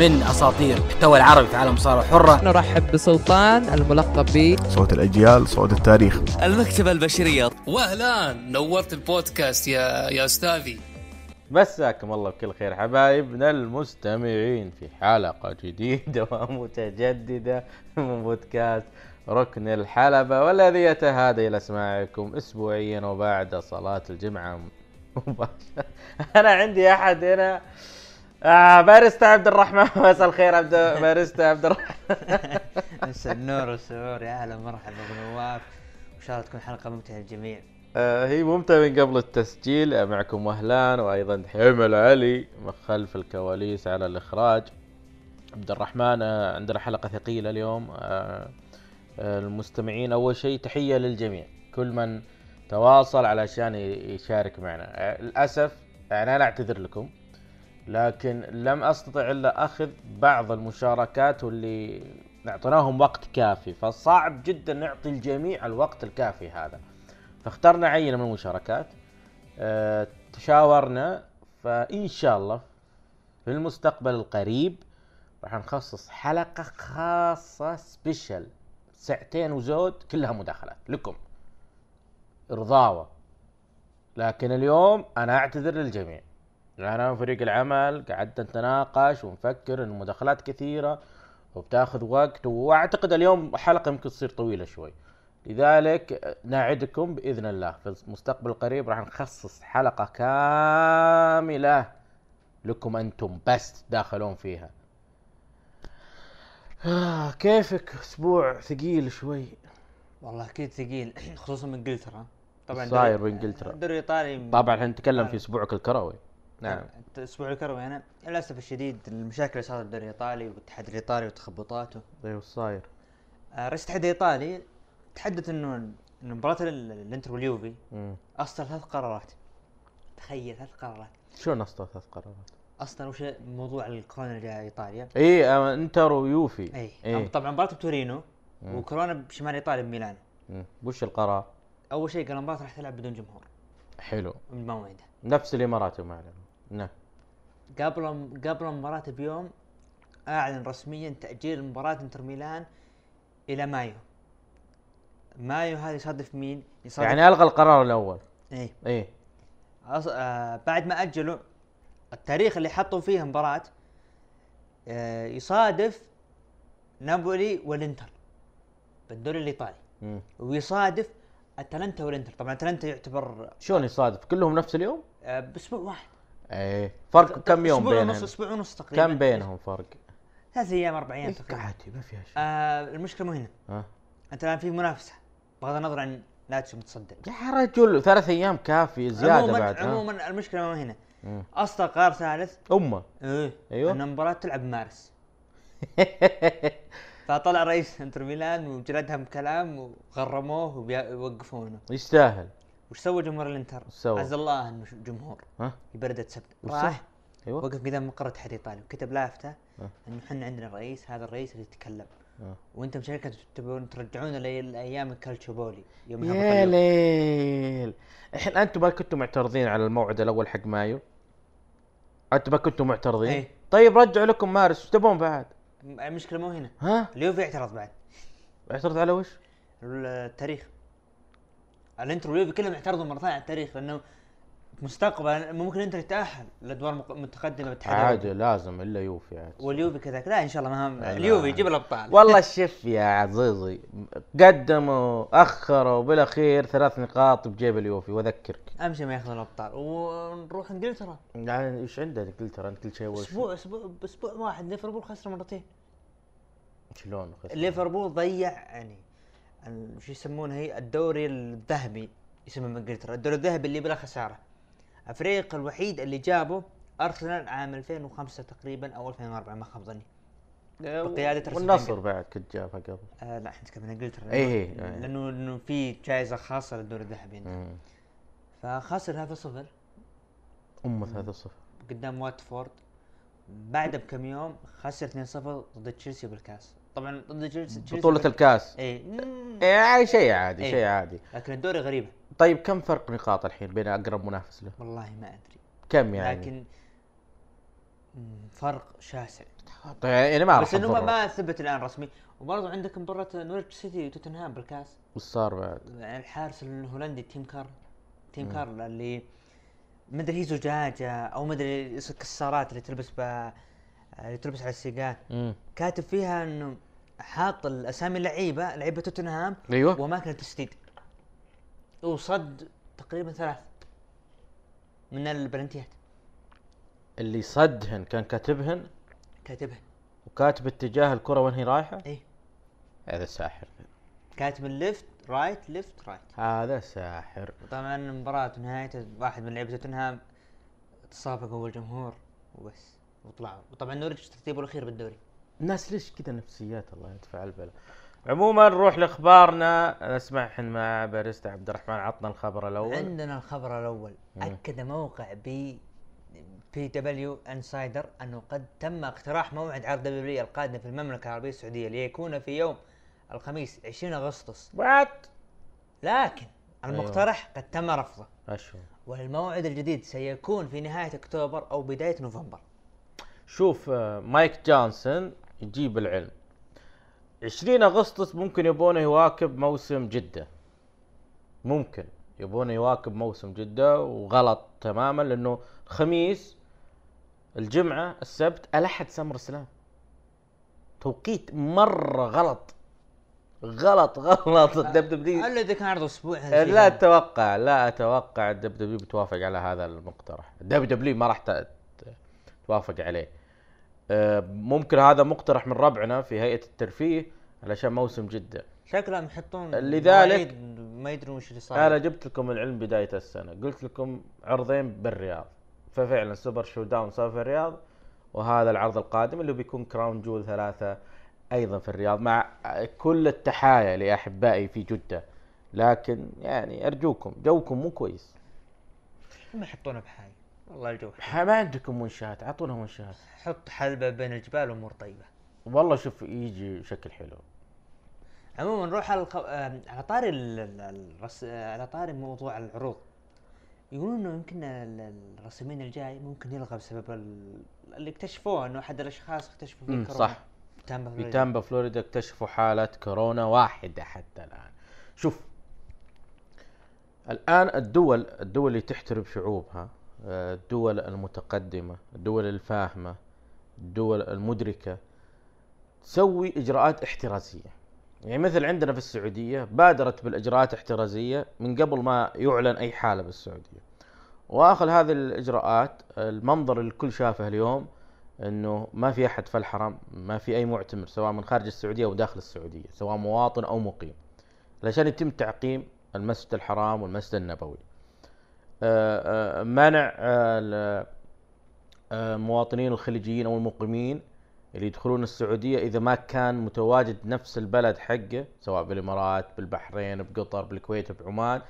من أساطير المحتوى العربي في عالم الصارة الحرة نرحب بسلطان الملقب ب صوت الأجيال صوت التاريخ. المكتبة البشرية. واهلا نورت البودكاست يا يا أستاذي. مساكم الله بكل خير حبايبنا المستمعين في حلقة جديدة ومتجددة من بودكاست ركن الحلبة والذي يتهادى إلى سماعكم أسبوعيا وبعد صلاة الجمعة. مباشرة. أنا عندي أحد هنا. آه باريستا عبد الرحمن. مساء الخير عبد باريستا عبد الرحمن. مساء النور والسرور. يا أهلا مرحبا بنواف وان شاء الله تكون حلقة ممتعة للجميع. آه هي ممتعة من قبل التسجيل. آه، معكم وهلان وأيضا حمل علي من خلف الكواليس على الإخراج. عبد الرحمن آه عندنا حلقة ثقيلة اليوم. آه آه المستمعين أول شيء تحية للجميع. كل من تواصل علشان يشارك معنا. آه للأسف يعني أنا أعتذر لكم. لكن لم أستطع إلا أخذ بعض المشاركات واللي اعطيناهم وقت كافي فصعب جدا نعطي الجميع الوقت الكافي هذا. فاخترنا عينة من المشاركات أه تشاورنا فإن شاء الله في المستقبل القريب راح نخصص حلقة خاصة سبيشل ساعتين وزود كلها مداخلات. لكم. رضاوة لكن اليوم أنا أعتذر للجميع. أنا وفريق العمل قعدنا نتناقش ونفكر إن المداخلات كثيرة وبتاخذ وقت وأعتقد اليوم حلقة يمكن تصير طويلة شوي. لذلك نعدكم بإذن الله. في المستقبل القريب راح نخصص حلقة كاملة لكم أنتم بس تداخلون فيها. آه كيفك؟ أسبوع ثقيل شوي. والله أكيد ثقيل خصوصا من إنجلترا. طبعا صاير بإنجلترا. الدوري الايطالي طبعا إحنا نتكلم في أسبوعك الكروي. نعم. الأسبوع الكروي أنا للأسف الشديد المشاكل اللي صارت بالدوري الإيطالي والاتحاد الإيطالي وتخبطاته. أيوه وش صاير؟ آه، رئيس الاتحاد الإيطالي تحدث إنه ان مباراة ال- الإنتر واليوفي. أصدر ثلاث قرارات. تخيل ثلاث قرارات. شلون أصدر ثلاث قرارات؟ أصلا وش موضوع الكورونا اللي جاء إيطاليا. إي آه، إنتر ويوفي. إي إيه. طبعا مباراة بتورينو وكورونا بشمال إيطاليا بميلانو. وش القرار؟ أول شيء قال المباراة راح تلعب بدون جمهور. حلو. من موعدها نفس الإمارات ما اعلن نعم. قبل قبل المباراة بيوم أعلن رسميا تأجيل مباراة إنتر ميلان إلى مايو. مايو هذا يصادف مين؟ يصادف يعني ألغى القرار الأول. إيه. إيه. أص... آه بعد ما أجلوا التاريخ اللي حطوا فيه المباراة آه يصادف نابولي والإنتر بالدوري الإيطالي. ويصادف أتلانتا والإنتر. طبعا أتلانتا يعتبر شلون يصادف؟ كلهم نفس اليوم؟ آه بأسبوع واحد. إيه. فرق كم يوم أسبوع بينهم؟ ونص أسبوع ونص تقريبا. كم بينهم فرق؟ ثلاث أيام أربع أيام تقريبا. عادي ما فيها شيء. آه المشكلة مو هنا. ها؟ أنت الآن في منافسة. بغض النظر عن لاتسيو متصدر يا رجل ثلاث أيام كافي زيادة عموما بعد؟ عموما المشكلة ما هنا. مم. اصدر قرار ثالث. أمه. إيه. أيوه. ان المباراه تلعب بمارس. فطلع رئيس إنتر ميلان وجلدهم كلام وغرموه ويوقفونه يستاهل. وش سوى جمهور الانتر؟ وش سوى؟ عز الله إنه جمهور ها يبردة سبت راح؟ أيوه وقف قدام مقر الاتحاد الايطالي وكتب لافتة. إنه إحنا عندنا رئيس هذا الرئيس اللي يتكلم. وأنتم شركة تبون ترجعونا لايام الكالتشوبولي يوم يا. ليل الحين أنتم ما كنتم معترضين على الموعد الأول حق مايو؟ أنتم ما كنتم معترضين؟ إيه. طيب رجعوا لكم مارس إيش تبون بعد؟ المشكلة مو هنا ها؟ اليوفي اعترض بعد اعترض على وش؟ التاريخ الانتر واليوفي كلهم اعترضوا مرتين على التاريخ لأنه مستقبلا ممكن الانتر يتاهل لأدوار متقدمة بالاتحاد عادي. لازم إلا يوفي عاد واليوفي كذاك لا إن شاء الله ما. اليوفي يجيب الأبطال. والله شف يا عزيزي قدموا أخروا بالأخير ثلاث نقاط بجيب اليوفي وأذكرك. اهم شيء ما ياخذون الأبطال ونروح إنجلترا. يعني إيش عندك إنجلترا؟ أنت كل شيء أسبوع أسبوع باسبوع واحد ليفربول خسر مرتين. شلون خسر؟ ليفربول ضيع يعني شو يسمونه هي؟ الدوري الذهبي يسمونه بانجلترا الدوري الذهبي اللي بلا خسارة. الفريق الوحيد اللي جابه أرسنال عام 2005 تقريبا أو 2004 ما خاب ظني. بقيادة أرسنال والنصر. بعد كنت جابها قبل. آه لا إحنا نتكلم عن إنجلترا. إيه، لأنه- إيه. لأنه انه في جائزه خاصة للدوري الذهبي. فخسر 3-0 أمة 3 0 قدام واتفورد. بعدها بكم يوم خسر 2-0 ضد تشيلسي بالكاس طبعا ضد تشيلسي بطولة الكاس. إيه. يعني شيء عادي إيه. شيء عادي. لكن الدوري غريبه طيب كم فرق نقاط الحين بين أقرب منافس له؟ والله ما أدري. كم يعني؟ لكن فرق شاسع. طيب يعني ما بس إنه ما- ثبت الآن رسمي. وبرضه عندك مباراة نورويتش سيتي وتوتنهام بالكاس. وش صار بعد؟ الحارس الهولندي تيم كرول تيم كرول اللي مدري هي زجاجة أو مدري الكسارات اللي تلبس ب اللي تلبس على السيقان. كاتب فيها إنه حاط الأسامي اللعيبة لعيبة توتنهام أيوه. واماكن التسديد وصد تقريبا ثلاث من البلنتيات. اللي صدهن كان كاتبهن؟ كاتبها وكاتب اتجاه الكرة وين هي رايحة؟ إيه. هذا ساحر. كاتب ال left right left right هذا ساحر. طبعا المباراة نهاية واحد من لعيبة توتنهام تصافق هو الجمهور وبس. وطلعوا وطبعا نورتش ترتيبه الأخير بالدوري. الناس ليش كذا نفسيات الله يدفع البلاء. عموما نروح لأخبارنا. نسمع مع باريستا عبد الرحمن عطنا الخبر الأول. عندنا الخبر الأول. أكد موقع بي دبليو انسايدر أنه قد تم اقتراح موعد عرض دبليو القادم في المملكة العربية السعودية ليكون في يوم الخميس 20 أغسطس. what لكن المقترح قد تم رفضه. أشو؟ والموعد الجديد سيكون في نهاية أكتوبر أو بداية نوفمبر. شوف آه، مايك جونسون يجيب العلم. 20 أغسطس ممكن يبونه يواكب موسم جدة. ممكن يبونه يواكب موسم جدة وغلط تماما لأنه الخميس الجمعة السبت الأحد سمر سلام توقيت مرة غلط. غلط غلط. الدب دب دي ألا إذا كان عرض أسبوع لا. أتوقع لا أتوقع الدب دبليو بتوافق على هذا المقترح. الدب دبليو ما راح توافق عليه. ممكن هذا مقترح من ربعنا في هيئة الترفيه علشان موسم جدة. شكلهم يحطون لذلك- ما يدرون وش اللي صار أنا جبت لكم العلم بداية السنة. قلت لكم عرضين بالرياض. ففعلا سوبر شو داون صار في الرياض وهذا العرض القادم اللي بيكون كراون جول ثلاثة أيضا في الرياض مع كل التحايا لأحبائي في جدة. لكن يعني أرجوكم جوكم مو كويس. ما يحطونه بحاجة. والله الجو ما عندكم منشآت اعطونا منشآت. حط حلبة بين الجبال وامور طيبة. والله شوف يجي شكل حلو. عموما نروح على الخ... آه، على طاري ال... ال- الرس... على طاري موضوع العروض. يقولون إنه يمكن ال- الرسمين الجاي ممكن يلغى بسبب ال... اللي اكتشفوه إنه أحد الأشخاص اكتشفوا فيه كورونا. صح. تامبا في فلوريدا. تامبا فلوريدا اكتشفوا حالة كورونا واحدة حتى الآن. شوف الآن الدول الدول اللي تحترم شعوبها الدول المتقدمة الدول الفاهمة الدول المدركة تسوي إجراءات احترازية. يعني مثل عندنا في السعودية بادرت بالإجراءات الاحترازية من قبل ما يعلن أي حالة بالسعودية. وآخر هذه الإجراءات المنظر الكل شافه اليوم إنه ما في أحد في الحرم ما في أي معتمر سواء من خارج السعودية أو داخل السعودية سواء مواطن أو مقيم. علشان يتم تعقيم المسجد الحرام والمسجد النبوي. منع آه، ال- آه، المواطنين الخليجيين أو المقيمين اللي يدخلون السعودية إذا ما كان متواجد نفس البلد حقه سواء بالإمارات بالبحرين بقطر بالكويت بعمان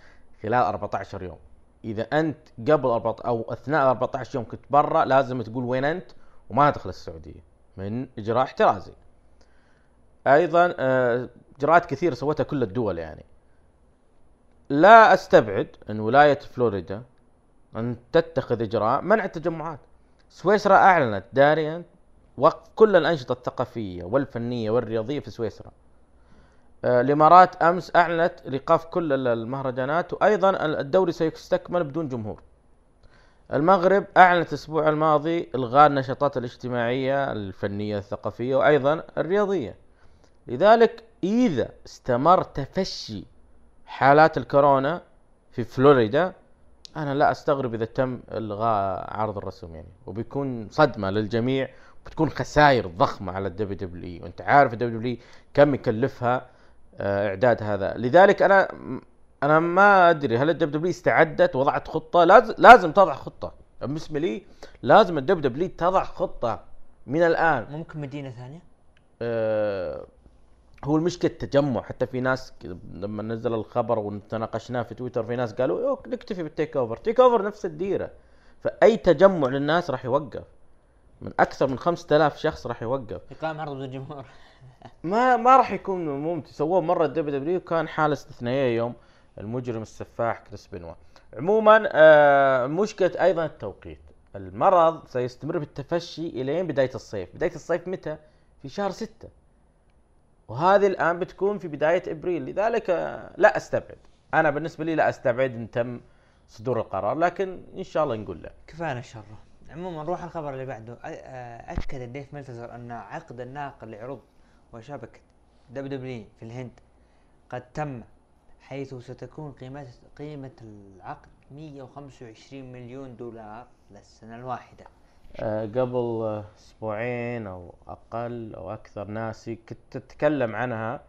خلال 14 يوم. إذا أنت قبل 14 أو أثناء 14 يوم كنت برا لازم تقول وين أنت وما تدخل السعودية. من إجراء احترازي. أيضا آه، إجراءات كثيرة سوتها كل الدول يعني. لا أستبعد أن ولاية فلوريدا أن تتخذ إجراء منع التجمعات. سويسرا أعلنت داريا وقف كل الأنشطة الثقافية والفنية والرياضية في سويسرا. آه، الإمارات أمس أعلنت ايقاف كل ال- المهرجانات وأيضا ال- الدوري سيستكمل بدون جمهور. المغرب أعلنت الأسبوع الماضي إلغاء النشاطات الاجتماعية الفنية الثقافية وأيضا الرياضية. لذلك إذا استمر تفشي حالات الكورونا في فلوريدا أنا لا أستغرب إذا تم إلغاء عرض الرسوم يعني. وبيكون صدمة للجميع بتكون خسائر ضخمة على الدبليو دبليو إي. وأنت عارف الدبليو دبليو كم يكلفها آه، إعداد هذا. لذلك أنا أنا ما أدري هل الدبليو دبليو استعدت وضعت خطة؟ لازم لازم تضع خطة. بالنسبة لي لازم الدبليو دبليو تضع خطة من الآن. ممكن مدينة ثانية؟ آه، هو المشكلة التجمع. حتى في ناس لما نزل الخبر وتناقشناه في تويتر في ناس قالوا "أوه، نكتفي بالتيك أوفر. تيك أوفر نفس الديرة. فأي تجمع للناس راح يوقف. من أكثر من 5000 شخص راح يوقف. إقامة عرض بدون جمهور ما ما راح يكون ممتع. سووه مرة الدبليو دبليو كان حالة استثنائية يوم المجرم السفاح كريس بنوا عموما آه، مشكلة أيضا التوقيت. المرض سيستمر بالتفشي إلين بداية الصيف. بداية الصيف متى؟ في شهر ستة. وهذه الآن بتكون في بداية إبريل. لذلك لا أستبعد. أنا بالنسبة لي لا أستبعد إن تم صدور القرار لكن إن شاء الله نقول لا. كفانا شره عموما نروح الخبر اللي بعده. أكد ديف ملتزر أن عقد الناقل لعروض وشبكة دبليو دبليو في الهند قد تم حيث ستكون قيمة قيمة العقد 125 مليون دولار للسنة الواحدة. قبل آه، أسبوعين أو أقل أو أكثر ناسي كنت تتكلم عنها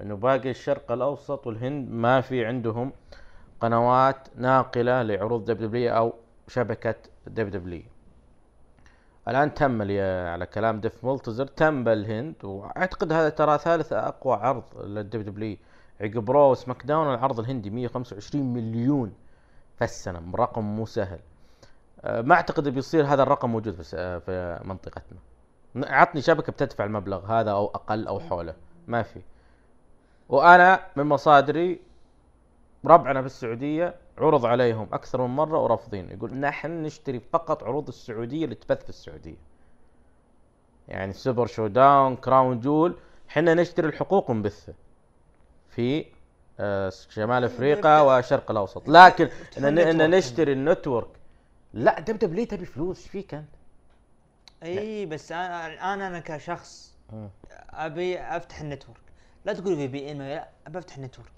إنه باقي الشرق الأوسط والهند ما في عندهم قنوات ناقلة لعروض دبليو أو شبكة دبليو الآن تم على كلام ديف مولتزر تم بالهند وأعتقد هذا ترى ثالث أقوى عرض للدبليو عقب رو وسماك داون العرض الهندي 125 مليون في السنة رقم مو سهل. ما أعتقد بيصير هذا الرقم موجود في آه، في منطقتنا. عطني شبكة بتدفع المبلغ هذا أو أقل أو حوله. ما في. وأنا من مصادري ربعنا في السعودية عرض عليهم أكثر من مرة ورافضين. يقول نحن نشتري فقط عروض السعودية اللي تبث في السعودية. يعني سوبر شو داون كراون جول حنا نشتري الحقوق ونبثه في آه، شمال أفريقيا والشرق الأوسط. لكن ان. نشتري ال network. لا دب دب ليه تبي فلوس؟ إيش فيك انت؟ اي بس أنا أنا أنا كشخص مم. أبي أفتح ال Network. لا تقول VPN لا ابي افتح ال Network.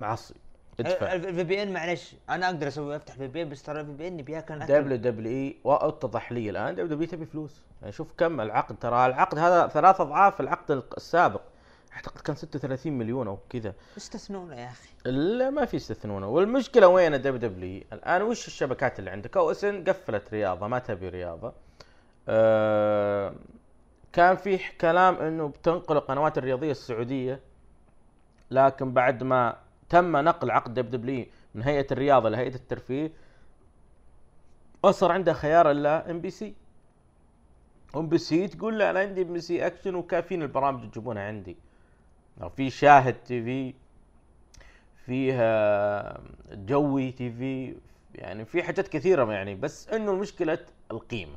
معصي. ادفع. ال VPN معلش أنا أقدر أسوي أفتح VPN بس ترى ال VPN بياكل أكل. W WE وأتضح لي الآن WWE تبي فلوس. يعني شوف كم العقد ترى العقد هذا ثلاث أضعاف العقد السابق. أعتقد كان 36 مليون أو كذا. استثنونا يا أخي. لا ما في يستثنونه والمشكلة وين WWE الآن وش الشبكات اللي عندك؟ OSN قفلت رياضة ما تبي رياضة. آه كان في كلام إنه بتنقل القنوات الرياضية السعودية لكن بعد ما تم نقل عقد WWE من هيئة الرياضة لهيئة الترفيه ما صار عنده خيار إلا إم بي سي. إم بي سي تقول لا أنا عندي MBC Action وكافيين البرامج اللي تجيبونها عندي. في شاهد TV فيها Joy TV يعني في حاجات كثيرة يعني بس إنه المشكلة القيمة.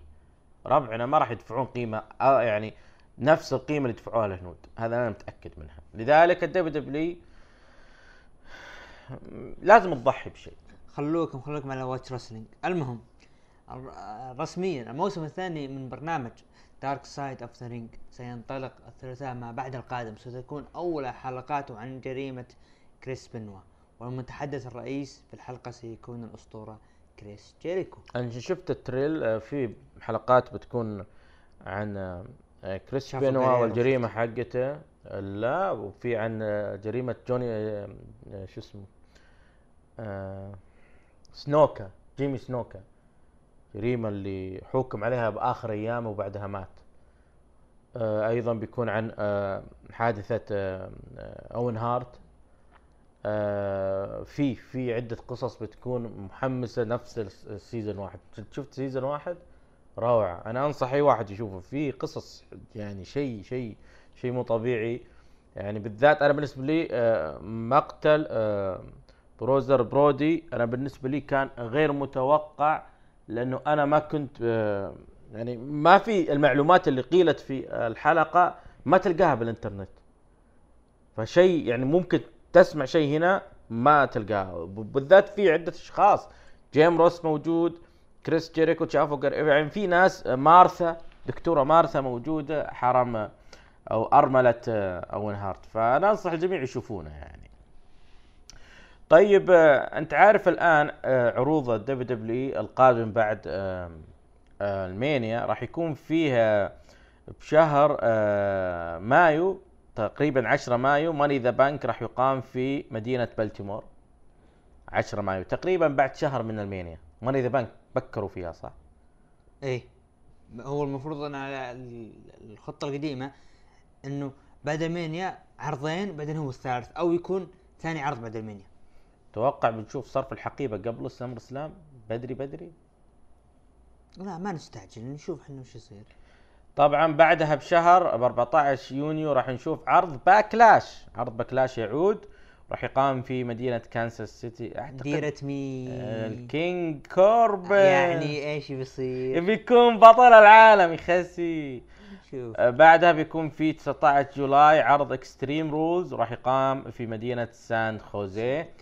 ربعنا ما راح يدفعون قيمة آه يعني نفس القيمة اللي دفعوها الهنود هذا أنا متأكد منها. لذلك ال WWE لازم تضحي بشيء. خلوكم خلوكم على Watch Wrestling المهم الر- رسميا الموسم الثاني من برنامج Dark Side of the Ring سينطلق الثلاثاء ما بعد القادم. ستكون أول حلقاته عن جريمة كريس بنوا والمتحدث الرئيس في الحلقة سيكون الأسطورة كريس جيريكو. أنا شفت ال trailer؟ آه، في حلقات بتكون عن آه، كريس غيره والجريمة حقته. لا وفي عن آه، جريمة جوني شو اسمه؟ سنوكا جيمي سنوكا. جريمه اللي حكم عليها بآخر أيامه وبعدها مات. آه، أيضا بيكون عن آه، حادثة آه، أوين هارت. في في عدة قصص بتكون محمسة نفس الس- ال season واحد. شفت season واحد؟ روعة. أنا أنصح أي واحد يشوفه. في قصص يعني شيء شيء شيء مو طبيعي. يعني بالذات أنا بالنسبة لي مقتل بروزر برودي أنا بالنسبة لي كان غير متوقع لأنه أنا ما كنت آه، يعني ما في المعلومات اللي قيلت في الحلقة ما تلقاها بالإنترنت. فشيء يعني ممكن تسمع شيء هنا ما تلقاه. بالذات في عدة أشخاص. جيم روس موجود كريس جيريكو شافو يعني في ناس مارثا دكتورة مارثا موجودة حرم أو أرملة اوين هارت فأنا أنصح الجميع يشوفونه يعني. طيب آه، أنت عارف الآن آه، عروض ال WWE القادم بعد آه، ال Mania راح يكون فيها بشهر مايو تقريبا 10 مايو. Money in the Bank راح يقام في مدينة بلتيمور 10 مايو تقريبا بعد شهر من ال Mania. Money in the Bank بكروا فيها صح؟ إيه. هو المفروض إن على ال- الخطة القديمة إنه بعد ال Mania عرضين بعدين هو الثالث أو يكون ثاني عرض بعد ال Mania. توقع بنشوف صرف الحقيبة قبل ال SummerSlam بدري بدري. لا ما نستعجل نشوف إحنا وش يصير. طبعا بعدها بشهر ب 14 يونيو راح نشوف عرض Backlash. عرض Backlash يعود راح يقام في مدينة كانساس سيتي. أعتقد ديرة مي آه، ال King كوربن. يعني إيش بيصير؟ بيكون بطل العالم يخسي شوف آه، بعدها بيكون في 19 July عرض Extreme Rules راح يقام في مدينة سان خوزيه.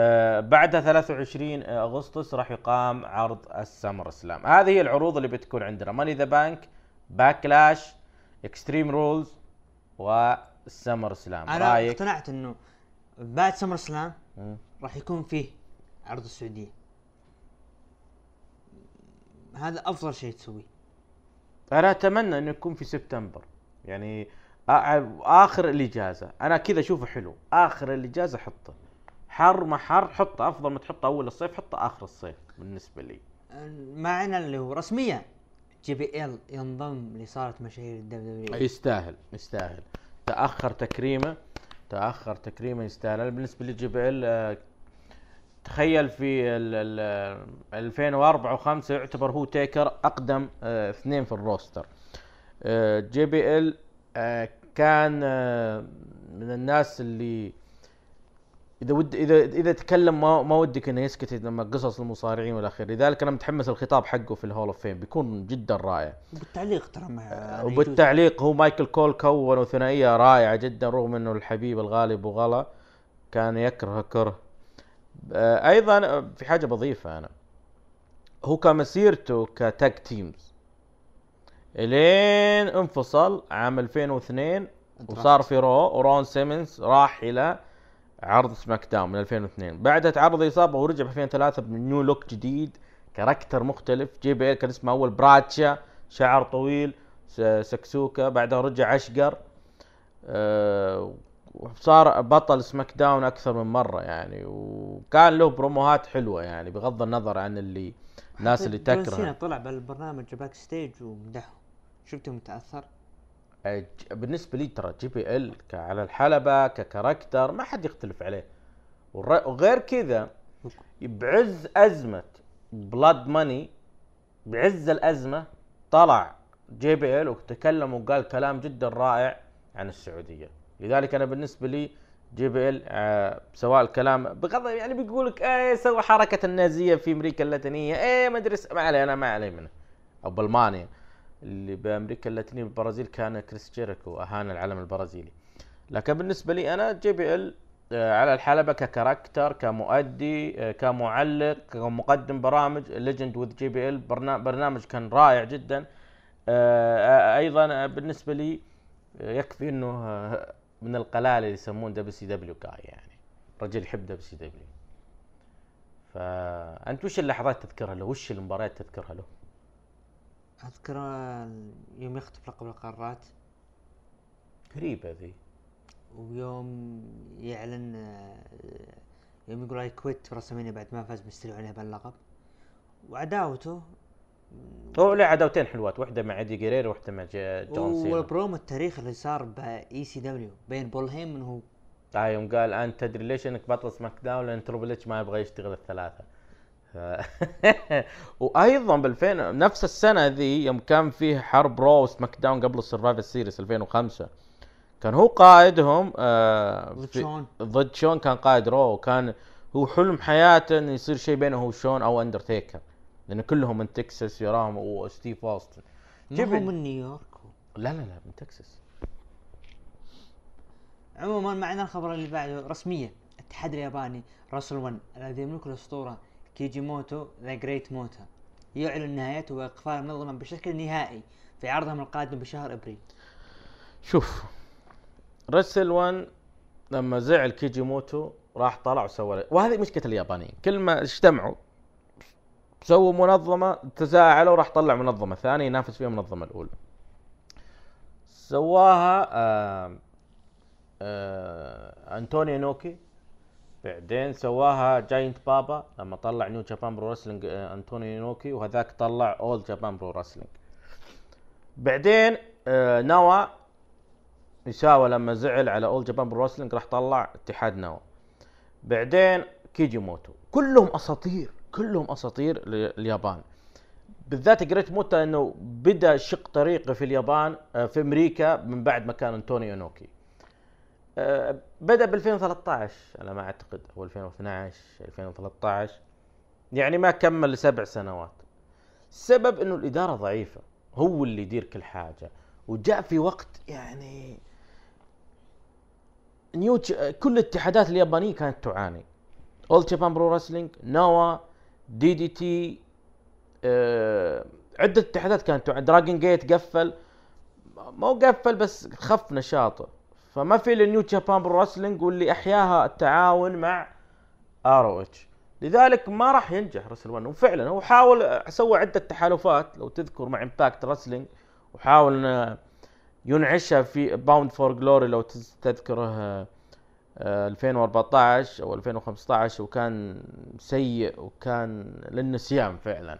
آه، بعدها 23 أغسطس راح يقام عرض ال SummerSlam. هذه هي العروض اللي بتكون عندنا. Money in the Bank Backlash Extreme Rules وال SummerSlam. أنا رأيك؟ اقتنعت إنه بعد SummerSlam. راح يكون فيه عرض السعودية. هذا أفضل شيء تسويه. أنا أتمنى إنه يكون في سبتمبر. يعني آخر الإجازة. أنا كذا أشوفه حلو. آخر الإجازة حطه. حر ما حر حطه أفضل ما تحطه أول الصيف حطه آخر الصيف بالنسبة لي. معنا اللي هو رسميا JBL ينضم لصالة مشاهير ال WWE يستاهل يستاهل. تأخر تكريمه تأخر تكريمه يستاهل. أنا بالنسبة لي JBL تخيل في ال ال 2004 و5 يعتبر هو وتيكر أقدم آه، اثنين في ال roster. آه، JBL آه، كان آه، من الناس اللي إذا ود اذا إذا تكلم ما, ما ودك إنه يسكت لما قصص المصارعين والى اخره لذلك أنا متحمس الخطاب حقه في ال Hall of Fame بيكون جدا رائع. وبالتعليق ترى آه،. وبالتعليق هو مايكل كول كونوا ثنائيه رائعة جدا رغم إنه الحبيب الغالي ابو غلا كان يكره كره آه، أيضا في حاجة بضيفها أنا. هو كمسيرته ك tag teams. إلين انفصل عام 2002 وصار في Raw ورون سيمنز راح إلى عرض SmackDown من 2002 بعدها تعرض إصابة ورجع في 2003 ب new look جديد character مختلف JBL كان اسمه أول برادشو شعر طويل سكسوكا بعدها رجع اشقر آه، وصار بطل SmackDown أكثر من مرة يعني وكان له بروموهات حلوة يعني بغض النظر عن اللي الناس اللي سينا تكره. طلع بالبرنامج Backstage ومدحه. شفته متأثر؟ آه، ج- بالنسبة لي ترى JBL على الحلبة ك character ما حد يختلف عليه. وغير كذا بعز أزمة blood money بعز الأزمة طلع JBL وتكلم وقال كلام جدا رائع عن السعودية. لذلك أنا بالنسبة لي JBL آه سواء الكلام بغض يعني بيقول لك إيه سوى حركة النازية في أمريكا اللاتينية. إيه ما أدري ما علي أنا ما علي منه. أو بألمانيا. اللي بأمريكا اللاتينية بالبرازيل كان كريس جيريكو أهان العلم البرازيلي. لكن بالنسبة لي أنا JBL آه، على الحلبة ك character كمؤدي آه، كمعلق كمقدم برامج Legends with JBL برنامج كان رائع جدا. آه، أيضا بالنسبة لي يكفي إنه من القلائل اللي يسمون WCW كاي يعني رجل يحب دبليو سي دبليو فأنت وش اللحظات تذكرها له؟ وش المباريات تذكرها له؟ أذكر يوم يختفي لقب القارات. غريبه ذي ويوم يعلن يوم يقول I quit في WrestleMania بعد ما فاز مستيريو عليها باللقب. وعداوته. هو له عداوتين حلوات واحدة مع ايدي جيريرو وواحده مع جون سينا. والبرومو التاريخي اللي صار ب ECW بين بول هيمن هو آه يوم قال أنت تدري ليش إنك بطل SmackDown؟ لأن Triple H ما يبغى يشتغل الثلاثاء. ف... وأيضا بالفين نفس السنة ذي يوم كان فيه حرب Raw و SmackDown قبل ال Survivor Series 2005 كان هو قائدهم آه ضد شون. ضد شون كان قائد Raw وكان هو حلم حياته إنه يصير شيء بينه هو شون أو أندرتيكر لأن كلهم من تكساس يراهم وستيف أوستن ما هو من نيويورك. لا لا لا من تكساس عموما معنا الخبر اللي بعده رسميا الاتحاد الياباني Wrestle 1 الذي يملك الأسطورة كيجي موتو The Great Muta. يعلن نهايته واقفال المنظمه بشكل نهائي في عرضهم القادم بشهر إبريل. شوف Wrestle 1 لما زعل كيجي موتو راح طلع وسوى وهذه مشكلة اليابانيين. كل ما اجتمعوا سووا منظمة تزاعلوا راح طلع منظمة ثانية ينافس فيها المنظمه الأولى. سواها آه آه أنتونيو إنوكي. بعدين سواها جاينت بابا لما طلع New Japan Pro Wrestling أنتونيو إنوكي وهذاك طلع All Japan Pro Wrestling بعدين آه نوا ميساوا لما زعل على All Japan Pro Wrestling راح طلع اتحاد نوا. بعدين كيجي موتو كلهم أساطير كلهم أساطير لليابان بالذات جريت موتا إنه بدا شق طريقه في اليابان آه، في أمريكا من بعد ما كان أنتونيو إنوكي بدأ ب 2013 على ما أعتقد أو 2012 2013 يعني ما كمل سبع سنوات. السبب إنه الإدارة ضعيفة هو اللي يدير كل حاجة. وجاء في وقت يعني نيو كل الاتحادات اليابانية كانت تعاني. All Japan Pro Wrestling نوا DDT آه، عدة اتحادات كانت تعاني. Dragon Gate قفل. مو قفل بس خف نشاطه. فما في إلا New Japan Pro Wrestling واللي أحياها التعاون مع ROH لذلك ما راح ينجح Wrestle 1 وفعلا هو حاول سوى عدة تحالفات لو تذكر مع Impact Wrestling وحاول إنه ينعشها في Bound for Glory لو تذكره آه، آه، 2014 أو 2015 وكان سيء وكان للنسيان فعلا.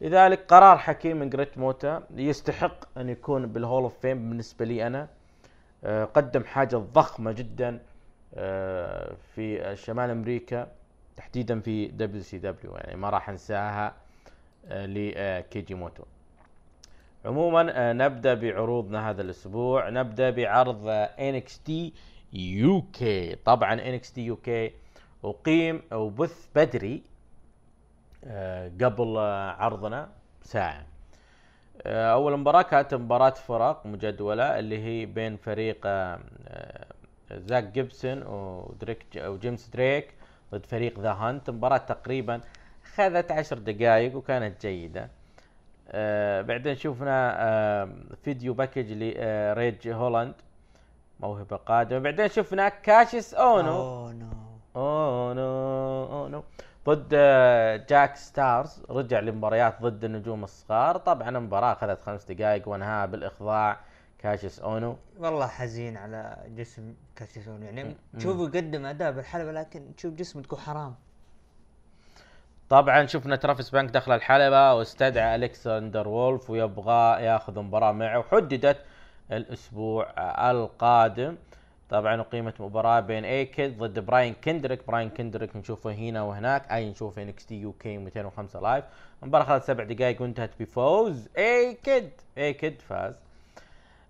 لذلك قرار حكيم من جريت موتا يستحق أن يكون بال Hall of Fame بالنسبة لي أنا. قدم حاجة ضخمة جدا آه، في شمال أمريكا تحديدا في WCW يعني ما راح أنساها آه، لكيجي موتو عموما آه، نبدأ بعروضنا هذا الأسبوع. نبدأ بعرض UK طبعا UK أقيم أو بث بدري آه، قبل آه، عرضنا ساعه آه، أول مباراة كانت مباراة فرق مجدولة اللي هي بين فريق آه، آه، زاك جيبسون ودريك وجيمس دريك ضد فريق The Hunt. مباراة تقريبا خذت عشر دقائق وكانت جيدة. آه بعدين شفنا آه video package لريج هولاند موهبة قادمة. بعدين شفنا كاشيوس أونو. Oh no أونو أونو. ضد جاك ستارز رجع لمباريات ضد النجوم الصغار. طبعا المباراة أخذت خمس دقائق وانهاها بالإخضاع كاشيوس أونو. والله حزين على جسم كاشيوس أونو يعني مم. تشوفه يقدم أداء بالحلبة لكن تشوف جسمه تقول حرام. طبعا شفنا ترافيس بانكس دخل الحلبة واستدعى الكسندر وولف ويبغى ياخذ مباراة معه. وحددت الأسبوع القادم. طبعا اقيمت مباراة بين A-Kid ضد براين كندريك. براين كندريك نشوفه هنا وهناك. أي نشوفه NXT UK 205 Live المباراة اخذت سبع دقائق وانتهت بفوز A-Kid A-Kid فاز.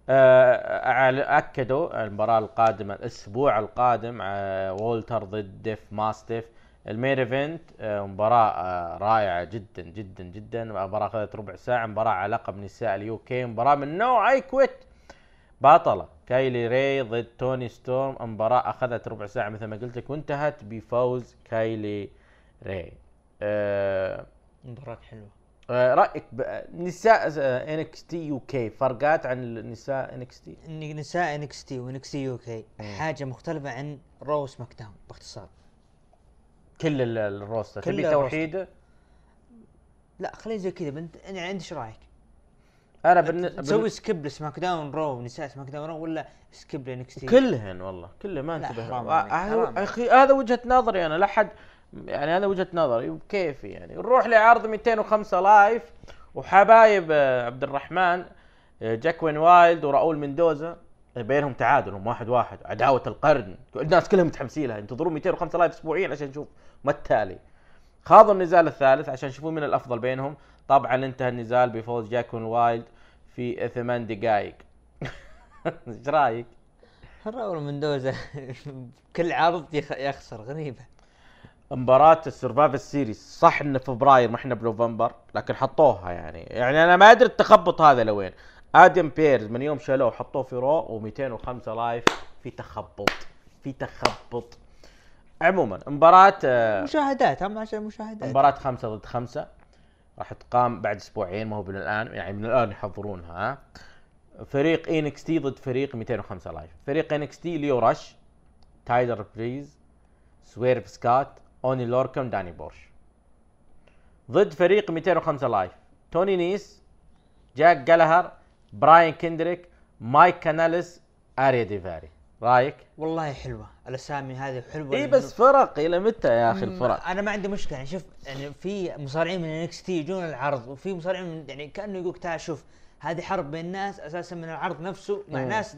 آه، أكدوا المباراة القادمة الأسبوع القادم آه، وولتر ضد ديف ماستيف. ال main event آه، مباراة آه، رائعة جدا جدا جدا. مباراة اخذت ربع ساعة مباراة على لقب نساء ال UK. مباراة من نوع I Quit بطلة. كايلي ري ضد توني ستورم. مباراة أخذت ربع ساعة مثل ما قلت لك وانتهت بفوز كايلي ري. أه مباراة حلوة. آه، رأيك نساء NXT UK فرقات عن النساء NXT؟ نساء NXT و NXT UK. حاجة مختلفة عن Raw SmackDown باختصار. كل ال- ال roster. تبي ال roster. توحيد لا خليه زي كذا بنت يعني انت إيش رأيك؟ أنا بالن... تسوي. skip ل SmackDown Raw نساء سماك Down Raw ولا skip ل NXT؟ كلهن والله كله ما انتبه آه، حرام. أخي هذا وجهة نظري أنا لا حد يعني هذا وجهة نظري وكيفي يعني نروح لعرض 205 Live وحبايب آه، عبد الرحمن جاكوين وايلد وراؤول مندوزا بينهم تعادل هم واحد واحد عداوة القرن الناس كلهم متحمسين لها ينتظرون 205 Live اسبوعيا عشان نشوف ما التالي خاضوا النزال الثالث عشان يشوفون من الأفضل بينهم طبعا انتهى النزال بفوز جاكوين وايلد في ثمان دقائق إيش رأيك؟ راول مندوزا كل عرض يخ- يخسر غريبة. مباراة ال Survivor Series. صح إنه فبراير ما إحنا بنوفمبر لكن حطوها يعني. يعني أنا ما أدري التخبط هذا لوين. آدم بيرز من يوم شالوه حطوه في Raw و 205 Live. في تخبط. في تخبط. عموما مباراة آه، مشاهدات هم عشان مشاهدات. مباراة خمسة ضد خمسة. راح تقام بعد أسبوعين ما هو من الآن يعني من الآن يحضرونها. ها؟ فريق NXT ضد فريق 205 Live فريق NXT ليو رش تايلر بريز سويرف سكات أوني لوركن داني بورش. ضد فريق 205 Live توني نيس جاك جالجر براين كندريك مايك كاناليس آريا ديفاري. رايك؟ والله حلوة الأسامي هذه حلوة اي بس فرق إلى متى يا أخي الفرق؟ أنا ما عندي مشكلة يعني شوف يعني في مصارعين من NXT يجون العرض وفي مصارعين من يعني كأنه يقول تعال شوف هذه حرب بين ناس أساسا من العرض نفسه مع مم. ناس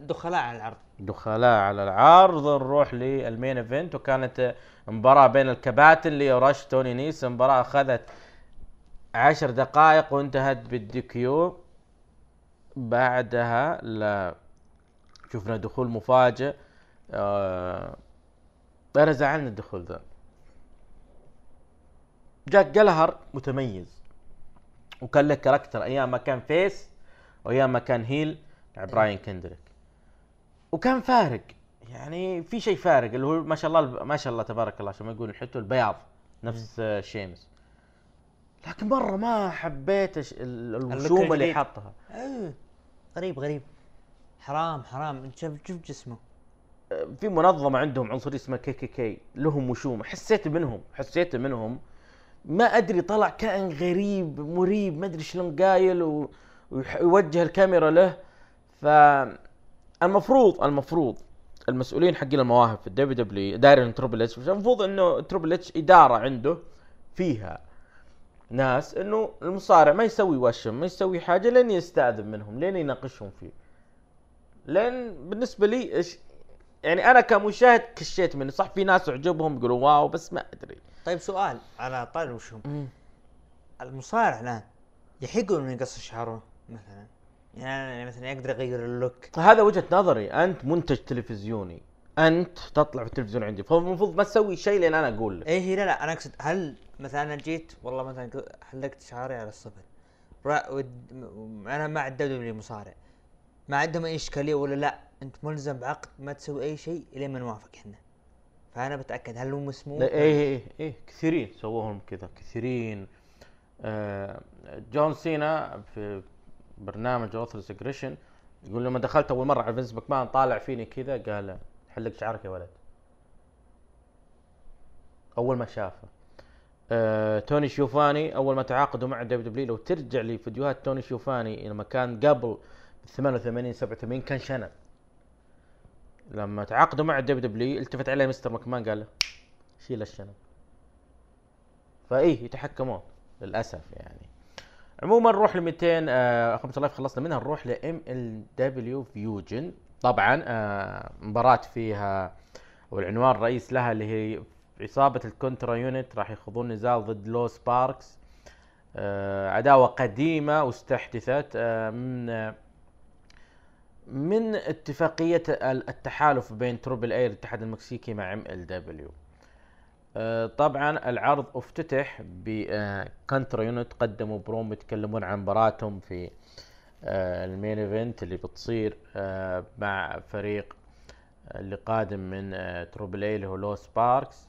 دخلاء على العرض دخلاء على العرض نروح لل main event وكانت مباراة بين الكباتن ليو رش توني نيس مباراة أخذت عشر دقائق وانتهت بال DQ بعدها لا شفنا دخول مفاجئ آه أنا زعلني الدخول ذا. جاك جالجر متميز وكان له character أيام ما كان face وأيام ما كان heel مع براين كندريك. وكان فارق يعني في شيء فارق اللي هو ما شاء الله ما شاء الله تبارك الله عشان ما يقول حتى البياض نفس شيمس. لكن مرة ما حبيت الوشوم اللي. حطها إيه. غريب غريب. حرام حرام. انت شوف شوف جسمه. في منظمة عندهم عنصرية اسمها KKK لهم وشوم. حسيت منهم حسيت منهم. ما أدري طلع كائن غريب مريب ما أدري شلون قايل و- ويوجه الكاميرا له. فالمفروض المفروض المسؤولين حقين المواهب في ال WW دايرين Triple H المفروض إنه Triple H إدارة عنده فيها ناس إنه المصارع ما يسوي وشم ما يسوي حاجة لين يستأذن منهم لين يناقشهم فيه. لأن بالنسبة لي إيش يعني أنا كمشاهد كشيت منه صح في ناس عجبهم يقولوا wow بس ما أدري. طيب سؤال على طاري الوشوم المصارع الآن يحق انه يقص شعره مثلا؟ يعني مثلا يقدر يغير ال look. هذا وجهة نظري. أنت منتج تلفزيوني. أنت تطلع في التلفزيون عندي. فالمفروض ما تسوي شيء لين أنا أقول لك. إيه لا لا أنا أقصد هل مثلا أنا جيت والله مثلا حلقت شعري على الصفر. أنا ما عددوا لي مصارع. ما عندهم أي إشكالية ولا لا. أنت ملزم بعقد ما تسوي أي شيء الين ما نوافق إحنا. فأنا بتأكد هل هو مسموح لا، إيه إيه إيه كثيرين سووهم كذا كثيرين. آه جون سينا في برنامج Ruthless Aggression يقول لما دخلت أول مرة على فينس ماكمان طالع فيني كذا قال حلق شعرك يا ولد. أول ما شافه. آه، توني شوفاني أول ما تعاقدوا مع WWE لو ترجع لفيديوهات توني شوفاني لما كان قبل 88 87 كان شنب. لما تعاقدوا مع WWE التفت عليه مستر ماكمان قال له شيل الشنب. فإيه يتحكمون للأسف يعني. عموما نروح ل 200 آه 5000 خلصنا منها نروح ل MLW Fusion. طبعا آه مباراة فيها والعنوان الرئيس لها اللي هي عصابة ال Contra Unit راح يخوضون نزال ضد Los Parks آه عداوة قديمة واستحدثت آه من آه من اتفاقية ال- التحالف بين Triple A الاتحاد المكسيكي مع MLW. طبعا العرض افتتح ب Contra Unit قدموا بروم يتكلمون عن مباراتهم في آه، ال main event اللي بتصير آه، مع فريق اللي قادم من آه، Triple A اللي هو Los Parks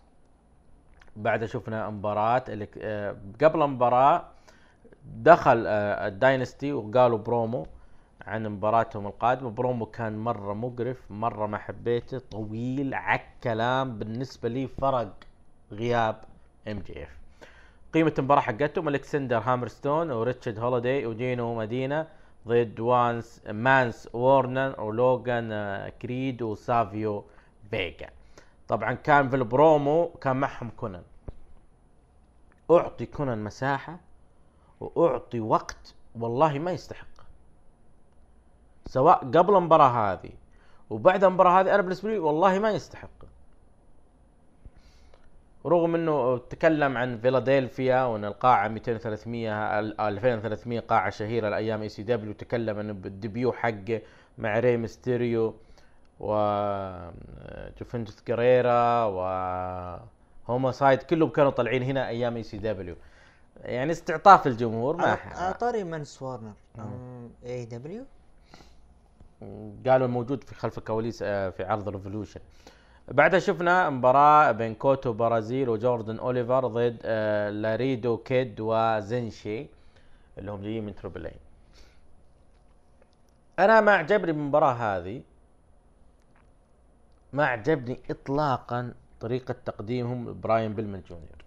بعدها شفنا مباراة آه، قبل المباراة دخل آه، ال Dynasty وقالوا برومو. عن مباراتهم القادمة. برومو كان مرة مقرف مرة ما حبيته طويل عك كلام. بالنسبة لي فرق غياب MJF قيمة المباراة حقتهم ألكسندر هامرستون وريتشارد هوليدي وجينو مدينا ضد وانس مانس وورنر ولوغان كريد وسافيو فيجا. طبعا كان في البرومو كان معهم كونان. أعطي كونان مساحة وأعطي وقت والله ما يستحق. سواء قبل المباراة هذه وبعد المباراة هذه أنا بالنسبة لي والله ما يستحق. رغم إنه تكلم عن فيلادلفيا وإن القاعة 200 300 ال- 2300 قاعة شهيرة أيام ECW تكلم إنه بال debut حقه مع ري ميستيريو و جوفنتوس جريرا و هوموسايد كلهم كانوا طالعين هنا أيام ECW يعني استعطاف الجمهور ما طاري مانس وارنر. AEW قالوا موجود في خلف الكواليس آه، في عرض Revolution بعدها شفنا مباراة بين كوتو برازيل وجوردن أوليفر ضد آه، لاريدو كيد وزنشي اللي هم جايين من Triple A أنا ما عجبني بالمباراة هذه ما عجبني اطلاقا طريقة تقديمهم براين بيلمن جونيور.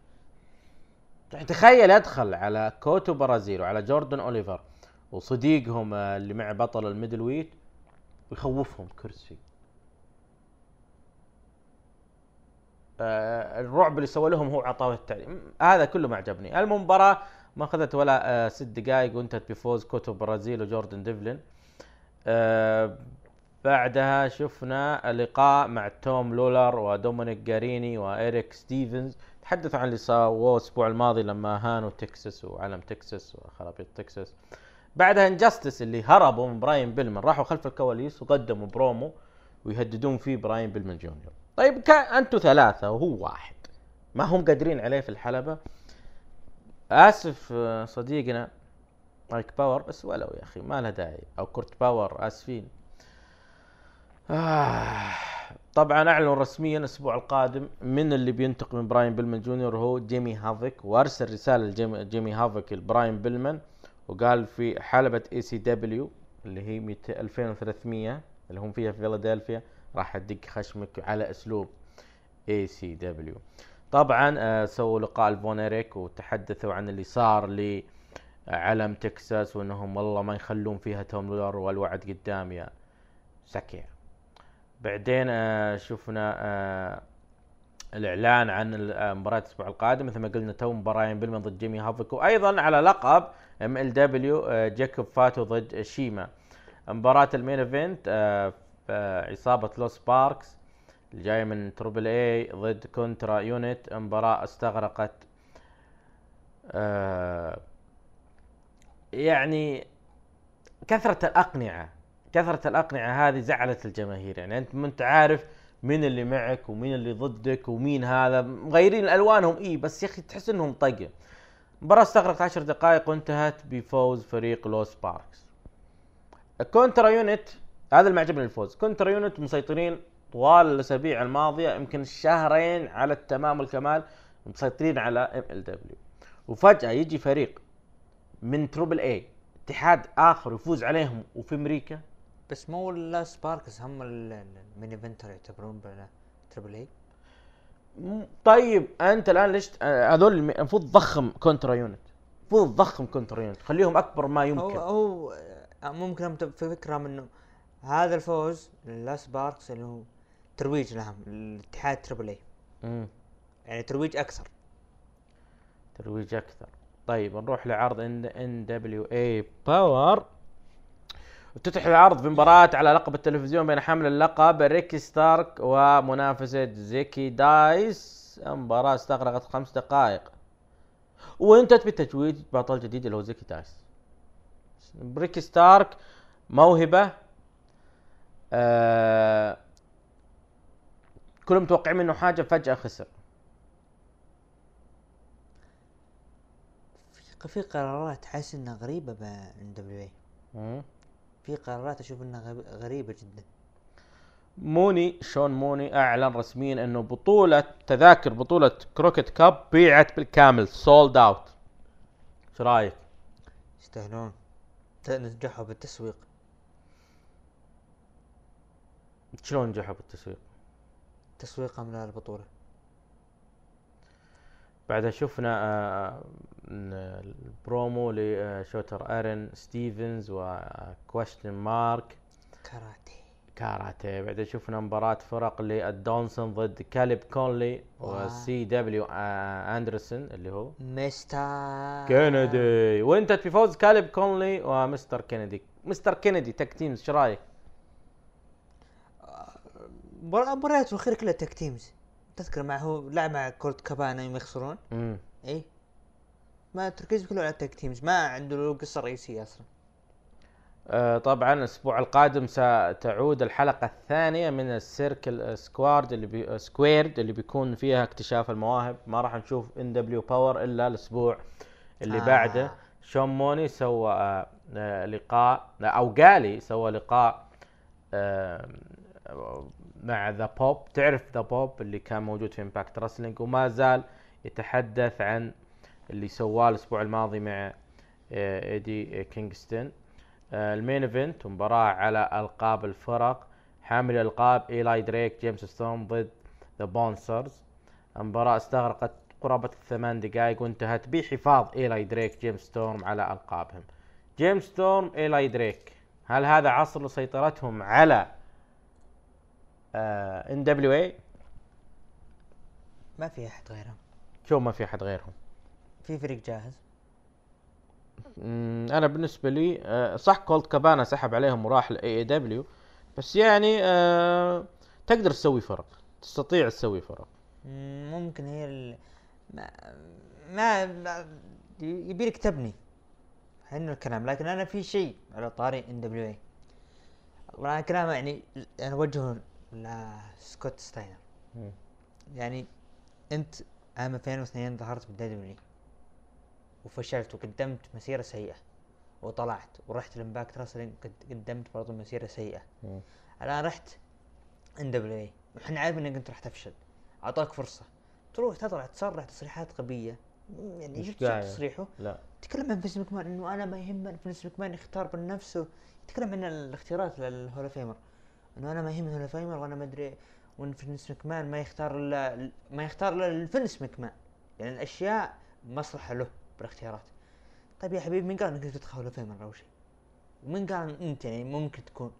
يعني تخيل أدخل على كوتو برازيل وعلى جوردن أوليفر وصديقهم آه، اللي مع بطل ال middleweight ويخوفهم كرسي. آه الرعب اللي سوى لهم هو عطاه التعليم. هذا كله ما عجبني. المباراة ما أخذت ولا آه ست دقائق وانتهت بفوز كوتو برازيل وجوردن ديفلين. آه بعدها شفنا لقاء مع توم لولر ودومينيك جاريني وإيريك ستيفنز. تحدثوا عن اللي سووه الأسبوع الماضي لما هانوا تكساس وعلم تكساس وخرابيط تكساس. بعدها Injustice اللي هربوا من براين بيلمن. راحوا خلف الكواليس وقدموا برومو ويهددون فيه براين بيلمان جونيور. طيب أنتم ثلاثة وهو واحد. ما هم قادرين عليه في الحلبة. آسف آه، صديقنا مايك باور بس ولو يا أخي ما له داعي. أو كورت باور آسفين. آه. طبعا اعلنوا رسميا الأسبوع القادم من اللي بينتقم من براين بيلمان جونيور هو جيمي هافيك وأرسل رسالة لجيمي جيمي هافيك لبراين بيلمان وقال في حلبة ECW اللي هي 200 2300 اللي هم فيها في فيلادلفيا راح أدق خشمك على أسلوب ECW طبعا آه سووا لقاء لفون اريك وتحدثوا عن اللي صار ل علم تكساس وإنهم والله ما يخلون فيها توم لولر والوعد قدام يا سكير بعدين آه شفنا آه الإعلان عن آه، مباراة الأسبوع القادم. مثل ما قلنا تو مباراة بيلمان ضد جيمي هافك وأيضا على لقب MLW جاكوب فاتو ضد شيما. مباراة ال main event آه، آه، عصابة Los Parks اللي جاية من Triple A ضد Contra Unit مباراة استغرقت. آه، يعني كثرة الأقنعة كثرة الأقنعة هذه زعلت الجماهير. يعني أنت ما أنت عارف مين اللي معك ومين اللي ضدك ومين هذا. مغيرين ألوانهم إيه بس يا أخي تحس إنهم طقة المباراة استغرقت عشر دقائق وانتهت بفوز فريق Los Parks. Contra Unit هذا اللي معجبني الفوز. Contra Unit مسيطرين طوال الأسابيع الماضية يمكن شهرين على التمام والكمال مسيطرين على MLW. وفجأة يجي فريق من Triple A اتحاد آخر يفوز عليهم وفي أمريكا. بس مو لا سباركس هم ال- ال- ال main eventer يعتبرون Triple A طيب أنت الآن ليش هذول الم- المفروض تضخم Contra Unit المفروض تضخم Contra Unit خليهم أكبر ما هو يمكن. هو آه، ممكن في فكرهم إنه هذا الفوز ل Los Parks اللي هو ترويج لهم الاتحاد Triple A. يعني ترويج أكثر. ترويج أكثر. طيب نروح لعرض NWA Powerrr افتتح العرض بمباراة على لقب التلفزيون بين حامل اللقب ريكي ستارك ومنافسة زيكي دايس. مباراة استغرقت خمس دقائق. وانتهت بتتويج بطل جديد اللي هو زيكي دايس. ريكي ستارك موهبة آه كلهم متوقعين منه حاجة فجأة خسر. في قرارات حاسس انها غريبة ب NWA. في قرارات أشوف إنها غريبة جدا. موني شون موني أعلن رسميا إنه بطولة تذاكر بطولة Crockett Cup بيعت بالكامل sold out إيش رأيك؟ يستاهلون. نجحوا بالتسويق. شلون نجحوا بالتسويق؟ تسويقهم للبطوله بعدها شفنا آه، ن- ال promo ل Shooter آرون ستيفنز و Question Mark كاراتي كاراتيه. بعدين شفنا مباراة فرق لل Dawsons ضد كاليب كونلي. و CW آه، أندرسون اللي هو مستر كينيدي. وانتهت بفوز كاليب كونلي ومستر كينيدي. مستر كينيدي tag teams إيش رأيك؟ مبار- مباريات الأخيرة كلها tag teams تذكر مع هو لعب مع كولت كابانا يوم يخسرون؟ امم اي ما التركيز كله على ال tag teams ما عنده له قصة رئيسية أصلا. آه طبعا الأسبوع القادم ستعود الحلقة الثانية من ال Circle Squared اللي بي Squared اللي بيكون فيها اكتشاف المواهب. ما راح نشوف NWA Power إلا الأسبوع اللي آه. بعده. شون موني سوى آه آه لقاء أو قالي سوى لقاء آه مع The Pope تعرف The Pope اللي كان موجود في Impact Wrestling وما زال يتحدث عن اللي سواه الأسبوع الماضي مع آه، ايدي كينغستون آه، ال main event مباراة على ألقاب الفرق. حامل الألقاب إيلاي دريك جيمس ستورم ضد The Bouncers المباراة استغرقت قرابة الثمان دقائق وانتهت بحفاظ إيلاي دريك جيمس ستورم على ألقابهم. جيمس ستورم إيلاي دريك هل هذا عصر لسيطرتهم على NWA ما في أحد غيرهم. شو ما في أحد غيرهم؟ في فريق جاهز. أنا بالنسبة لي آه، صح كولت كابانا سحب عليهم وراح ل AEW بس يعني آه، تقدر تسوي فرق تستطيع تسوي فرق. مم، ممكن هي ال... ما ما, ما يبي لك تبني. حلو الكلام؟ لكن أنا في شيء على طاري NWA وأنا كلام يعني أنا أوجهه لسكوت ستاينر مم. يعني أنت عام 2002 ظهرت بال WWE وفشلت وقدمت مسيرة سيئة. وطلعت ورحت ل Impact Wrestling قد- قدمت برضو مسيرة سيئة. مم. الآن رحت NWA وحنا عارفين إنك أنت راح تفشل. أعطاك فرصة. تروح تطلع تصرح تصريحات غبية. يعني شفت. تصريحه؟ لا. تكلم عن فينس مكمان إنه أنا ما يهمني فينس مكمان يختار بنفسه يتكلم عن الاختيارات لل Hall of Famer. إنه أنا ما يهمني Famer وأنا ما أدري وان فينس مكمان ما يختار إلا ما يختار إلا الفينس مكمان. يعني الأشياء مصلحة له بالاختيارات. طيب يا حبيبي مين قال إنك تدخل Famer أول شيء؟ ومين قال أنت يعني ممكن تكون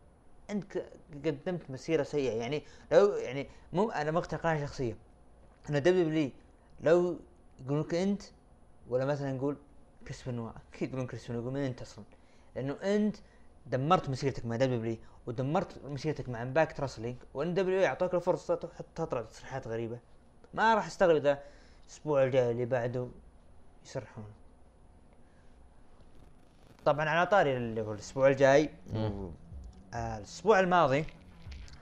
أنت قدمت مسيرة سيئة. يعني لو يعني مو أنا مقتنع قناعة شخصية. أنا WWE لو يقولون لك أنت ولا مثلا نقول كريس بنوا أكيد يقولون كريس بنوا يقول من أنت أصلا. لأنه أنت دمرت مسيرتك مع WWE ودمرت مسيرتك مع Impact Wrestling و NWA يعطوك الفرصة تطلع تصريحات غريبة. ما راح أستغرب إذا الأسبوع الجاي اللي بعده يصرحون. طبعا على طاري اللي هو الأسبوع الجاي. آه الأسبوع الماضي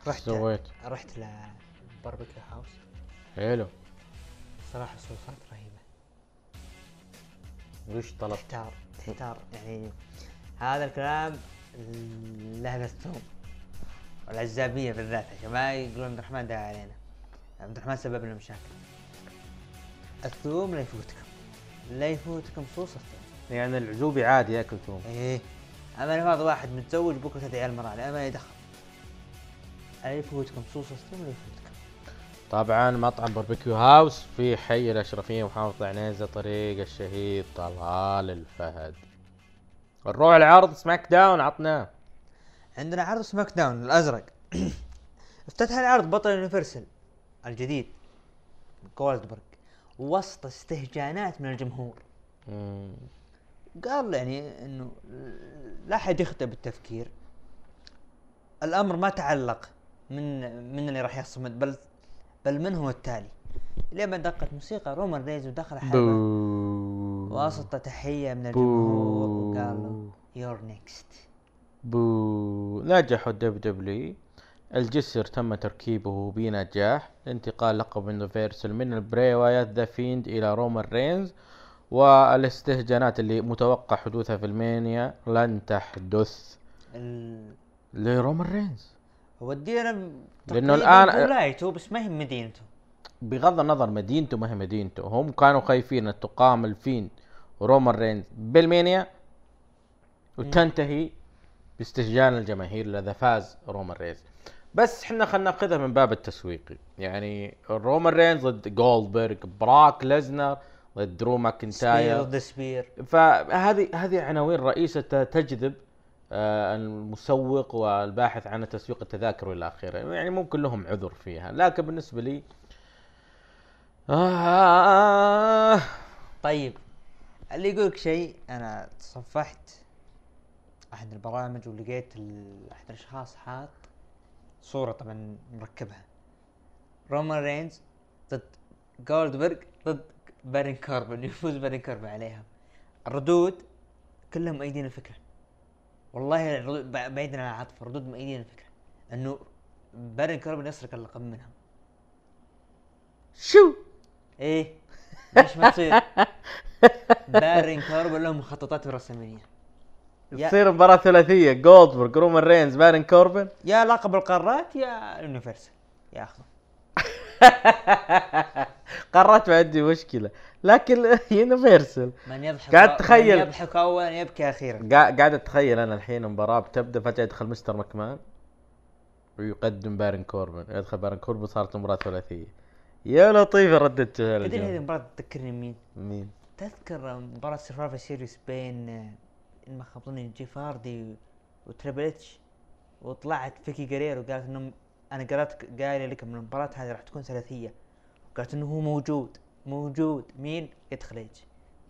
رحت سويت. رحت لباربيكيو هاوس حلو. صراحة صوصات رهيبة. وش طلب تحتار تحتار يعني هذا الكلام له ثوم والعزابية بالذات عشان ما يقولون عبد الرحمن داعي علينا. عبد الرحمن سبب لنا مشاكل الثوم لا يفوتكم. لا يفوتكم صوص الثوم يعني العزوبي عادي ياكل ثوم إيه. أما هذا واحد متزوج بكرة تدعي عيال مرة ما يدخل لا يفوتكم صوص الثوم لا يفوتكم. طبعا مطعم باربيكيو هاوس في حي الاشرفيه محافظه عنيزه طريق الشهيد طلال الفهد. نروح العرض سماك داون عطناه عندنا عرض SmackDown الأزرق. افتتح العرض بطل Universal الجديد جولدبرغ وسط استهجانات من الجمهور. مم. قال يعني إنه لا أحد يخطئ بالتفكير. الأمر ما تعلق من من اللي راح يصمد بل بل من هو التالي. لما دقت موسيقى رومان رينز ودخل حلبة. وسط تحية من الجمهور وقال له you're next بو. نجحوا ال WWE الجسر تم تركيبه بنجاح. لانتقال لقب Universal من البري وايت The Fiend إلى رومان رينز والاستهجانات اللي متوقع حدوثها في المانيا لن تحدث ال... لرومان رينز. ودينا تقريباً الآن- ولايته بس ما هي مدينته. بغض النظر مدينته ما هي مدينته هم كانوا خايفين ان تقام ال Fiend ورومان رينز بألمانيا وتنتهي باستهجان الجماهير اذا فاز رومان رينز. بس إحنا خلينا نأخذها من باب التسويقي يعني رومان رينز ضد جولدبرغ بروك ليسنر ضد درو ماكنتاير. ضد سبير فهذه هذه عناوين رئيسة تجذب آه، المسوق والباحث عن تسويق التذاكر والى آخره. يعني ممكن لهم عذر فيها. لكن بالنسبة لي آه. طيب اللي يقول لك شيء أنا تصفحت أحد البرامج ولقيت أحد الأشخاص حاط صورة طبعا مركبها. رومان رينز ضد جولدبرغ ضد بارين كوربن يفوز بارين كوربن عليها. الردود كلهم مؤيدين الفكرة. والله بعيدا عن العاطفة الردود مؤيدين الفكرة. إنه بارين كوربن يسرق اللقب منهم شو؟ إيه؟ ليش ما تصير؟ بارين كوربن له مخططات يا, تصير مباراة ثلاثية. جولدبرغ رومان رينز بارن كوربن. يا لقب القارات يا Universal. ياخذه قررت ما عندي مشكلة. لكن Universal. من يضحك قاعد من تخيل. يضحك اولا يبكي أخيرا. قا- قاعد أتخيل أنا الحين مباراة بتبدأ فجأة يدخل مستر مكمان ويقدم بارن كوربن. يدخل بارن كوربن صارت مباراة ثلاثية. يا لطيفة ردة تدري هذه الجو المباراة تذكرني مين؟ مين؟ تذكر مباراة Survivor Series بين ظني جيف هاردي وتريبل اتش وطلعت فيكي جيريرو وقالت انهم أنا قرأت قايلة لك من المباراة هذه راح تكون ثلاثية. قالت إنه هو موجود. موجود. مين؟ يدخل ايج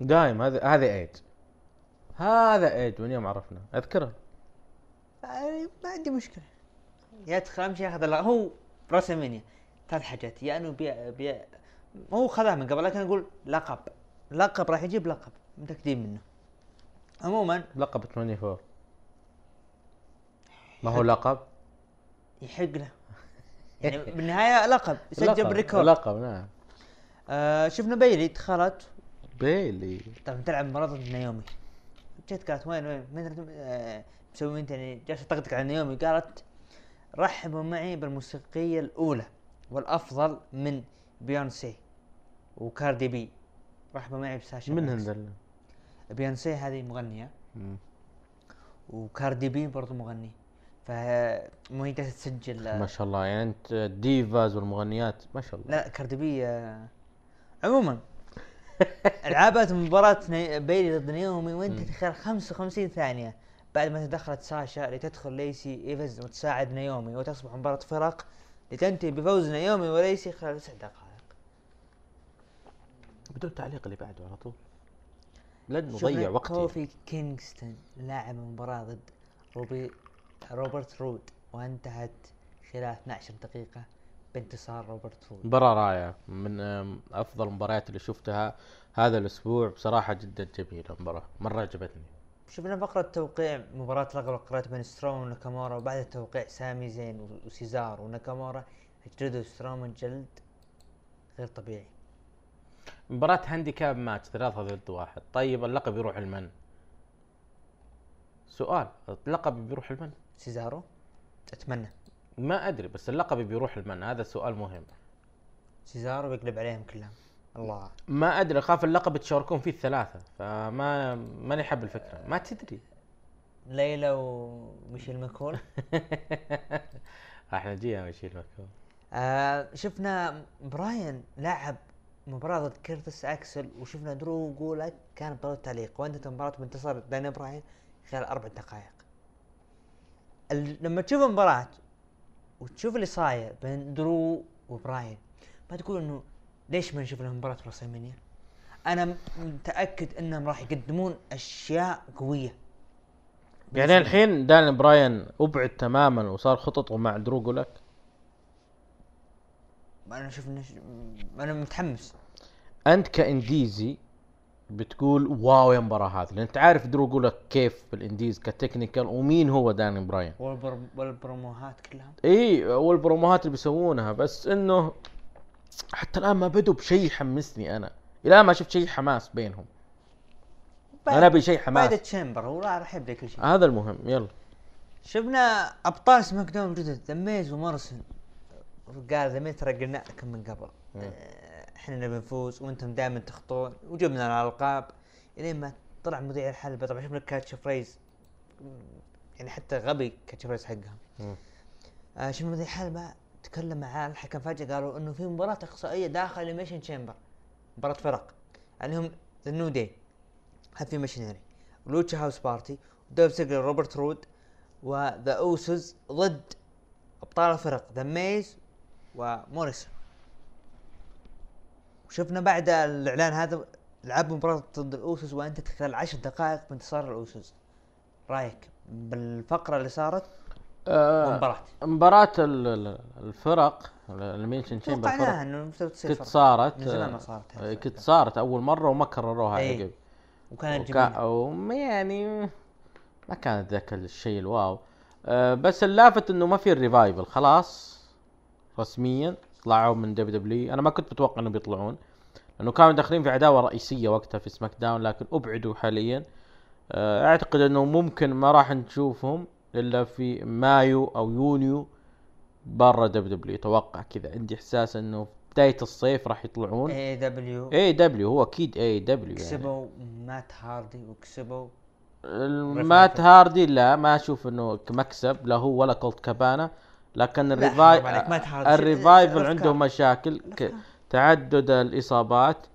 دايم. هذا هذا ايج هذا ايج من يوم عرفنا. أذكره. آه، ما عندي مشكلة. يدخل أهم شيء ياخذ. هو راسلمانيا ثلاث حاجات. يا انه بي بي هو خذها من قبل لكن أقول لقب. لقب راح يجيب لقب متأكدين منه. عموما لقب 24 ما هو لقب؟ يحق له. يعني بالنهاية لقب سجل بريكورد لقب نعم. آه شفنا بيلي دخلت. بيلي. طبعا تلعب ضد نايومي جت قالت وين وين؟ رتم- آه، مسوي انت يعني جالسة تطقطق على نايومي قالت رحبوا معي بالموسيقية الأولى. والأفضل من بيونسي وكاردي بي رحبوا معي بساشا من. هندل بيونسي هذه مغنية. مم. وكاردي بي برضو مغني. فمو هي تسجل. ما شاء الله. يعني أنت الديفاز والمغنيات ما شاء الله. لا كاردي بي آه، عموما. لعبت مباراة بيلي ضد نيومي وانت خلال 55 ثانية. بعد ما تدخلت ساشا لتدخل ليسي إيفانز وتساعد نيومي وتصبح مباراة فرق. لتنتهي بفوز نيومي وليسي خلال تسع دقائق. بدون تعليق اللي بعده على طول. لن نضيع وقت كوفي كينغستون لاعب مباراة ضد روبي روبرت رود وانتهت خلال 12 دقيقة بانتصار روبرت رود. مباراة رائعة. من أم، أفضل المباريات اللي شفتها هذا الأسبوع. بصراحة جدا جميلة المباراة. مرة عجبتني. شفنا فقرة توقيع مباراة لقب القارات بين سترومان وناكامورا وبعد التوقيع سامي زين وسيزار وناكامورا جلدوا سترومان جلد غير طبيعي مباراة handicap match ثلاثة ضد واحد طيب اللقب يروح لمن؟ سؤال اللقب بيروح لمن؟ سيزارو أتمنى ما أدري بس اللقب بيروح لمن؟ هذا سؤال مهم سيزارو بيقلب عليهم كلهم الله. ما أدري أخاف اللقب يتشاركون فيه الثلاثة فما ماني حاب الفكرة. ما تدري. ليلى وميشيل ماكول. راح نجيها ونشيل مكان آه شفنا براين لعب مباراة ضد كيرتس أكسل وشفنا درو جولك كان مباراة تعليق وانتهت المباراة بانتصار داني براين خلال أربع دقائق. لما تشوف المباراة وتشوف اللي صاير بين درو وبراين ما تقول إنه ليش ما نشوف لهم مباراة WrestleMania؟ أنا متأكد إنهم راح يقدمون أشياء قوية. يعني الحين دان براين أبعد تماما وصار خططه مع درو لك؟ أنا أشوف إنه ش- أنا متحمس. أنت ك indies بتقول واو يا المباراة هذه لأن أنت عارف درو جولك كيف بال indies ك technical ومين هو دان براين. والبر... والبروموهات كلها. اي والبروموهات اللي بيسوونها بس إنه حتى الآن ما بدوا بشيء يحمسني أنا. إلى ما شفت شيء حماس بينهم. أنا أبي شيء بعد حماس. Chamber هو راح يبدا كل شيء. هذا المهم يلا. شفنا أبطال SmackDown جدد The Miz وموريسون قال The Miz ترى قلنا لكم من قبل. آه، إحنا نبي نفوز وأنتم دائما تخطون. وجبنا الألقاب. إلين ما طلع مذيع الحلبة. طبعا شفنا catchphrase. يعني حتى غبي catchphrase حقهم. آه شفنا مذيع الحلبة. تكلم مع الحكم فجأة قالوا إنه في مباراة إقصائية داخل Elimination Chamber مباراة فرق عليهم The New Day Heavy Machinery و Lucha House Party ودوف زيجلر روبرت رود و The Usos ضد أبطال الفرق The Miz وموريسون وشفنا بعد الإعلان هذا لعب مباراة ضد ال Usos وأنتهت خلال عشر دقائق بانتصار ال Usos رايك بالفقرة اللي صارت؟ آه مباراة ال- ال- الفرق Elimination Chamber توقعناها إنه تصير كنت. صارت من زمان ما صارت آه، كنت. صارت أول مرة وما كرروها إيه. عقب وكانت وكا- جميلة يعني ما كانت ذاك الشيء الواو. آه بس اللافت إنه ما في ال Revival خلاص. رسميا طلعوا من WWE. أنا ما كنت متوقع إنهم بيطلعون لأنه كانوا داخلين في عداوة رئيسية وقتها في SmackDown لكن أبعدوا حاليا. آه أعتقد إنه ممكن ما راح نشوفهم. إلا في مايو أو يونيو برا WWE أتوقع كذا. عندي إحساس إنه في بداية الصيف راح يطلعون. AEW اي دبليو هو أكيد اي دبليو يعني. كسبوا مات هاردي وكسبوا مات هاردي لا ما أشوف إنه مكسب لا هو ولا كولت كابانا. لكن الريفايف. ال Revival. عندهم مشاكل. تعدد الإصابات.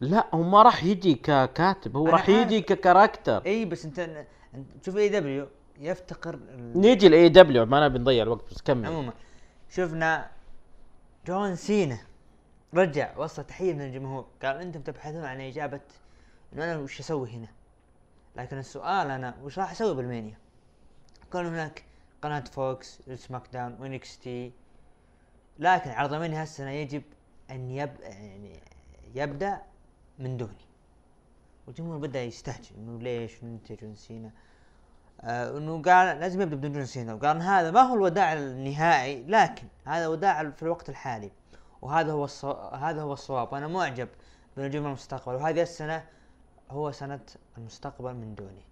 لا هو ما راح يجي ككاتب. هو راح يجي. ك character. إي بس انت انت تشوف AEW يفتقر نيجي ل AEW ما نبي نضيع الوقت بس كمل. عموما شفنا جون سينا رجع وصل تحية من الجمهور قال أنتم تبحثون عن إجابة إنه أنا وش أسوي هنا؟ لكن السؤال أنا وش راح أسوي بال Mania؟ كان هناك قناة Fox SmackDown و NXT. لكن عرض ال Mania هالسنة يجب أن يب يعني يبدأ من دوني والجمهور بدأ يستهجن إنه ليش انت جون سينا؟ آه إنه قال لازم يبدأ بدون جون سينا وقال هذا ما هو الوداع النهائي لكن هذا وداع في الوقت الحالي. وهذا هو الصو... هذا هو الصواب. أنا معجب بنجوم المستقبل. وهذه السنة هو سنة المستقبل من دوني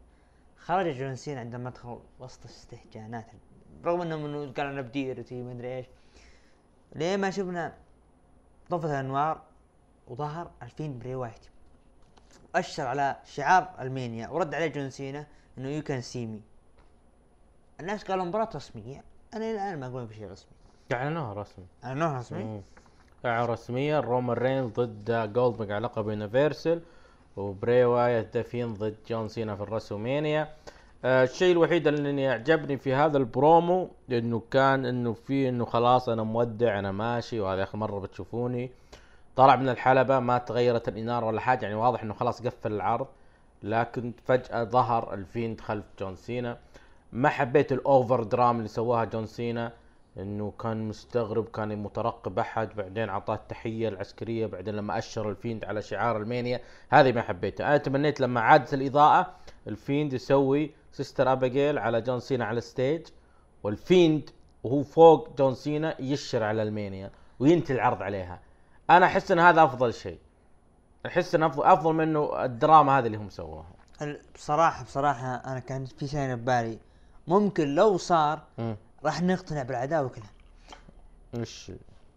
خرج جون سينا عندما دخل وسط استهجانات. رغم إنه منه قال أنا بديرتي ما أدري إيش. ليه ما شفنا طفت الأنوار وظهر The Fiend بري وايت اشر على شعار ال Mania ورد عليه جون سينا إنه يو كان سي مي الناس قالوا مباراة رسمية. أنا الآن ما أقول بشيء رسمي. اعلنوها رسمي. أنا نوع رسمي؟ مم. اعلنوا رسميا رومان رينز ضد جولدبرغ على لقب Universal وبري وايت The Fiend ضد جون سينا في ال WrestleMania. آه الشيء الوحيد اللي اعجبني في هذا البرومو إنه كان إنه في إنه خلاص أنا مودع أنا ماشي وهذا آخر مرة بتشوفوني. طلع من الحلبة ما تغيرت الإنارة ولا حاجة يعني واضح إنه خلاص قفل العرض. لكن فجأة ظهر ال Fiend خلف جون سينا. ما حبيت ال over drama اللي سواها جون سينا إنه كان مستغرب كان مترقب أحد بعدين أعطاه التحية العسكرية بعدين لما أشر ال Fiend على شعار ال Mania. هذه ما حبيتها أنا تمنيت لما عادت الإضاءة ال Fiend يسوي Sister Abigail على جون سينا على ال stage وال Fiend وهو فوق جون سينا يشر على ال Mania وينتهي العرض عليها. أنا أحس إن هذا أفضل شيء. أحس إن افضل أفضل منه الدراما هذه اللي هم سووها. بصراحة بصراحة أنا كان في شيء ببالي. ممكن لو صار راح نقتنع بالعداوة كلها. وش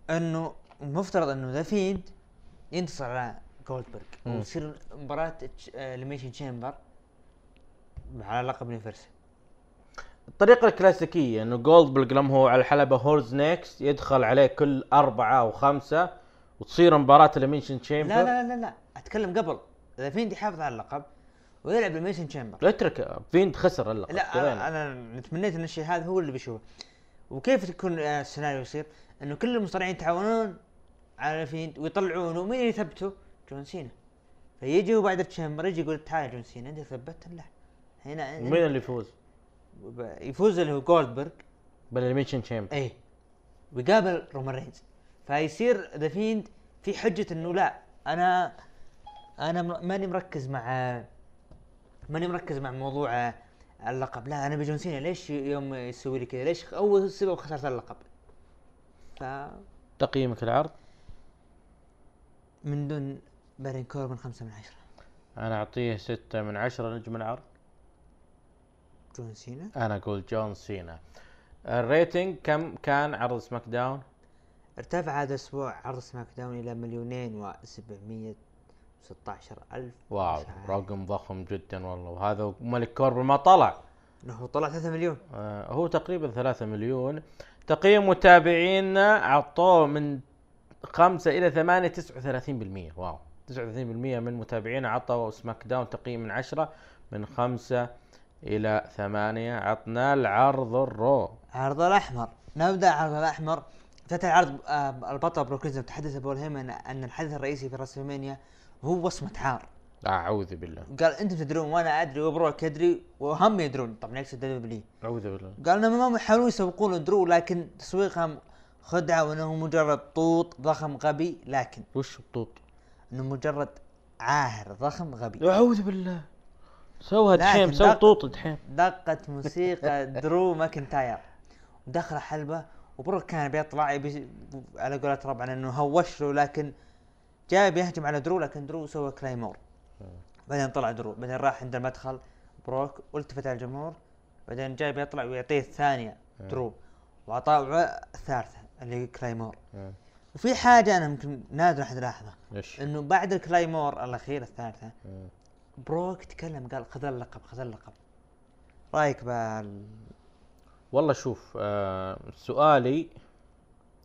إنه المفترض إنه The Fiend ينتصر على جولدبرغ. وتصير مباراة Elimination Chamber على لقب Universal الطريقة الكلاسيكية إنه جولدبرغ لما هو على الحلبة who's next يدخل عليه كل أربعة أو خمسة وتصير مباراة Elimination Chamber لا لا لا لا. أتكلم قبل. The Fiend يحافظ على اللقب ويلعب Elimination Chamber لا اترك Fiend خسر اللقب. لا. أنا, أنا تمنيت إن الشيء هذا هو اللي بيشوفه. وكيف تكون آه، السيناريو يصير؟ إنه كل المصارعين يتعاونون على Fiend ويطلعونه ومين اللي يثبته؟ جون سينا. فيجي هو بعد ال Chamber يجي يقول تعال جون سينا أنت ثبت لا هنا مين اللي يفوز؟ يفوز اللي هو جولدبرغ بال Elimination Chamber إيه. ويقابل رومان رينز. فيصير The Fiend في حجة إنه لا أنا أنا ماني مركز مع ماني مركز مع موضوع اللقب. لا أنا بجون سينا ليش يوم يسوي لي كذا؟ ليش أول سبب خساره اللقب؟ ف تقييمك العرض؟ من دون بارين كوربن خمسة من عشرة. أنا أعطيه ستة من عشرة نجم العرض. جون سينا؟ أنا أقول جون سينا. ال rating كم كان عرض SmackDown؟ ارتفع هذا الأسبوع عرض SmackDown إلى مليونين وسبعمية وستة عشر ألف wow مشاهد. رقم ضخم جدا والله. وهذا ملك كوربن ما طلع. انه طلع ثلاثة مليون. آه هو تقريبا ثلاثة مليون. تقييم متابعينا عطوه من خمسة إلى ثمانية تسعة وثلاثين بالمية. wow تسعة وثلاثين بالمية من متابعينا عطوا SmackDown تقييم من عشرة من خمسة إلى ثمانية. عطنا العرض ال Raw. عرض الأحمر. نبدأ عرض الأحمر. افتتح عرض آه، البطل بروك ليزنر تحدث بول هيمن ان الحدث الرئيسي في WrestleMania هو وصمة عار أعوذ بالله. قال أنتم تدرون وأنا أدري وبروك يدري وهم يدرون. طبعا يقصد WWE أعوذ بالله. قال إنهم ما يحاولون يسوقون درو لكن تسويقهم خدعة وإنه مجرد طوط ضخم غبي لكن وش الطوط؟ إنه مجرد عاهر ضخم غبي. أعوذ بالله. سوها سوي دق- طوط دحيم دقت موسيقى درو ماكنتاير. ودخل حلبة وبروك كان بيطلع يبي على قولة ربعنا إنه هوش له لكن جاي بيهجم على درو لكن درو سوى Claymore. بعدين طلع درو بعدين راح عند المدخل بروك والتفت على الجمهور بعدين جاي بيطلع ويعطيه الثانية درو واعطاه الثالثة اللي Claymore. مم. وفي حاجة أنا يمكن نادر أحد لاحظها إيش؟ إنه بعد ال Claymore الأخير الثالثة مم. بروك تكلم قال خذ اللقب خذ اللقب. رأيك بال والله شوف آه سؤالي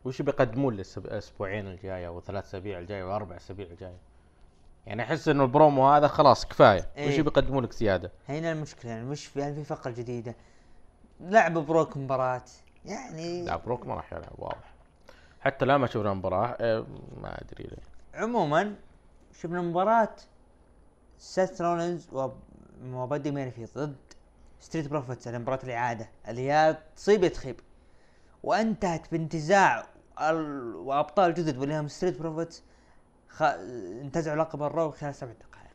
وش بيقدمون الاسبوعين الجاية أو ثلاث أسابيع الجاية واربع أسابيع الجاية؟ يعني أحس إنه البرومو هذا خلاص كفاية. وش إيه. بيقدمون لك زيادة؟ هنا المشكلة يعني مش في هل في فقرة جديدة؟ لعب بروك مباراة يعني لا بروك ما راح يلعب واضح. حتى لا ما شفنا مباراة آه ما أدري ليه. عموما شفنا مباراة سيث رولينز وب- وبادي ميرفي ضد Street Profits على مباراة الإعادة اللي هي تصيب يا تخيب. وانتهت بانتزاع ال... وأبطال جدد واللي هم Street Profits خ... انتزعوا لقب ال Raw خلال سبع دقائق.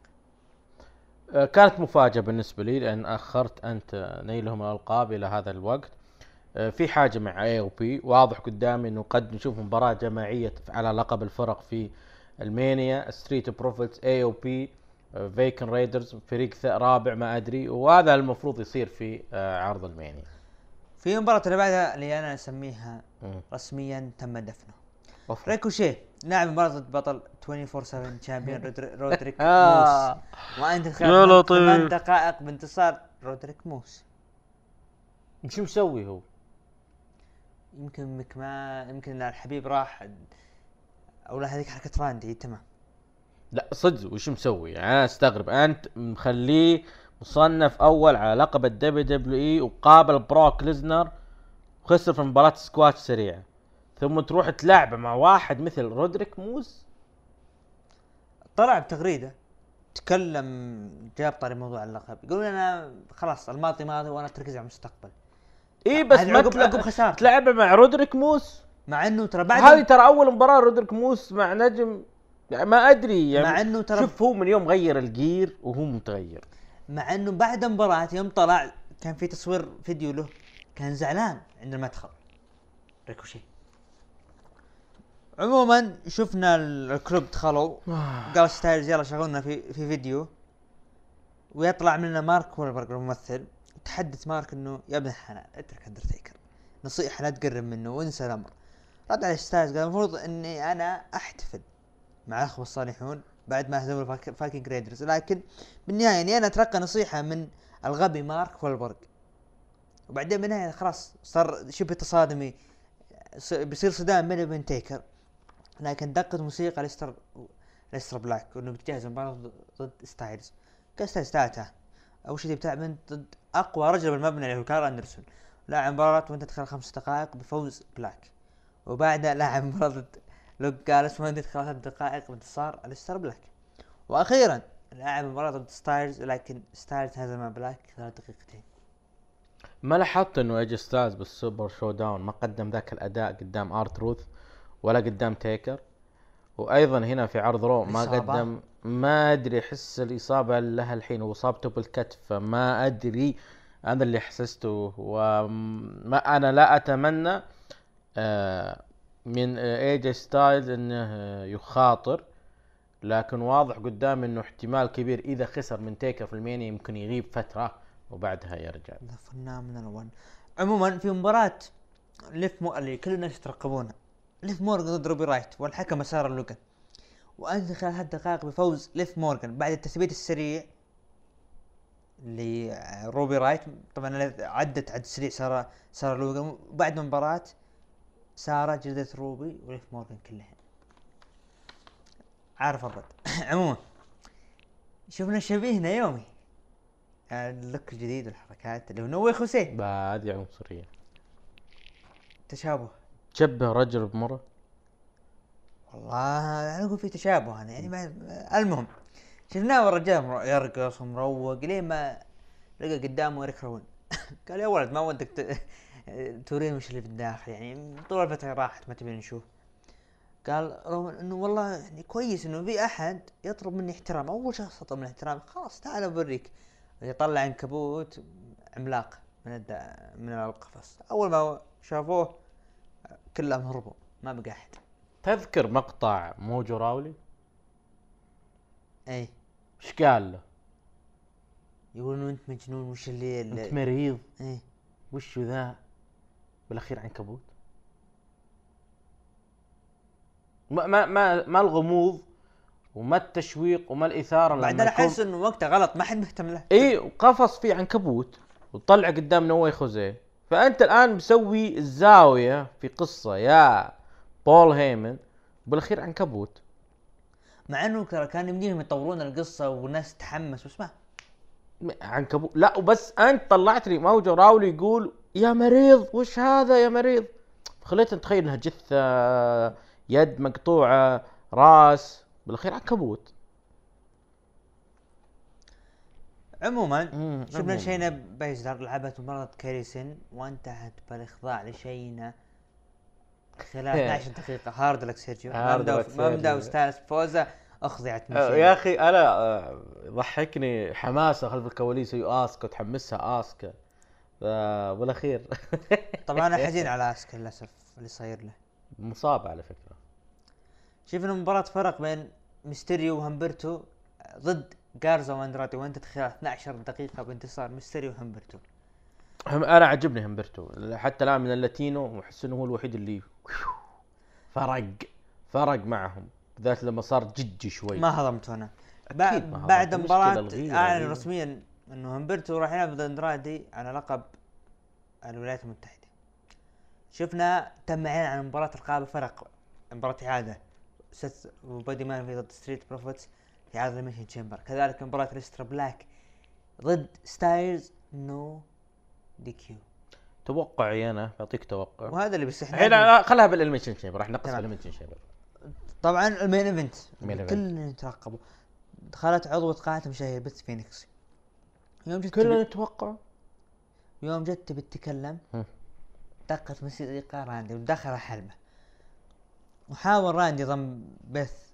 آه، كانت مفاجأة بالنسبة لي لأن أخرت أنت نيلهم الألقاب إلى هذا الوقت. آه، في حاجة مع AOP واضح قدامي إنه قد نشوف مباراة جماعية على لقب الفرق في ال Mania. Street Profits AOP Viking Raiders فريق رابع ما أدري وهذا المفروض يصير في آه، عرض ال Mania في المباراة اللي بعدها اللي أنا أسميها. رسميا تم دفنه أوف. ريكوشيه لعب مباراة بطل 24 7 champion رودر- رودريك آه. موس وانتهت خلال لطيف. ثمان دقائق بانتصار رودريك موس شو مسوي هو؟ يمكن مك ما يمكن الحبيب راح أو لا هذيك حركة راندي تمام لا صدق وش مسوي؟ يعني أنا أستغرب. أنت مخليه مصنف أول على لقب ال WWE وقابل بروك ليزنر وخسر في مباراة سكواتش سريعة ثم تروح تلعبه مع واحد مثل رودريك موس طلع بتغريدة تكلم جاب طاري موضوع اللقب. يقول أنا خلاص الماضي ماضي وأنا أركز على المستقبل. إي بس ما عقب- تلع- عقب خسارته. تلعبه مع رودريك موس مع إنه ترى بعد هذه ترى أول مباراة رودريك موس مع نجم يعني ما أدري يعني مع إنه ترى- شوف هو من يوم غير ال gear وهو متغير. مع إنه بعد المباراة يوم طلع كان في تصوير فيديو له كان زعلان عند المدخل. ريكوشي. عموما شفنا ال Club دخلوا قال ستايلز يلا شغلنا في في فيديو. ويطلع مننا مارك وولبرغ الممثل. تحدث مارك إنه يا ابن الحلال اترك أندرتيكر. نصيحة لا تقرب منه وانسى الأمر. رد عليه ستايلز قال المفروض إني أنا أحتفل. مع الاخوة الصالحون بعد ما هزموا الفاك- Viking Raiders لكن بالنهاية اني أنا اتلقى نصيحة من الغبي مارك وولبرغ وبعدين بالنهاية خلاص صار شبه تصادمي. بيصير صدام بيني وبين تيكر لكن دقت موسيقى أليستر أليستر بلاك وإنه بتجهز المباراة ضد- ستايلز. قال ستايلز تعال أول شيء بتلعب انت ضد أقوى رجل بالمبنى اللي هو كارل أندرسون. لعب مباراة وانتهت خلال خمس دقائق بفوز بلاك. وبعدها لعب مباراة ضد لوك جالوز وانتهت خلال ثلاث دقائق بانتصار أليستر بلاك؟ وأخيرا لعب مباراة ضد ستايلز لكن ستايلز هزم بلاك ثلاث دقيقتين. ما لاحظت إنه AJ ستايلز بال Super ShowDown ما قدم ذاك الأداء قدام R-Truth ولا قدام تيكر. وأيضا هنا في عرض Raw ما؟ قدم ما أدري أحس الإصابة لها الحين وإصابته بالكتف فما أدري. هذا اللي حسسته وما أنا لا أتمنى آه، من AJ ستايلز إنه يخاطر. لكن واضح قدامي إنه احتمال كبير إذا خسر من تيكر في ال Mania يمكن يغيب فترة وبعدها يرجع. the فنان ون عموما في مباراة ليف مو اللي كل الناس يترقبونها. ليف مورغان ضد روبي رايوت والحكم سارة لوغان. وانتهت خلال هالدقائق دقائق بفوز ليف مورغان بعد التثبيت السريع لروبي رايوت. طبعا عدت عد سريع سارة سارة لوغان. بعد المباراة سارة جلدت روبي وليف مورغان كلها. عارف الرد. عموما شفنا شبيهنا يومي. اللوك الجديد والحركات اللي هو نوي خوسيه با هذه عنصريه تشابه. تشبه رجل بمرة؟ والله أنا أقول في تشابه أنا يعني ما المهم شفناه والرجال يرقص ومروق لين ما لقى قدامه ريك روين. قال يا ولد ما ودك ت... توريني وش اللي في الداخل يعني طول الفترة راحت ما تبين نشوف. قال روين إنه والله يعني كويس إنه في أحد يطلب مني احترام أول شخص يطلب مني احترام خلاص تعال اوريك يطلع عنكبوت عملاق من الد... من القفص. أول ما شافوه كلهم هربوا ما بقى أحد. تذكر مقطع موجو راولي اي إيش قال له؟ يقولون أنت مجنون وش اللي, أنت. مريض. إيه. وش ذا؟ بالأخير عنكبوت. ما ما ما, ما الغموض وما التشويق وما الإثارة بعدين لما يكون- احس إنه وقته غلط ما حد مهتم له. اي وقفص فيه عنكبوت وطلع قدام نوي خوزيه فأنت الآن مسوي الزاوية في قصة يا بول هيمن بالأخير عنكبوت. مع إنه ترى كان يمديهم يطورون القصة والناس تتحمس بس ما عنكبوت لا وبس أنت طلعت لي موجو راولي يقول يا مريض وش هذا يا مريض خليتني اتخيل إنها جثة يد مقطوعة راس بالأخير عنكبوت عموما شفنا. شينا بايزلر لعبت مباراة كاريسن وانتهت بالإخضاع لشينا خلال 12 دقيقة هارد لك سيرجيو ما هارد مداو لك ما مداو سيرجيو. ستانس بفوزه أخضعت من شيء. يا أخي أنا آه، ضحكني حماسة خلف الكواليس اسكا وتحمسها اسكا بالاخير طبعا أنا حزين على آسكا للأسف اللي صاير له. مصاب على فكرة. شوف إنه مباراة فرق بين ميستيريو وهمبرتو ضد جارزا واندرادي وأنت خلال 12 دقيقة بانتصار ميستيريو وهمبرتو. هم أنا عجبني همبرتو. حتى الآن من اللاتينو وأحس إنه هو الوحيد اللي فرق فرق معهم. بالذات لما صار جدي شوي. ما هضمته أنا. بعد مباراة أعلن. رسميا إنه همبرتو راح يلعب ضد اندرادي على لقب الولايات المتحدة. شفنا تم إعلان عن مباراة القابة فرق مباراة إعادة. سيث وبادي ميرفي ضد Street Profits في عرض Elimination Chamber. كذلك مباراة أليستر بلاك ضد ستايلز no DQ. توقعي أنا بعطيك توقع. وهذا اللي بس إحنا الحين خلها بال Elimination Chamber راح نقص تمام. بال Elimination Chamber طبعا ال main event. كلنا نترقبه. دخلت عضوة قاعة مشاهير بث فينيكس. يوم جت كلنا نتوقع. يوم جت تبي تتكلم. دقت موسيقى راندي ودخل حلبة وحاول راندي ضم بث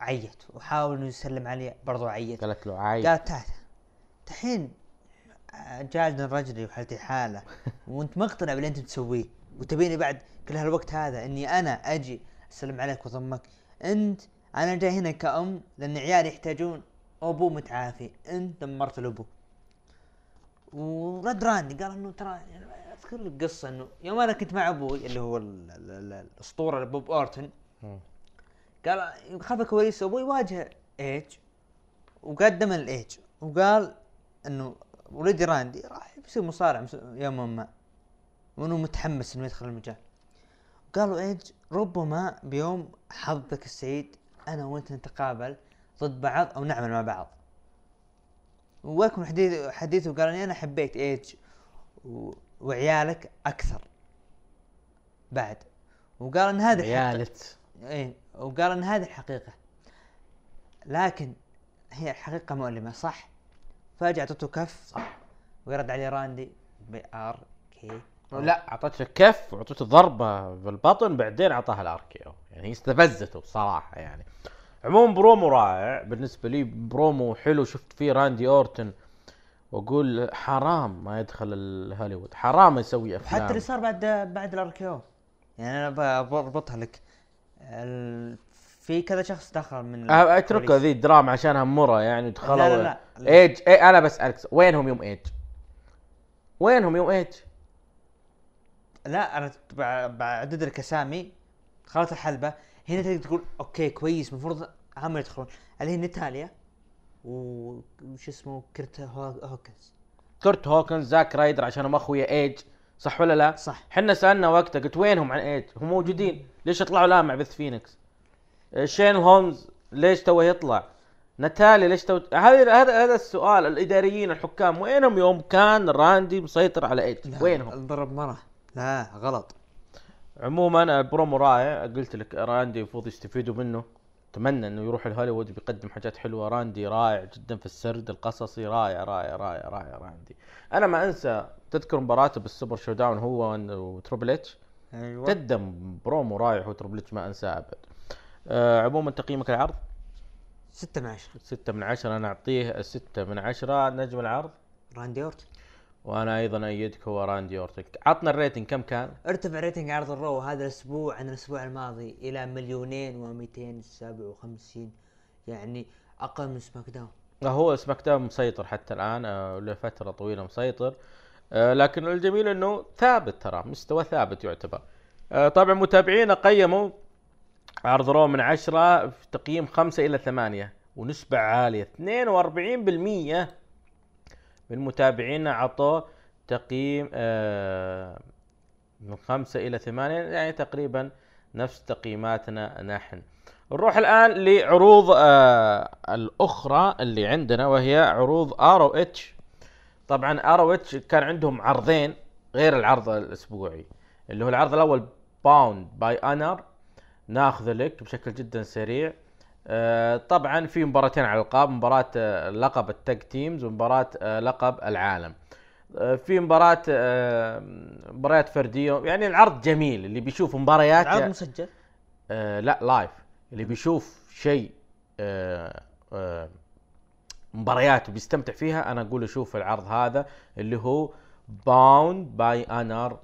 عيت وحاول إنه يسلم عليه برضو عيت. قالت له عايد قال تعال. دحين جالد رجلي وحالتي حالة وأنت مقتنع باللي أنت تسويه. وتبيني بعد كل هالوقت هذا إني أنا أجي أسلم عليك وأضمك. أنت أنا جاي هنا كأم لأن عيالي يحتاجون ابو متعافي انت دمرت الابو. ورد راندي قال إنه ترى أذكر لك قصة إنه يوم أنا كنت مع أبوي اللي هو ال- ال- ال- الأسطورة بوب اورتن. قال خلف الكواليس أبوي واجه إيج وقدم الإيج. وقال إنه ولدي راندي راح يصير مصارع يوما ما. وإنه متحمس إنه يدخل المجال. قالوا إيج ربما بيوم حظك السعيد أنا وأنت نتقابل. ضد بعض أو نعمل مع بعض. ويكون حديث حديثه قال اني أنا حبيت إيج و... وعيالك أكثر بعد. وقال إن هذه. عيالت. إيه. وقال إن هذه الحقيقة لكن هي حقيقة مؤلمة صح؟ فجأة أعطته كف. صح. ويرد عليه راندي ب RKO. لا أعطته كف وعطته ضربة بالبطن بعدين أعطاها ال RKO يعني هي استفزته بصراحة يعني. عموما برومو رائع. بالنسبة لي برومو حلو. شفت فيه راندي أورتن وأقول حرام ما يدخل الهوليوود. حرام يسوي أفلام. حتى اللي صار بعد بعد ال RKO. يعني أنا بربطها لك. ال... في كذا شخص دخل من أه، الكواليس. ذي الدراما عشانها مرة يعني دخلوا لا، لا، لا. إيج. إيه أنا بسالك وينهم يوم إيج؟ وينهم يوم إيج؟ لا أنا بعدد لك اسامي دخلت الحلبة. هنا تقدر تقول okay كويس المفروض هم يدخلون اللي هي ناتاليا و- وش اسمه كرت هو- هوكنز كرت هوكنز زاك رايدر عشانهم أخويا إيج صح ولا لا؟ صح. إحنا سألنا وقتها قلت وينهم عن إيج؟ هم موجودين ليش يطلعوا الان مع بث فينيكس؟ آه، شين هومز ليش توه يطلع؟ ناتالي ليش تو هذا هذا هذا السؤال الإداريين الحكام وينهم يوم كان راندي مسيطر على إيج؟ وينهم؟ الضرب مرة لا غلط عموما البرومو رائع قلت لك راندي المفروض يستفيدوا منه. أتمنى إنه يروح الهوليوود بيقدم حاجات حلوة. راندي رائع جدا في السرد القصصي. رائع رائع رائع رائع راندي. أنا ما أنسى تذكر مباراته بال Super ShowDown هو و Triple H؟ أيوه. قدم برومو رائع هو Triple H ما انساه أبد. آه عموما تقييمك العرض؟ ستة من عشرة. ستة من عشرة أنا أعطيه ستة من عشرة. نجم العرض؟ راندي اورتن وأنا أيضا أيدك هو راندي اورتن عطنا ال rating كم كان؟ ارتفع rating عرض ال Raw هذا الأسبوع عن الأسبوع الماضي إلى مليونين ومئتين سبعة وخمسين يعني أقل من SmackDown. هو SmackDown مسيطر حتى الآن آه، لفترة طويلة مسيطر. آه، لكن الجميل إنه ثابت ترى مستوى ثابت يعتبر. آه، طبعا متابعينا قيموا عرض Raw من عشرة في تقييم خمسة إلى ثمانية ونسبة عالية 42% من متابعينا عطوه تقييم آه، من خمسة إلى ثمانية يعني تقريبا نفس تقييماتنا نحن. نروح الآن لعروض آه الأخرى اللي عندنا وهي عروض ارو إتش. طبعا ارو إتش كان عندهم عرضين غير العرض الأسبوعي اللي هو العرض الأول Bound by Honor ناخذه لك بشكل جدا سريع. طبعا في مباراتين على الألقاب مباراة آه لقب ال tag teams ومباراة آه لقب العالم. آه في مباراة آه مباريات فردية. يعني العرض جميل اللي بيشوف مباريات العرض مسجل؟ آه لا live. اللي بيشوف شيء آه، آه، مباريات وبيستمتع فيها أنا أقول أشوف العرض هذا اللي هو Bound by Honor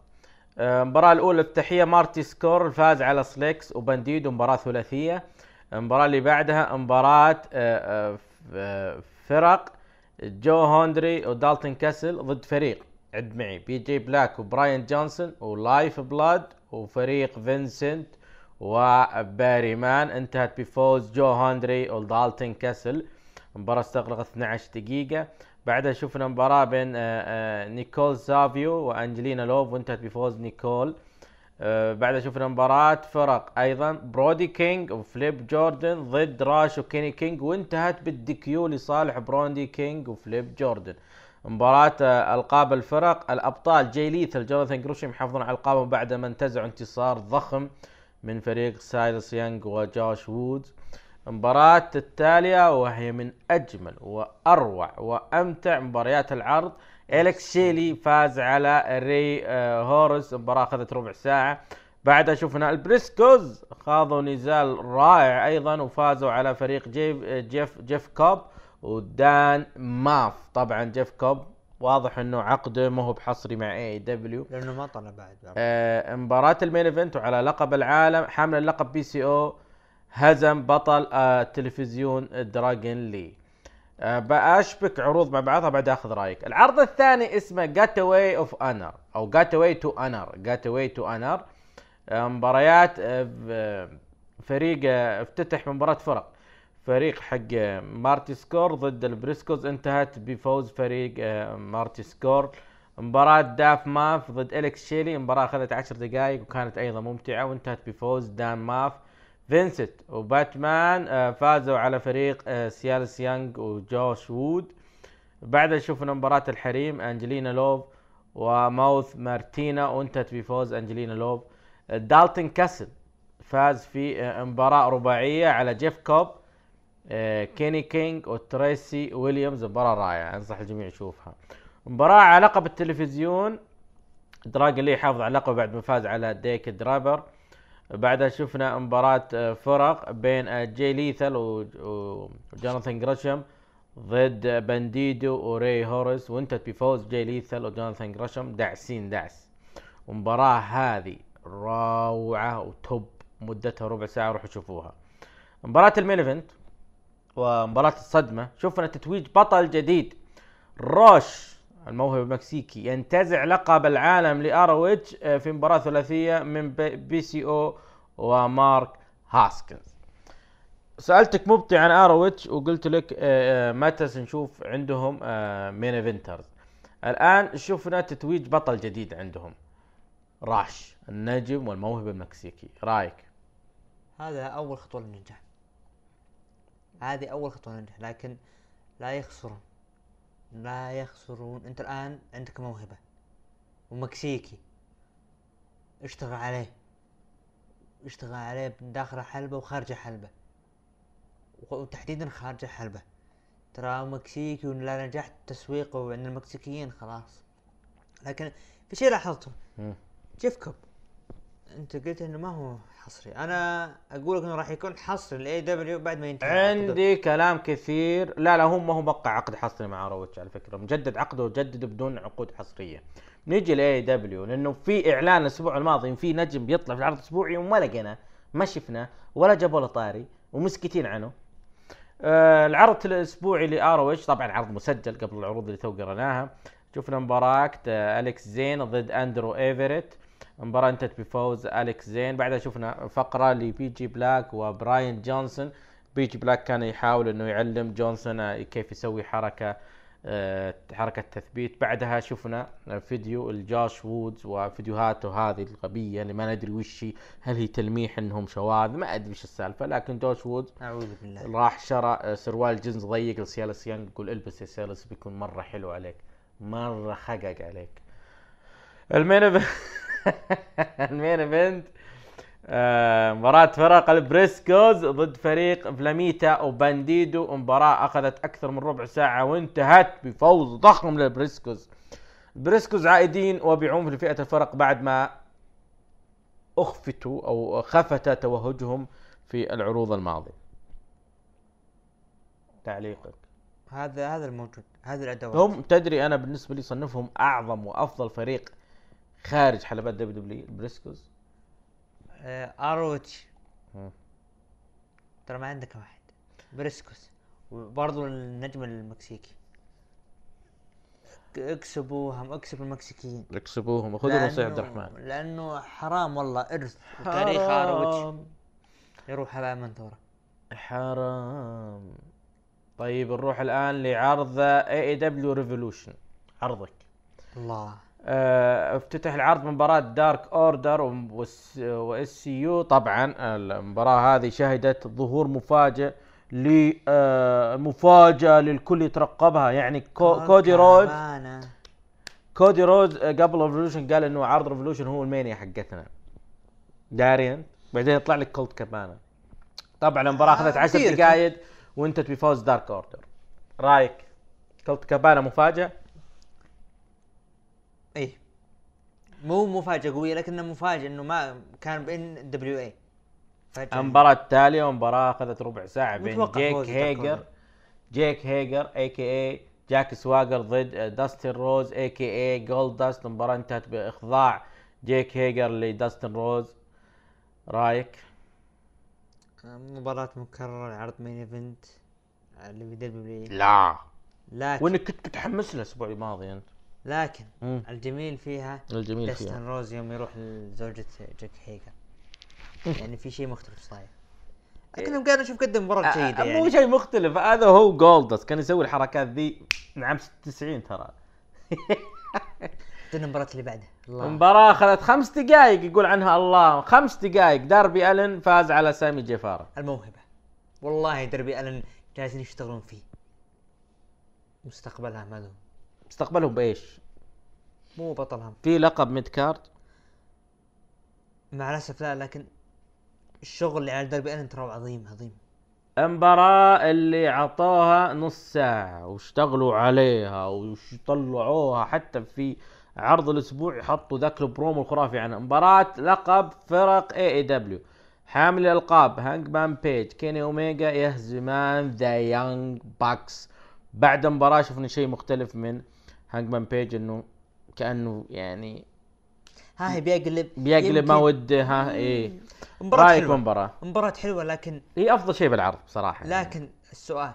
المباراة الأولى الافتتاحية مارتي سكور فاز على Slex وبانديدو مباراة ثلاثية. المباراة اللي بعدها مباراة آه، آه، آه، فرق جو هندري ودالتون كاسل ضد فريق. عد معي. PJ Black وبراين جونسون و Lifeblood وفريق فينسنت وبيتمان. انتهت بفوز جو هندري ودالتون كاسل. المباراة استغرقت 12 دقيقة. بعدها شفنا مباراة بين نيكول سافوي وأنجلينا لوف وانتهت بفوز نيكول. بعدها شفنا مباراة فرق. أيضا برودي كينج وفليب جوردن ضد راش وكيني كينج وانتهت بال DQ لصالح برودي كينج وفليب جوردن. مباراة آه، ألقاب الفرق. الأبطال جاي ليثال جوناثان جريشام يحافظون على ألقابهم بعد ما انتزعوا انتصار ضخم من فريق سايلس يانج وجوش وودز. المباراة التالية وهي من أجمل وأروع وأمتع مباريات العرض. إليكس شيلي فاز على ري آه، هوروس. مباراة أخذت ربع ساعة. بعدها شفنا البريسكوز خاضوا نزال رائع أيضا وفازوا على فريق جيف آه، جيف جيف كوب ودان ماف. طبعا جيف كوب واضح إنه عقده ما هو بحصري مع AEW لأنه ما طلع بعد. آه، مباراة ال main event وعلى لقب العالم حامل اللقب PCO هزم بطل آه، التلفزيون دراجون لي آه، بأشبك عروض مع بعضها بعد أخذ رأيك. العرض الثاني اسمه Gateway of Honor أو Gateway to Honor Gateway to Honor مباريات آه، فريق آه، افتتح مباراة فرق. فريق حق مارتي سكور ضد البريسكوز. انتهت بفوز فريق مارتي سكور. مباراة دان ماف ضد إليكس شيلي. مباراة أخذت عشر دقائق وكانت أيضا ممتعة. وانتهت بفوز دان ماف فينسنت وبيتمان آه، فازوا على فريق آه، سايلس يانج وجوش وودز. بعدها شفنا مباراة الحريم أنجلينا لوف وماوث مارتينا وانتهت بفوز أنجلينا لوف. دالتون كاسل فاز في آه، مباراة رباعية على جيف كوب آه، كيني كينج وتريسي ويليامز. مباراة رائعة أنصح الجميع يشوفها. مباراة على لقب التلفزيون. دراجون لي يحافظ على لقبه بعد ما فاز على ديك درابر بعدها شفنا مباراة آه، فرق بين آه، جاي ليثال وجوناثان جريشام ضد بانديدو وري هوروس وانتهت بفوز جاي ليثال وجوناثان جريشام دعسين دعس. المباراة هذه روعة وتوب مدتها ربع ساعة روحوا شوفوها. مباراة ال main event ومباراة الصدمة شفنا تتويج بطل جديد روش الموهبة المكسيكي ينتزع لقب العالم ل ROH آه، في مباراة ثلاثية من PCO ومارك هاسكنز. سألتك مبطي عن ROH وقلت لك آه، آه، متى سنشوف عندهم main eventers الآن شفنا تتويج بطل جديد عندهم. روش النجم والموهبة المكسيكي. رأيك؟ هذا أول خطوة للنجاح. هذه أول خطوة للنجاح لكن لا يخسرون. لا يخسرون. انت الآن عندك موهبة ومكسيكي. اشتغل عليه. اشتغل عليه داخل حلبة وخارج حلبة. وتحديدا خارج حلبة. ترى مكسيكي ولا نجحت تسويقه عند المكسيكيين خلاص. لكن في شيء لاحظته. جيف كوب. انت قلت إنه ما هو حصري. أنا أقول لك إنه راح يكون حصري ل AEW بعد ما ينتهي عقده. عندي كلام كثير. لا لا هو ما هو موقع عقد حصري مع ROH على فكرة. مجدد عقده وجدد بدون عقود حصرية. نيجي ل AEW لأنه في إعلان الأسبوع الماضي في نجم بيطلع في العرض الأسبوعي وما لقيناه ما شفناه ولا جابوا له طاري ومسكتين عنه. آه العرض الأسبوعي ل ROH طبعا عرض مسجل قبل العروض اللي تو قريناها شفنا مباراة آه، أليكس زين ضد أندرو إيفريت. المباراة انتهت بفوز أليكس زين. بعدها شفنا فقرة ل PJ Black وبراين جونسون. PJ Black كان يحاول إنه يعلم جونسون كيف يسوي حركة آه، حركة تثبيت. بعدها شفنا فيديو لجوش وودز وفيديوهاته هذه الغبية اللي ما ندري وش هي هل هي تلميح إنهم شواذ؟ ما أدري وش السالفة لكن جوش وودز أعوذ بالله. راح شرى آه، سروال جينز ضيق لسيالس يانج يقول إلبس يا سيالس بيكون مرة حلو عليك مرة خقق عليك. ال main ال main event. آه، مباراة فرق البريسكوز ضد فريق فلاميتا وبانديدو. مباراة أخذت أكثر من ربع ساعة وانتهت بفوز ضخم للبريسكوز. بريسكوز عائدين وبعنف لفئة الفرق بعد ما أخفتوا أو خفت توهجهم في العروض الماضية. تعليقك. هذا هذا الموجود. هذه الأدوات. هم تدري أنا بالنسبة لي صنفهم أعظم وأفضل فريق خارج حلبات WWE البريسكوز آه ROH. ترى ما عندك واحد. بريسكوز وبرضو النجم المكسيكي. اكسبوهم اكسبوا المكسيكيين. يكسبوهم خذوا نصيحة عبد الرحمن. لأنه حرام والله إرث وتاريخ ROH حرام يروح على منثوره حرام. طيب نروح الآن لعرض AEW Revolution عرضك. الله. افتتح العرض مباراة Dark Order و SCU طبعا المباراة هذه شهدت ظهور مفاجئ لمفاجأة للكل يترقبها. يعني كو كودي رود. كودي رود آه، قبل ريفولوشن قال إنه عرض ريفولوشن هو المانيا حقتنا. دارين بعدين يطلع لك كولت كابانا طبعا المباراة آه، اخذت 10 كثير. دقائق وانتهت بفوز دارك اوردر رأيك؟ كولت كابانا مفاجأة إيه مو مفاجأة قوية لكنه مفاجأة إنه ما كان بين دبليو اي المباراة التالية ومباراة أخذت ربع ساعة بين جيك هيجر جيك هيجر a.k.a. جاك سواجر ضد آه، داستن روز a.k.a. جولد داست المباراة انتهت بإخضاع جيك هيجر لداستن روز رأيك؟ مباراة مكررة عرض main event اللي في WWE لا. لكن وإنك كنت متحمس له الأسبوع الماضي أنت. لكن مم. الجميل فيها الجميل فيها. روز يوم يروح لزوجة جاك هيجر. يعني في شيء مختلف صاير. لكنهم قالوا شوف قدم مباراة آه، جيدة آه، مو يعني شيء مختلف. هذا هو جولدست كان يسوي الحركات ذي نعم 90 ترى. بدنا المباراة اللي بعدها؟ الله. المباراة أخذت خمس دقائق يقول عنها الله. خمس دقائق داربي ألن فاز على سامي جيفارا. الموهبة. والله دربي ألن جالسين يشتغلون فيه. مستقبلها ما له مستقبلهم بإيش؟ مو بطلهم. في لقب mid card مع الأسف لا لكن الشغل اللي على دربي الن ترى عظيم عظيم. المباراة اللي عطوها نص ساعة واشتغلوا عليها وطلعوها حتى في عرض الأسبوع حطوا ذاك البرومو الخرافي عنها. مباراة لقب فرق AEW حامل الألقاب هانج مان بيج كيني اوميجا يهزمان The Young Bucks بعد المباراة شفنا شيء مختلف من هانج مان بيج إنه كأنه يعني ها هي بيقلب بيقلب ما وده ها إيه. مباراة رأيك حلوة. بالمباراة مباراة حلوة لكن هي أفضل شيء بالعرض بصراحة. يعني. لكن السؤال.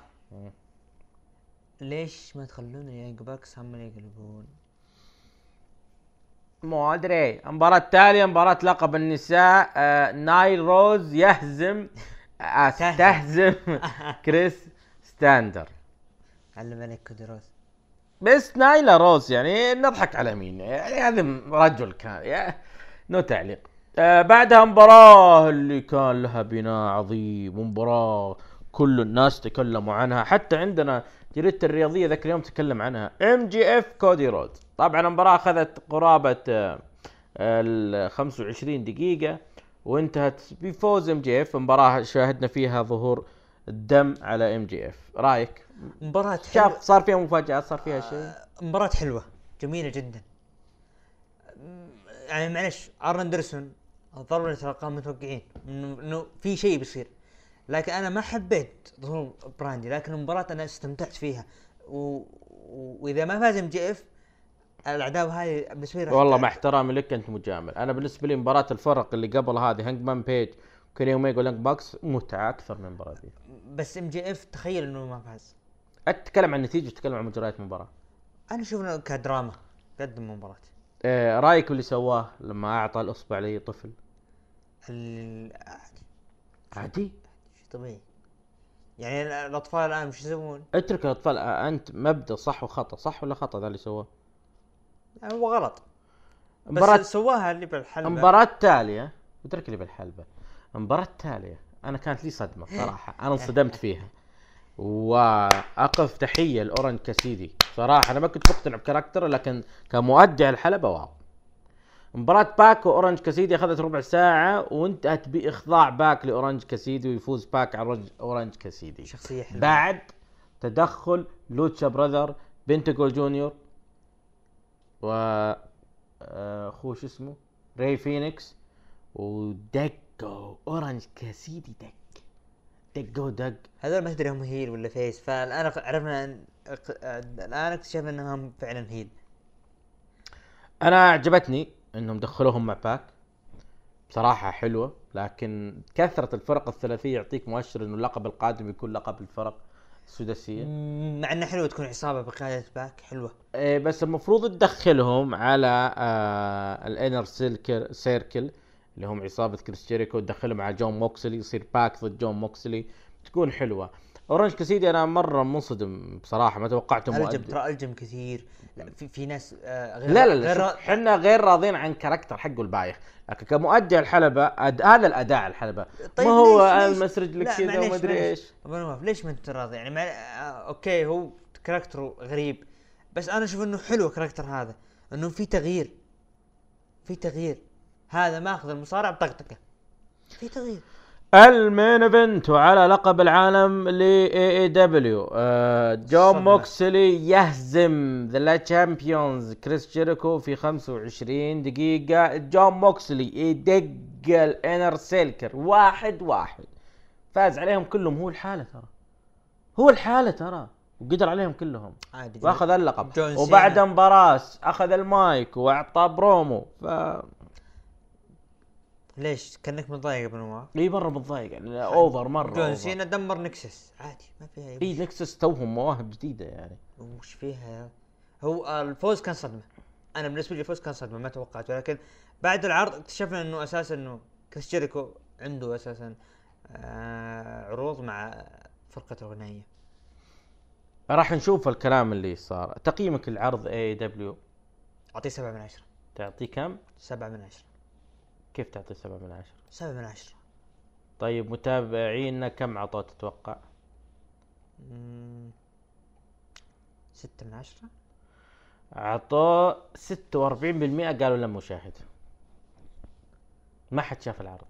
ليش ما تخلون ال Young Bucks هم يقلبون؟ مو أدري. المباراة التالية مباراة لقب النساء. آه نايلا روز يهزم آه تهزم كريس ستاندر. علم عليك كودي روز بس نايلا روز يعني نضحك على مين؟ يعني هذا رجل كان يا no تعليق. آه بعدها مباراة اللي كان لها بناء عظيم ومباراة كل الناس تكلموا عنها. حتى عندنا جريدة الرياضية ذاك اليوم تكلم عنها. MJF كودي رود طبعا المباراة أخذت قرابة آه، ال 25 دقيقة وانتهت بفوز MJF مباراة شاهدنا فيها ظهور الدم على MJF رأيك؟ مباراة حلوة. شاف صار فيها مفاجآت صار فيها شيء؟ مباراة حلوة جميلة جدا. يعني معلش أرن أندرسون الضربة اللي تلقاها متوقعين انه في شيء بيصير. لكن أنا ما حبيت ظهور براندي لكن المباراة أنا استمتعت فيها. و... وإذا ما فاز MJF العداوة هذه بالنسبة لي والله مع احترامي لك أنت مجامل. أنا بالنسبة لي مباراة الفرق اللي قبل هذه هانجمان بيج كيني اوميجا و Young Bucks متعة أكثر من المباراة دي. بس MJF تخيل إنه ما فاز. أتكلم عن النتيجه وتتكلم عن مجريات المباراة. أنا أشوف إنه كدراما قدم مباراة. آه رأيك باللي سواه لما أعطى الأصبع للطفل؟ ال... عادي. شيء طبيعي. يعني الأطفال الآن وش يسوون؟ اترك الأطفال آه أنت مبدأ صح وخطأ صح ولا خطأ ذا اللي سواه؟ هو غلط. بس مباراة سواها اللي بالحلبة. المباراة التالية اترك اللي بالحلبة. المباراة التالية أنا كانت لي صدمة صراحة. أنا انصدمت فيها. وأقف تحية لاورنج كاسيدي. صراحة أنا ما كنت مقتنع ب character ه لكن كمؤدي الحلبة wow. مباراة باك واورنج كاسيدي أخذت ربع ساعة وانتهت بإخضاع باك لاورنج كاسيدي ويفوز باك على اورنج كاسيدي. شخصية حلوة. بعد تدخل Lucha Brothers بنتاجون جونيور و آه، أخوه شو اسمه؟ راي فينيكس. ودقوا اورنج كاسيدي دق دق ودق هذول ما تدري هم heel ولا face فالآن عرفنا أن... الآن اكتشفنا إنهم فعلا heel. أنا عجبتني إنهم دخلوهم مع باك. بصراحة حلوة لكن كثرة الفرق الثلاثية يعطيك مؤشر إنه اللقب القادم يكون لقب الفرق السداسية. مم، مع إنه حلوة تكون عصابة بقيادة باك حلوة. إيه بس المفروض تدخلهم على آه ال Inner Circle Circle. اللي هم عصابة كريس جيريكو تدخلهم على جون موكسلي يصير باك ضد جون موكسلي. تكون حلوة. أورنج كاسيدي أنا مرة منصدم بصراحة ما توقعته ألجم ترى ألجم كثير. في في ناس آه غير لا لا لا غير إحنا غير راضين عن character حقه البايخ. لكن كمؤدي على الحلبة أد... هذا الأداء على الحلبة. طيب ما هو ليش؟ المسرج لك كذا وما ادري. إيش. ليش ما أنت راضي؟ يعني مع... آه okay هو character ه غريب. بس أنا أشوف إنه حلو ال character هذا إنه في تغيير. في تغيير. هذا ماخذ المصارع بطقطقه في تغيير. ال main event وعلى لقب العالم ل AEW جون. موكسلي يهزم the champion كريس جيريكو في 25 دقيقة. جون موكسلي يدق ال Inner Circle. واحد واحد. فاز عليهم كلهم. هو لحاله ترى. هو لحاله ترى. وقدر عليهم كلهم. عادي. وأخذ اللقب. وبعد مباراة أخذ المايك وأعطى برومو. ف ليش؟ كأنك متضايق ابو نواف إي مرة متضايق يعني over مرة جون. سينا دمر Nexus. عادي ما فيها أي Nexus توهم مواهب جديدة يعني. وش فيها هو آه، الفوز كان صدمة. أنا بالنسبة لي الفوز كان صدمة ما توقعت. ولكن بعد العرض اكتشفنا إنه أساسا إنه كريس جيريكو عنده أساسا آه عروض مع فرقة الغنائية. راح نشوف الكلام اللي صار. تقييمك العرض AEW أعطيه سبعة من عشرة. تعطيه كم؟ سبعة من عشرة. كيف تعطيه سبعة من عشرة؟ سبعة من عشرة. طيب متابعينا كم عطوه تتوقع؟ مم، ستة من عشرة. عطوه 46% قالوا لم مشاهد. ما حد شاف العرض.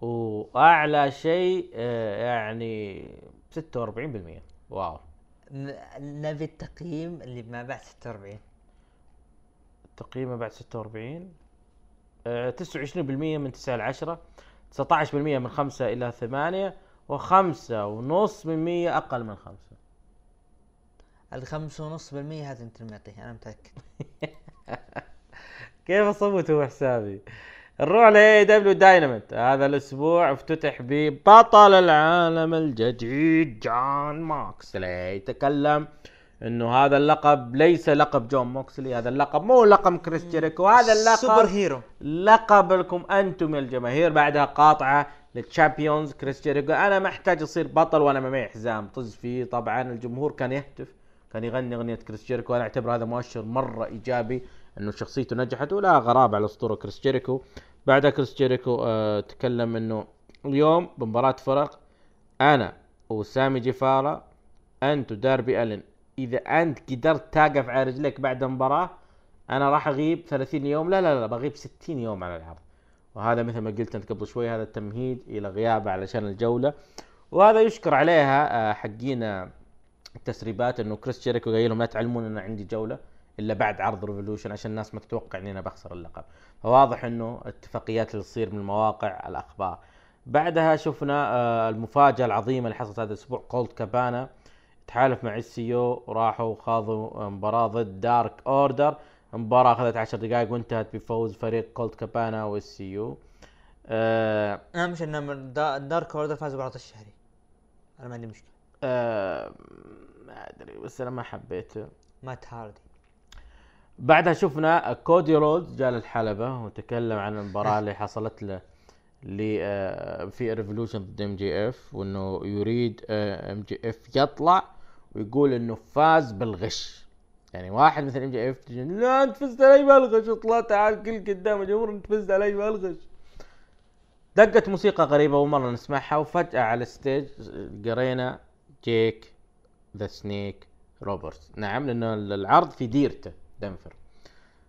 وأعلى شيء آه، يعني 46% واو. ن- نبي التقييم اللي ما بعد ستة وأربعين. تقييمه بعد 46 آه، 29% من 9 ل 10 19% من 5 إلى 8 وخمسة ونص من 100 أقل من 5 الخمسة ونص بالمية هذا انت اللي معطيه أنا متأكد. كيف اصوت هو حسابي؟ نروح ل AEW Dynamite هذا الأسبوع افتتح ببطل العالم الجديد جون موكسلي يتكلم إنه هذا اللقب ليس لقب جون موكسلي هذا اللقب مو لقب كريس جيريكو هذا اللقب super hero. لقب لكم أنتم يا الجماهير بعدها قاطعه Le Champion كريس جيريكو. أنا ما أحتاج أصير بطل وأنا ما معي حزام طز فيه. طبعا الجمهور كان يهتف كان يغني أغنية كريس جيريكو. أنا أعتبر هذا مؤشر مرة إيجابي إنه شخصيته نجحت ولا غرابة على الاسطوره كريس جيريكو. بعدها كريس جيريكو آه تكلم إنه اليوم بمباراة فرق أنا وسامي جيفارا انت وداربي ألن. إذا أنت قدرت تقف على رجليك بعد المباراه أنا راح أغيب 30 يوم. لا لا لا بغيب 60 يوم على العرض وهذا مثل ما قلت أنت قبل شوي هذا التمهيد إلى غيابه علشان الجولة. وهذا يشكر عليها آه، حقين التسريبات إنه كريس جيريكو قايل لهم لا تعلمون إن عندي جولة إلا بعد عرض Revolution عشان الناس ما تتوقع إني أنا بخسر اللقب. فواضح إنه اتفاقيات اللي تصير من مواقع الأخبار. بعدها شفنا آه، المفاجأة العظيمة اللي حصلت هذا الأسبوع كولد كابانا تحالف مع ال SCU وراحوا خاضوا مباراة ضد Dark Order المباراة أخذت 10 دقائق وانتهت بفوز فريق كولد كابانا وال SCU آه أهم شيء ان دا- Dark Order فاز بالعرض الشهري. أنا ما عندي مشكلة. آه ما أدري بس أنا ما حبيته. مات هاردي. بعدها شفنا كودي رودز جاء للحلبة وتكلم عن المباراة اللي حصلت له اللي آه، في Revolution ضد MJF وإنه يريد MJF يطلع. ويقول إنه فاز بالغش. يعني واحد مثل MJF لا أنت فزت علي بالغش. اطلع تعال قل قدام الجمهور أنت فزت علي بالغش. دقت موسيقى غريبة أول مرة نسمعها وفجأة على ال stage قرينا جيك ذا سنيك روبرتس نعم لأنه العرض في ديرته دنفر.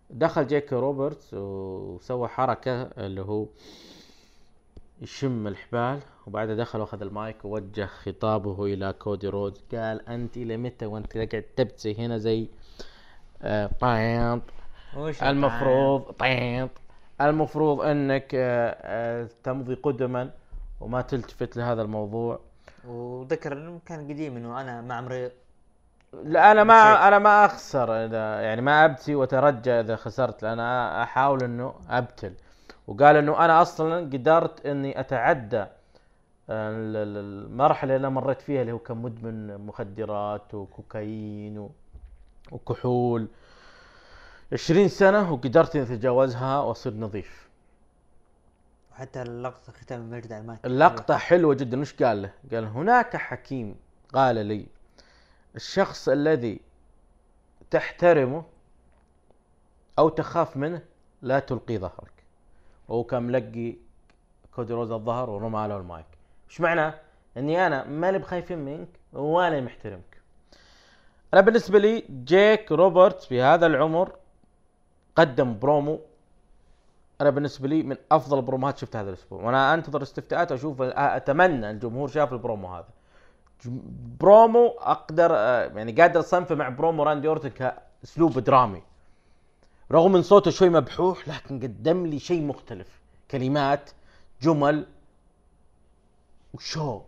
دخل جيك روبرتس وسوى حركة اللي هو يشم الحبال وبعدها دخل وأخذ المايك ووجه خطابه إلى كودي رودز قال أنت إلى متى وأنت قاعد تبتسي هنا زي آه وش المفروض طيب المفروض إنك آه، آه، تمضي قدما وما تلتفت لهذا الموضوع. وذكر إنه كان قديم إنه أنا ما عمري لا أنا. ما أنا ما أخسر إذا يعني ما ابتي وأترجى إذا خسرت لأن أنا أحاول إنه أبتل. وقال إنه أنا أصلا قدرت إني أتعدى ال- المرحلة اللي أنا مريت فيها اللي هو كان مدمن مخدرات وكوكايين وكحول. 20 سنة وقدرت إني أتجاوزها وأصير نظيف. وحتى اللقطة ختام المجد المايك اللقطة حلوة جدا. وش قال له؟ قال هناك حكيم قال لي الشخص الذي تحترمه أو تخاف منه لا تلقي ظهرك. وهو كان ملقي كودي رودز الظهر ورمى له المايك. إيش معناه؟ إني أنا ماني بخايف منك وأنا محترمك. أنا بالنسبة لي جيك روبرتس في هذا العمر قدم برومو. أنا بالنسبة لي من أفضل البروموهات شفتها هذا الأسبوع. وأنا أنتظر استفتاءات وأشوف أتمنى الجمهور شاف البرومو هذا. برومو أقدر آه، يعني قادر أصنفه مع برومو راندي أورتن كأسلوب درامي. رغم من صوته شوي مبحوح لكن قدم لي شيء مختلف. كلمات جمل وشو.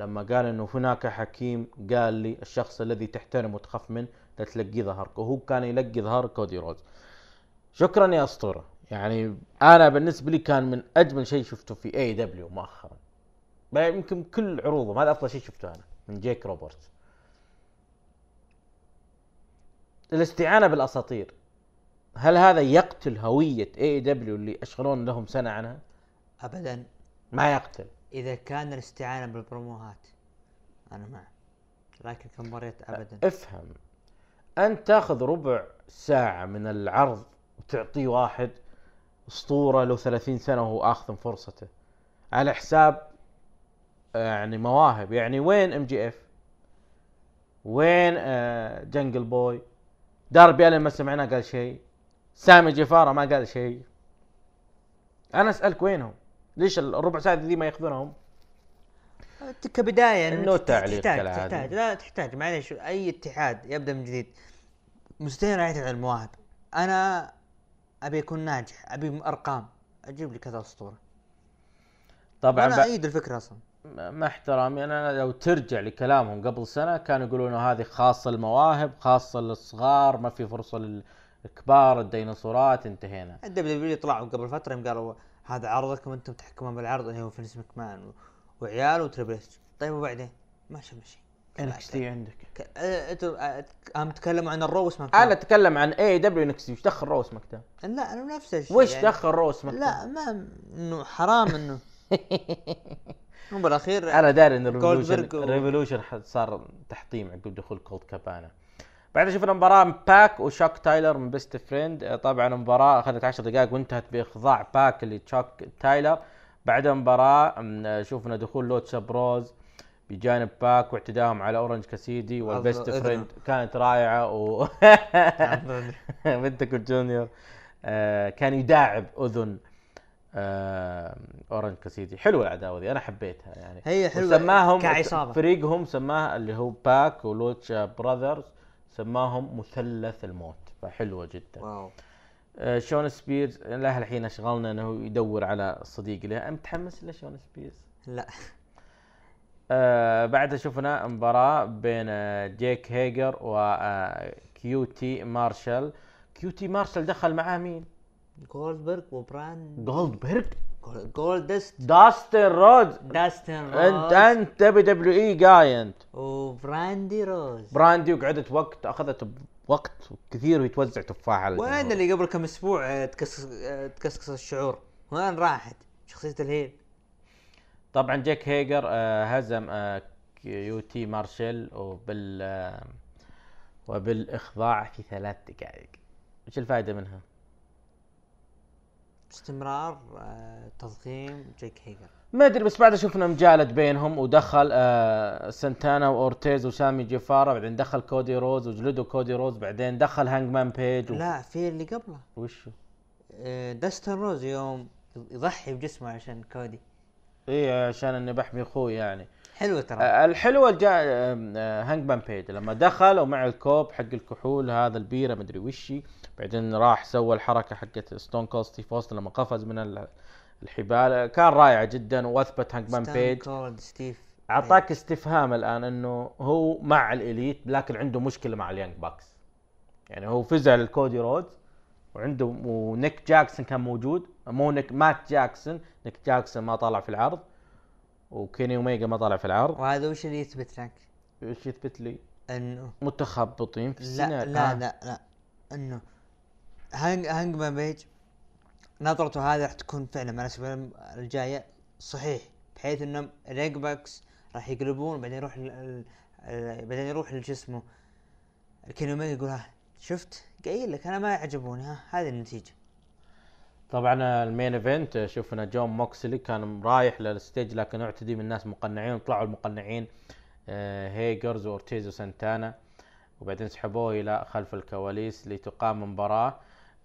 لما قال إنه هناك حكيم قال لي الشخص الذي تحترمه وتخاف منه لا تلقي ظهرك. وهو كان يلقي ظهر كودي رودز. شكرا يا أسطورة. يعني أنا بالنسبة لي كان من أجمل شيء شفته في AEW مؤخرا. يمكن كل عروضهم هذا أفضل شيء شفته أنا من جيك روبرتس. الاستعانه بالأساطير. هل هذا يقتل هوية AEW اللي اشغلونا لهم سنة عنها؟ ابدا. ما يقتل. إذا كان الاستعانة بالبروموهات. أنا مع لكن كمباريات ابدا. افهم. انت تأخذ ربع ساعة من العرض وتعطيه واحد أسطورة له 30 سنة وهو آخذ فرصته. على حساب يعني مواهب. يعني وين MJF وين آه جنجل بوي داربي الين ما سمعنا قال شيء. سامي جيفارا ما قال شيء. أنا أسألك وينهم؟ ليش الربع ساعة ذي ما يأخذونهم؟ كبدايه تحت- تعليق تحتاج كالعادة. تحتاج لا تحتاج. معليش أي اتحاد يبدأ من جديد. مستحيل راح يعتمد على المواهب. أنا أبي أكون ناجح أبي أرقام. أجيب لي كذا اسطوره طبعا أنا ايد الفكرة أصلا. مع احترامي أنا لو ترجع لكلامهم قبل سنة كانوا يقولون هذه خاصة للمواهب خاصة للصغار ما في فرصة للكبار الديناصورات انتهينا. الدبليو دبليو طلعوا قبل فترة يوم قالوا هذا عرضكم أنتم تحكمون بالعرض. اللي هو فينس مكمان و- وعيال وتريبل إتش. طيب وبعدين؟ ما شفنا شيء. إنكس تي عندك. ك- أنتوا أه، هم تكلموا عن الرو اسمه أنا أتكلم عن إي دبليو إنكس تي وش دخل روس مكتب لا أنا نفس الشيء وش يعني. دخل روس مكتب لا ما إنه حرام إنه. مو بالاخير أنا داري إن و- ريفولوشن صار تحطيم عقب دخول كولد كابانا. بعد شفنا مباراة باك وتشوك تايلر من بيست فريند طبعا المباراة أخذت 10 دقائق وانتهت بإخضاع باك لتشوك تايلر. بعد المباراة م- شفنا دخول لوتشا بروز بجانب باك واعتداءهم على أورنج كاسيدي والبيست. فريند كانت رائعة و بنتاغون جونيور آه كان يداعب أذن آه أورنج كاسيدي. حلوة العداوه دي أنا حبيتها يعني. هي حلوة سماهم كعصابة. فريقهم سماه اللي هو باك ولوتشا براذرز. سماهم مثلث الموت. فحلوة جدا. واو. آه شون سبيرز له الحين أشغلنا إنه يدور على صديق له. متحمس لشون سبيرز؟ لا. آه بعدها شفنا مباراة بين آه جيك هيجر و QT مارشال. كيو تي مارشال دخل معاه مين؟ جولدبرغ وبراند جولدبرغ؟ جولدست داستن رودز داستن انت انت دبليو دبليو اي جاي انت وبراندي روز براندي وقعدت وقت أخذت وقت كثير ويتوزع تفاح على وين. اللي قبل كم أسبوع آه، تكسكس تكسكس الشعور؟ وين راحت؟ شخصية الهيل. طبعا جيك هيجر آه هزم آه كيو تي مارشال وبال آه وبالإخضاع في ثلاث دقائق. إيش الفائده منها؟ استمرار آه، تضخيم جيك هيجر. ما أدري بس بعدها شفنا مجالد بينهم ودخل آه سانتانا وأورتيز وسامي جيفارا بعدين دخل كودي رودز وجلدوا كودي رودز بعدين دخل هانجمان بيج و... لا في اللي قبله. وشو؟ آه، داستن رودز يوم يضحي بجسمه عشان كودي. إيه عشان اني بحمي أخوي يعني. حلوة ترى. آه، الحلوة جاء هانج مان بيج. لما دخل ومع الكوب حق الكحول هذا البيرة مدري وشي بعدين راح سوى الحركة حقت ستون كولد ستيف اوستن لما قفز من ال- الحبال. كان رائع جدا وأثبت هانجمان ستون بيج. ستيف أعطاك استفهام الآن إنه هو مع الإليت لكن عنده مشكلة مع اليانج باكس. يعني هو فزع للكودي رودز وعنده ونيك جاكسون كان موجود. مو نيك مات جاكسون. نيك جاكسون ما طلع في العرض. وكيني اوميجا ما طلع في العرض. وهذا وش اللي يثبت لك؟ إيش يثبت لي؟ إنه. متخبطين في لا السنة لا آه. لا لا. إنه. هانج هانج بيج نظرته هذه راح تكون فعلا مع الأسبوع الجاية صحيح بحيث إنه اليانج باكس راح يقلبون وبعدين يروح بعدين يروح لشو اسمه الكيني اوميجا يقول ها شفت؟ قايل لك أنا ما يعجبوني ها هذه النتيجة. طبعا ال main event شفنا جون موكسلي كان رايح للستيج لكن اعتدي من الناس مقنعين وطلعوا المقنعين آه، هيجر وأورتيز وسانتانا وبعدين سحبوه إلى خلف الكواليس لتقام مباراة.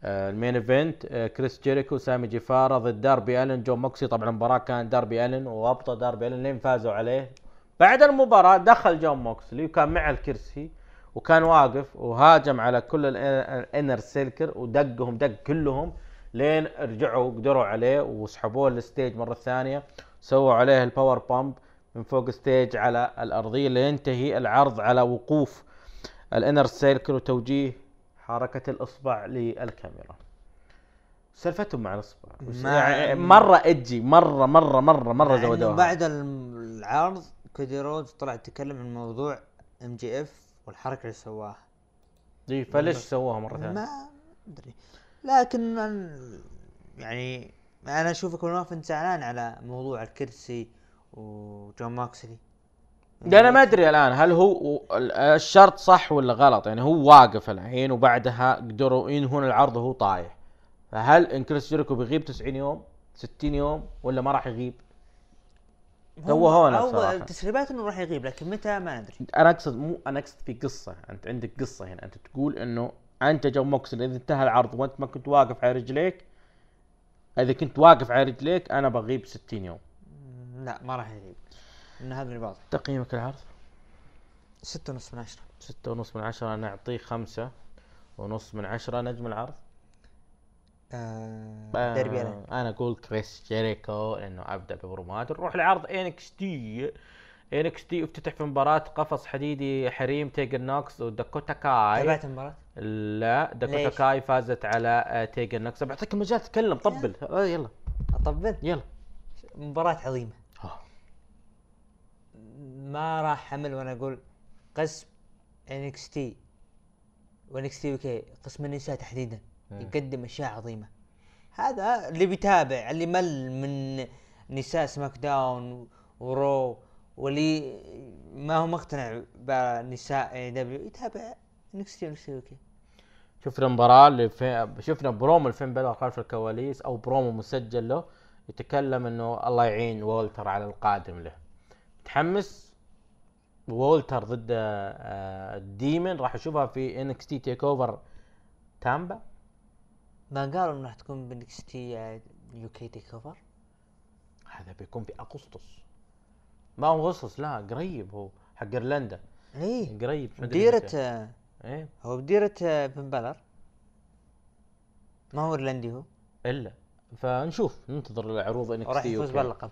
آه، ال main event آه، كريس جيريكو سامي جيفارا ضد داربي ألن. جون موكسلي طبعا المباراة كانت داربي ألن وأبطأ داربي ألن لين فازوا عليه. بعد المباراة دخل جون موكسلي وكان مع الكرسي وكان واقف وهاجم على كل ال Inner Circle ودقهم دق كلهم. لين رجعوا قدروا عليه وسحبوه ال stage مرة ثانية. سووا عليه ال power bomb من فوق stage على الأرضية لينتهي العرض على وقوف ال Inner Circle وتوجيه حركة الإصبع للكاميرا. سالفتهم مع الإصبع. يعني مرة أجي مرة مرة مرة مرة إنه زودوها. بعد العرض كودي رودز طلع يتكلم عن موضوع MJF والحركة اللي سواها. دي فليش سووها مرة ثانية؟ ما أدري. لكن يعني أنا اشوفك انت زعلان على موضوع الكرسي وجون موكسلي. ده أنا ما أدري الآن هل هو الشرط صح ولا غلط؟ يعني هو واقف الحين وبعدها قدروا ينهون العرض وهو طايح. فهل إن كريس جيريكو بيغيب 90 يوم 60 يوم ولا ما راح يغيب؟ هو هون هو. التسريبات إنه راح يغيب لكن متى ما ندري أنا أقصد مو أنا أقصد في قصة أنت عندك قصة هنا أنت تقول إنه انت جو موكسل إذا انتهى العرض وانت ما كنت واقف على رجليك إذا كنت واقف على رجليك أنا بغيب 60 يوم. لا ما راح يغيب. إن هذا اللي باطل. تقييمك العرض ستة ونص من عشرة. ستة ونص من عشرة أنا أعطيه خمسة ونص من عشرة نجم العرض؟ آه ديربي. آه أنا أقول كريس جيريكو لأنه ابدع ببرومات نروح لعرض NXT. NXT افتتح في مباراة قفص حديدي حريم تيجن نوكس وداكوتا كاي. تابعت المباراة؟ لا داكوتا؟ كاي فازت على آه، تيجن نوكس بعطيك المجال تتكلم طبل. آه، يلا. أطبل؟ يلا. مباراة عظيمة. ما راح أجامل وأنا أقول قسم إنكس تي. وإنكس تي أوكي قسم النساء تحديدا. يقدم أشياء عظيمة. هذا اللي بيتابع اللي مل من نساء سماك داون ورو واللي ما هو مقتنع بنساء اي دبليو يتابع انكس تي أوكي شفنا مباراة اللي في شفنا برومو الفين بيلر خلف الكواليس أو برومو مسجل له يتكلم إنه الله يعين وولتر على القادم له. متحمس؟ وولتر ضد آه، ديمن راح اشوفها في NXT TakeOver تامبا؟ ما قالوا إنه راح تكون ب NXT UK TakeOver هذا بيكون في أغسطس. ما هو أغسطس لا قريب هو حق إيرلندا. اي قريب. آه، إيه؟ هو بديرة آه، فن بلر. ما هو إيرلندي هو؟ إلا. فنشوف ننتظر العروض NXT وراح يفوز باللقب.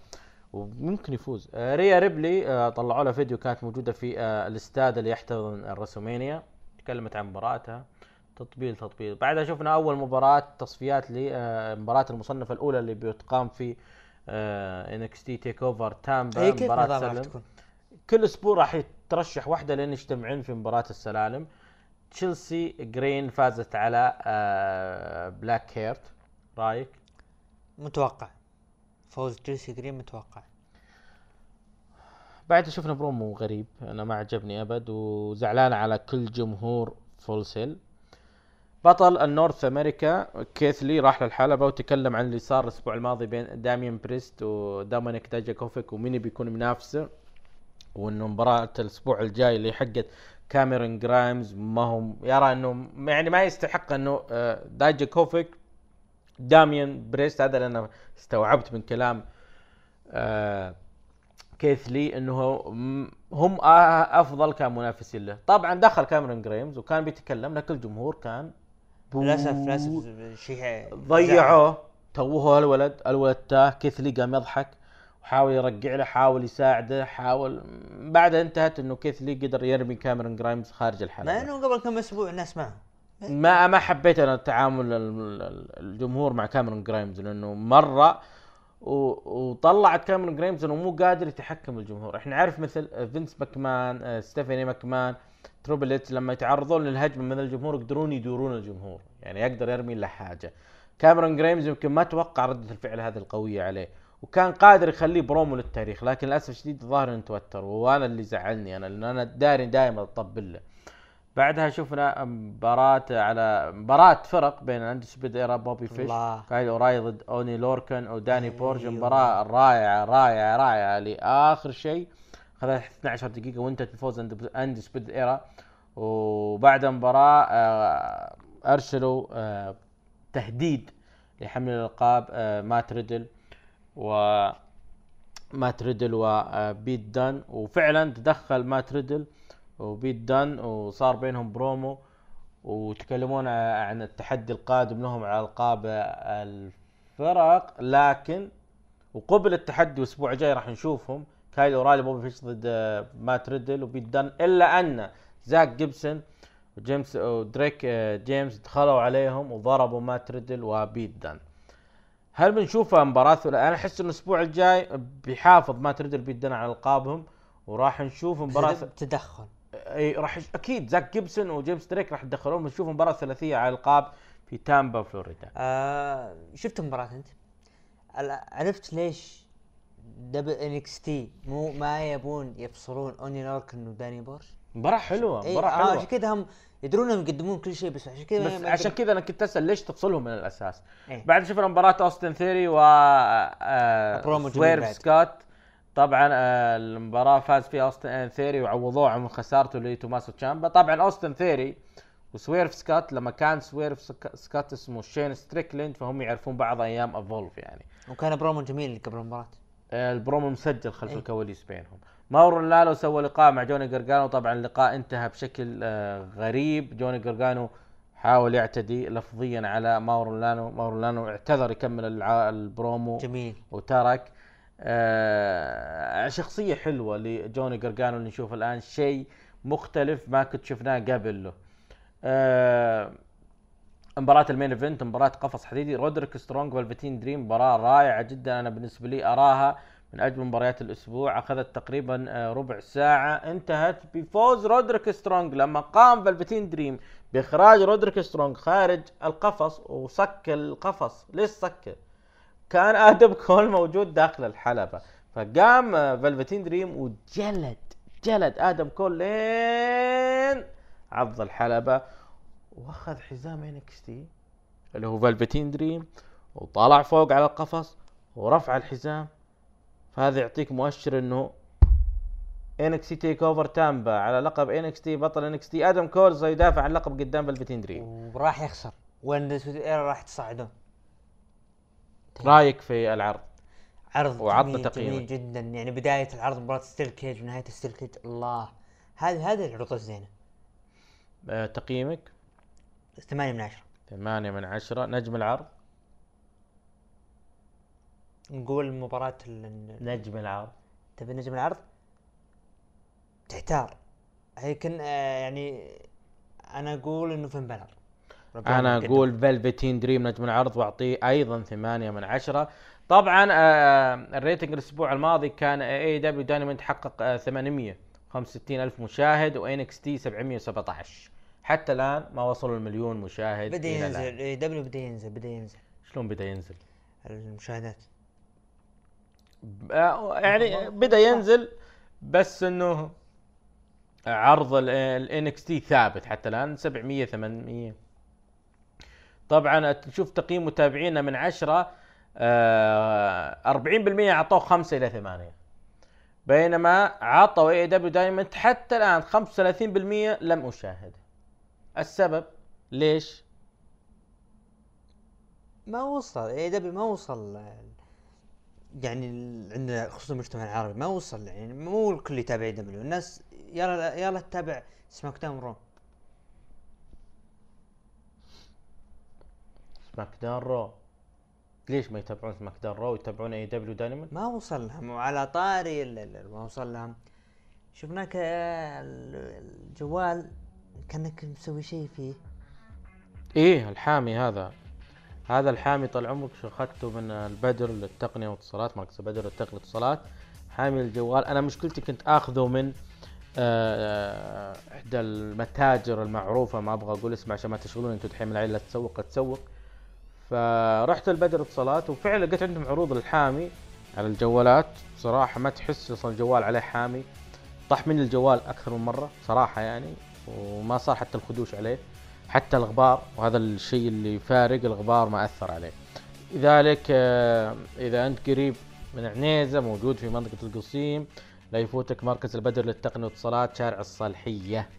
وممكن يفوز. آه، ريا ريبلي آه، طلعوا لها فيديو كانت موجودة في آه، الاستاد اللي يحتضن ال WrestleMania. تكلمت عن مباراتها. تطبيل تطبيل. بعدها شفنا أول مباراة تصفيات لمباراه المصنفة الأولى اللي بتقام في NXT TakeOver تامبا راح سلم. كل أسبوع راح يترشح واحدة لين يجتمعين في مباراة السلالم. تشيلسي جرين فازت على آه، بلاك هارت رأيك؟ متوقع. فوز تشيلسي جرين متوقع. بعد شفنا برومو غريب. أنا ما عجبني أبد وزعلان على كل جمهور فول سيل بطل ال North America كيث لي راح للحلبة وتكلم عن اللي صار الأسبوع الماضي بين داميان بريست ودومينيك داجاكوفيك ومين بيكون منافسه وإنه مباراة الأسبوع الجاي اللي حقت كاميرون جرايمز ما هم يرى إنه يعني ما يستحق إنه آه، داجاكوفيك داميان بريست هذا اللي أنا استوعبت من كلام آه كيث لي إنه هم أفضل كمنافسين له. طبعا دخل كاميرون جريمز وكان بيتكلم لكن الجمهور كان للأسف للأسف شيء ضيعوه. توه الولد الولد تاه كيث لي قام يضحك. وحاول يرجع له حاول يساعده حاول بعدها انتهت انه كيث لي قدر يرمي كاميرون جرايمز خارج مع الحلبة إنه قبل كم أسبوع الناس معه ما ما حبيت أنا تعامل ال- ال- الجمهور مع كاميرون جرايمز لأنه مرة وطلعت كاميرون جرايمز إنه مو قادر يتحكم الجمهور، إحنا نعرف مثل فينس ماكمان، آه، ستيفاني ماكمان، تريبل اتش لما يتعرضون للهجمة من الجمهور يقدرون يدورون الجمهور، يعني يقدر يرمي له حاجة. كاميرون جرايمز يمكن ما توقع ردة الفعل هذه القوية عليه، وكان قادر يخليه برومو للتاريخ، لكن للأسف الشديد الظاهر إنه توتر وأنا اللي زعلني أنا لأن أنا داري دائما أطبل له. بعدها شفنا مباراة على مباراة فرق بين Undisputed Era بوبي فيش. كايل اورايلي ضد أوني لوركن وداني بورج أيوه. مباراة رائعة رائعة رائعة لآخر شيء خذت 12 دقيقة وانتهت بفوز Undisputed Era وبعد المباراة آه، أرسلوا آه، تهديد لحمل الألقاب آه، مات ريدل و مات ريدل وبيت دان. وفعلا تدخل مات ريدل وبيت دان وصار بينهم برومو وتكلمون عن التحدي القادم لهم على ألقاب الفرق. لكن وقبل التحدي الأسبوع الجاي راح نشوفهم. كايل أورايلي بوبي فيش ضد آه، مات ريدل وبيت دان إلا أن زاك جيبسون وجيمس ودريك آه، جيمس دخلوا عليهم وضربوا مات ريدل وبيت دان. هل بنشوفها مباراة ولا أنا أحس إنه الأسبوع الجاي بيحافظ مات ريدل بيت دان على ألقابهم وراح نشوف مباراة تدخل. إي راح أكيد. زاك جيبسون وجيمس دريك راح يدخلون بنشوف مباراة ثلاثية على ألقاب في تامبا فلوريدا. آه شفت المباراة أنت؟ عرفت ليش دبل NXT مو ما يبون يفصلون اوني لوركن وداني بورش؟ مباراة حلوة اي مباراة آه حلوة. عشان كذا هم يدرون إنهم يقدمون كل شيء بس عشان كذا بس عشان كذا أنا كنت اسال ليش تفصلهم من الأساس؟ إيه. بعد شفنا مباراة أوستن ثيوري و آه، جميل سويرف سكوت. طبعا آه، المباراة فاز فيها أوستن ثيوري وعوضوه عن خسارته لتوماسو تشيامبا. طبعا أوستن ثيوري وسويرف سكوت لما كان سويرف سك- سكوت اسمه شين ستريكليند فهم يعرفون بعض أيام ايفولف يعني. وكان برومو جميل قبل المباراة. البرومو مسجل خلف إيه. الكواليس بينهم. ماورو رانالو سوى لقاء مع جوني جارجانو؟ طبعا اللقاء انتهى بشكل آه، غريب. جوني جارجانو حاول يعتدي لفظيا على ماورو رانالو ماورو رانالو اعتذر يكمل البرومو جميل. وترك. آه شخصية حلوة لجوني جارجانو اللي نشوفه الآن. شيء مختلف ما كنت شفناه قبل. له آه مباراة ال main event مباراة قفص حديدي. رودريك سترونج وفالفتين دريم مباراة رائعة جدا. أنا بالنسبة لي أراها من اجمل مباريات الأسبوع أخذت تقريبا آه، ربع ساعة. انتهت بفوز رودريك سترونج لما قام فالفتين دريم بإخراج رودريك سترونج خارج القفص وصك القفص ليش صكه؟ كان آدم كول موجود داخل الحلبة. فقام آه، فالفتين دريم وجلد جلد آدم كول لين أرض الحلبة. وأخذ حزام NXT اللي هو فالفتين دريم وطلع فوق على القفص ورفع الحزام. فهذا يعطيك مؤشر إنه NXT TakeOver Tampa على لقب NXT بطل NXT آدم كول سيدافع عن اللقب قدام فالفتين دريم. وراح يخسر. وين راح تصير. وش رايك في العرض؟ عرض وعطنا. جميل جدا. يعني بداية العرض مباراة steel cage ونهاية steel cage الله. هذه هذه العروض الزينة. آه، تقييمك؟ ثمانية من عشرة. ثمانية من عشرة. نجم العرض؟ نقول مباراة نجم العرض. تبي نجم العرض؟ تحتار. لكن آه يعني أنا أقول إنه فين بالور؟ أنا أقول فالفتين دريم نجم العرض وأعطيه أيضا ثمانية من عشرة. طبعا آه ال rating الأسبوع الماضي كان AEW Dynamite حقق آه 865 ألف مشاهد و NXT 717 حتى الآن ما وصلوا المليون مشاهد بدأ ينزل. AEW بدأ ينزل بدأ ينزل. شلون بدأ ينزل؟ المشاهدات. آه، يعني بدأ ينزل بس إنه عرض ال NXT ثابت حتى الآن 700 800 طبعا تشوف تقييم متابعينا من 10 آه 40% أعطوه 5 إلى 8 بينما عطوا AEW Dynamite حتى الآن 35% لم اشاهده السبب ليش؟ ما وصل AEW ما وصل آه، يعني عندنا خصوصا المجتمع العربي ما وصل يعني مو الكل يتابع AEW الناس يلا يلا تتابع SmackDown Raw SmackDown Raw ليش ما يتابعون SmackDown Raw يتابعون AEW Dynamite ما وصل لهم وعلى طاري ما وصل لهم شفناك ال- الجوال كأنك مسوي شيء فيه. إيه الحامي هذا. هذا الحامي طال عمرك شو اخذته من البدر للتقنية والاتصالات مركز البدر للتقنية والاتصالات. حامي الجوال أنا مشكلتي كنت آخذه من آه، إحدى المتاجر المعروفة ما أبغى أقول اسمها عشان ما تشغلون أنتم دحين من العيله تسوق تسوق. فرحت البدر اتصالات وفعلا لقيت عندهم عروض الحامي على الجوالات. صراحة ما تحس أصلا الجوال عليه حامي. طاح مني الجوال أكثر من مرة صراحة يعني وما صار حتى الخدوش عليه. حتى الغبار وهذا الشيء اللي فارق الغبار ما أثر عليه. لذلك آه، إذا أنت قريب من عنيزة موجود في منطقة القصيم لا يفوتك مركز البدر للتقنية والاتصالات شارع الصالحية.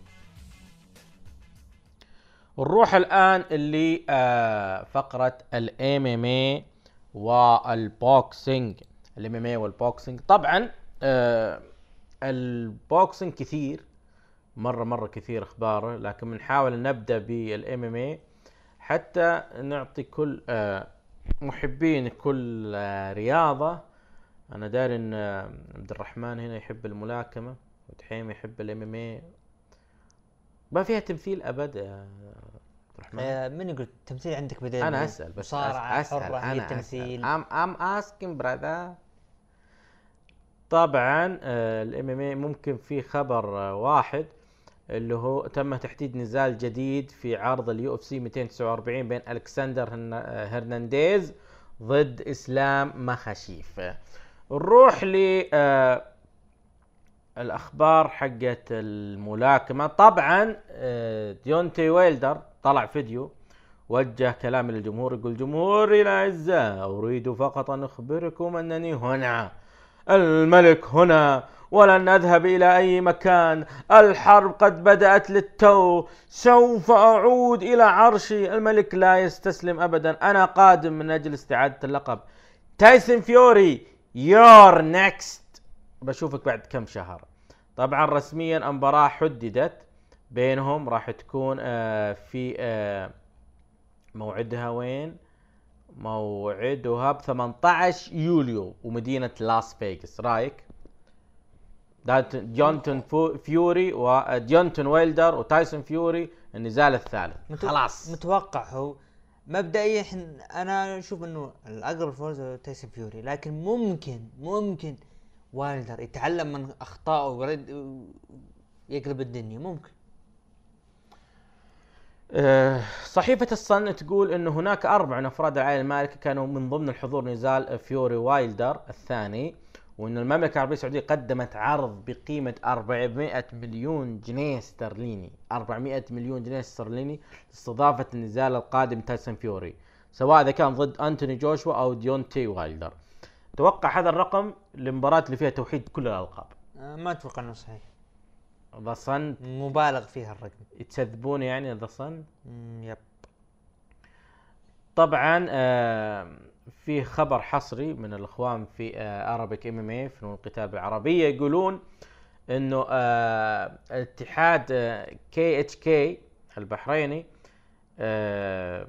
ونروح الآن اللي آه، فقرة الإم إم اي والبوكسينج. الإم إم اي والبوكسينج طبعا آه، البوكسينج كثير مرة مرة كثير أخباره لكن بنحاول نبدأ بالام ام اي حتى نعطي كل آه، محبين كل آه، رياضة. أنا داري إن آه، عبد الرحمن هنا يحب الملاكمة وتحيم يحب الام ام اي ما فيها تمثيل أبد يا عبد الرحمن؟ آه، من يقول التمثيل عندك بدل أنا أسأل بس مصارعة أسأل حرة هي أنا التمثيل. ام ام اسكين براذر طبعا ال MMA ممكن في خبر واحد. اللي هو تم تحديد نزال جديد في عرض ال UFC 249 بين ألكسندر هرن- هرنانديز ضد إسلام مخاشيف. نروح ل آه، الأخبار حقت الملاكمة. طبعا آه، ديونتي ويلدر طلع فيديو وجه كلام للجمهور يقول جمهوري الاعزاء أريد فقط أن أخبركم أنني هنا الملك هنا ولن أذهب إلى أي مكان. الحرب قد بدأت للتو. سوف أعود إلى عرشي الملك لا يستسلم ابدا. أنا قادم من أجل استعادة اللقب. تايسون فيوري you're next بشوفك بعد كم شهر. طبعا رسميا المباراة حددت بينهم. راح تكون آه، في آه، موعدها وين؟ موعدها ب 18 يوليو. ومدينة لاس فيغاس. رأيك؟ ديونتون فيوري وديونتي ويلدر وتايسون فيوري النزال الثالث. متو- خلاص. متوقع هو. مبدئيا أنا أشوف إنه الأقرب فوز تايسون فيوري لكن ممكن ممكن ويلدر يتعلم من أخطائه ويرد يقلب الدنيا ممكن. آه، صحيفة الصن تقول إنه هناك أربع من افراد العائلة المالكة كانوا من ضمن الحضور نزال فيوري وويلدر الثاني. وإن المملكة العربية السعودية قدمت عرض بقيمة 400 مليون جنيه استرليني 400 مليون جنيه استرليني لاستضافة النزال القادم تايسون فيوري سواء إذا كان ضد أنتوني جوشوا أو ديونتي ويلدر. توقع هذا الرقم للمباراة اللي فيها توحيد كل الألقاب. آه، ما أتوقع إنه صحيح. The Sun مبالغ فيها الرقم. يتكذبون يعني The Sun yep. طبعا آه، في خبر حصري من الإخوان في Arabic MMA فنون القتال بالعربيه يقولون إنه آه، اتحاد KHK البحريني آه،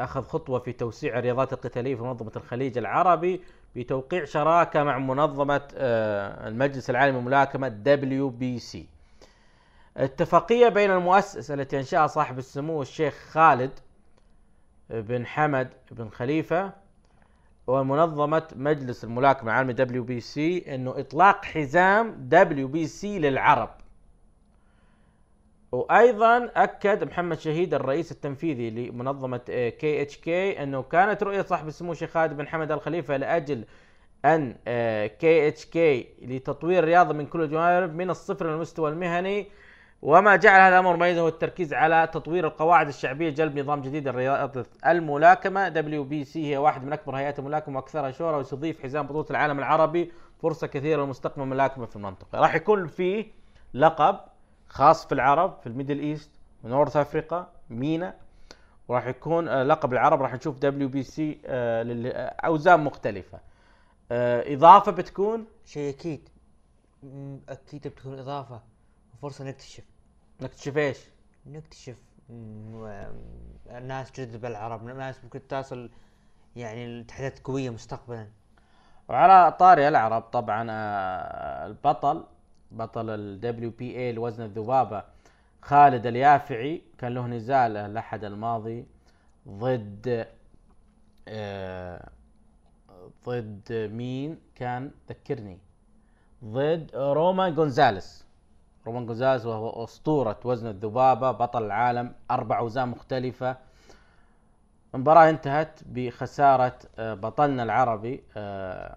أخذ خطوة في توسيع الرياضات القتالية في منظمة الخليج العربي بتوقيع شراكة مع منظمة آه، المجلس العالمي للملاكمه WBC اتفاقية بين المؤسسه التي أنشأها صاحب السمو الشيخ خالد بن حمد بن خليفة ومنظمة مجلس الملاكمة العالمي WBC إنه إطلاق حزام WBC للعرب. وأيضا أكد محمد شهيد الرئيس التنفيذي لمنظمة KHK إنه كانت رؤية صاحب السمو الشيخ خالد بن حمد ال خليفة لأجل أن KHK لتطوير الرياضة من كل الجوانب من الصفر للمستوى المهني وما جعل هذا الأمر مميزا هو التركيز على تطوير القواعد الشعبية جلب نظام جديد لرياضه الملاكمة. WBC هي واحد من أكبر هيئات الملاكمة وأكثرها شهرة ويستضيف حزام بطولة العالم العربي. فرصة كثيرة لمستقبل الملاكمة في المنطقة. راح يكون فيه لقب خاص في العرب في ال Middle East و North Africa MENA. وراح يكون آه، لقب العرب. راح نشوف WBC أوزان مختلفة. آه، إضافة بتكون؟ شيء أكيد. أكيد بتكون إضافة. وفرصه نكتشف نكتشف إيش؟ نكتشف ناس جدد بالعرب ناس ممكن تصل يعني الاتحادات قوية مستقبلا. وعلى طاري العرب طبعا آه، البطل بطل ال WPA لوزن الذبابة خالد اليافعي كان له نزال الأحد الماضي ضد آه، ضد مين؟ كان ذكرني ضد رومان جونزاليس رومان جونزاليس وهو أسطورة وزن الذبابة بطل العالم أربع أوزان مختلفة. المباراة انتهت بخسارة آه، بطلنا العربي آه،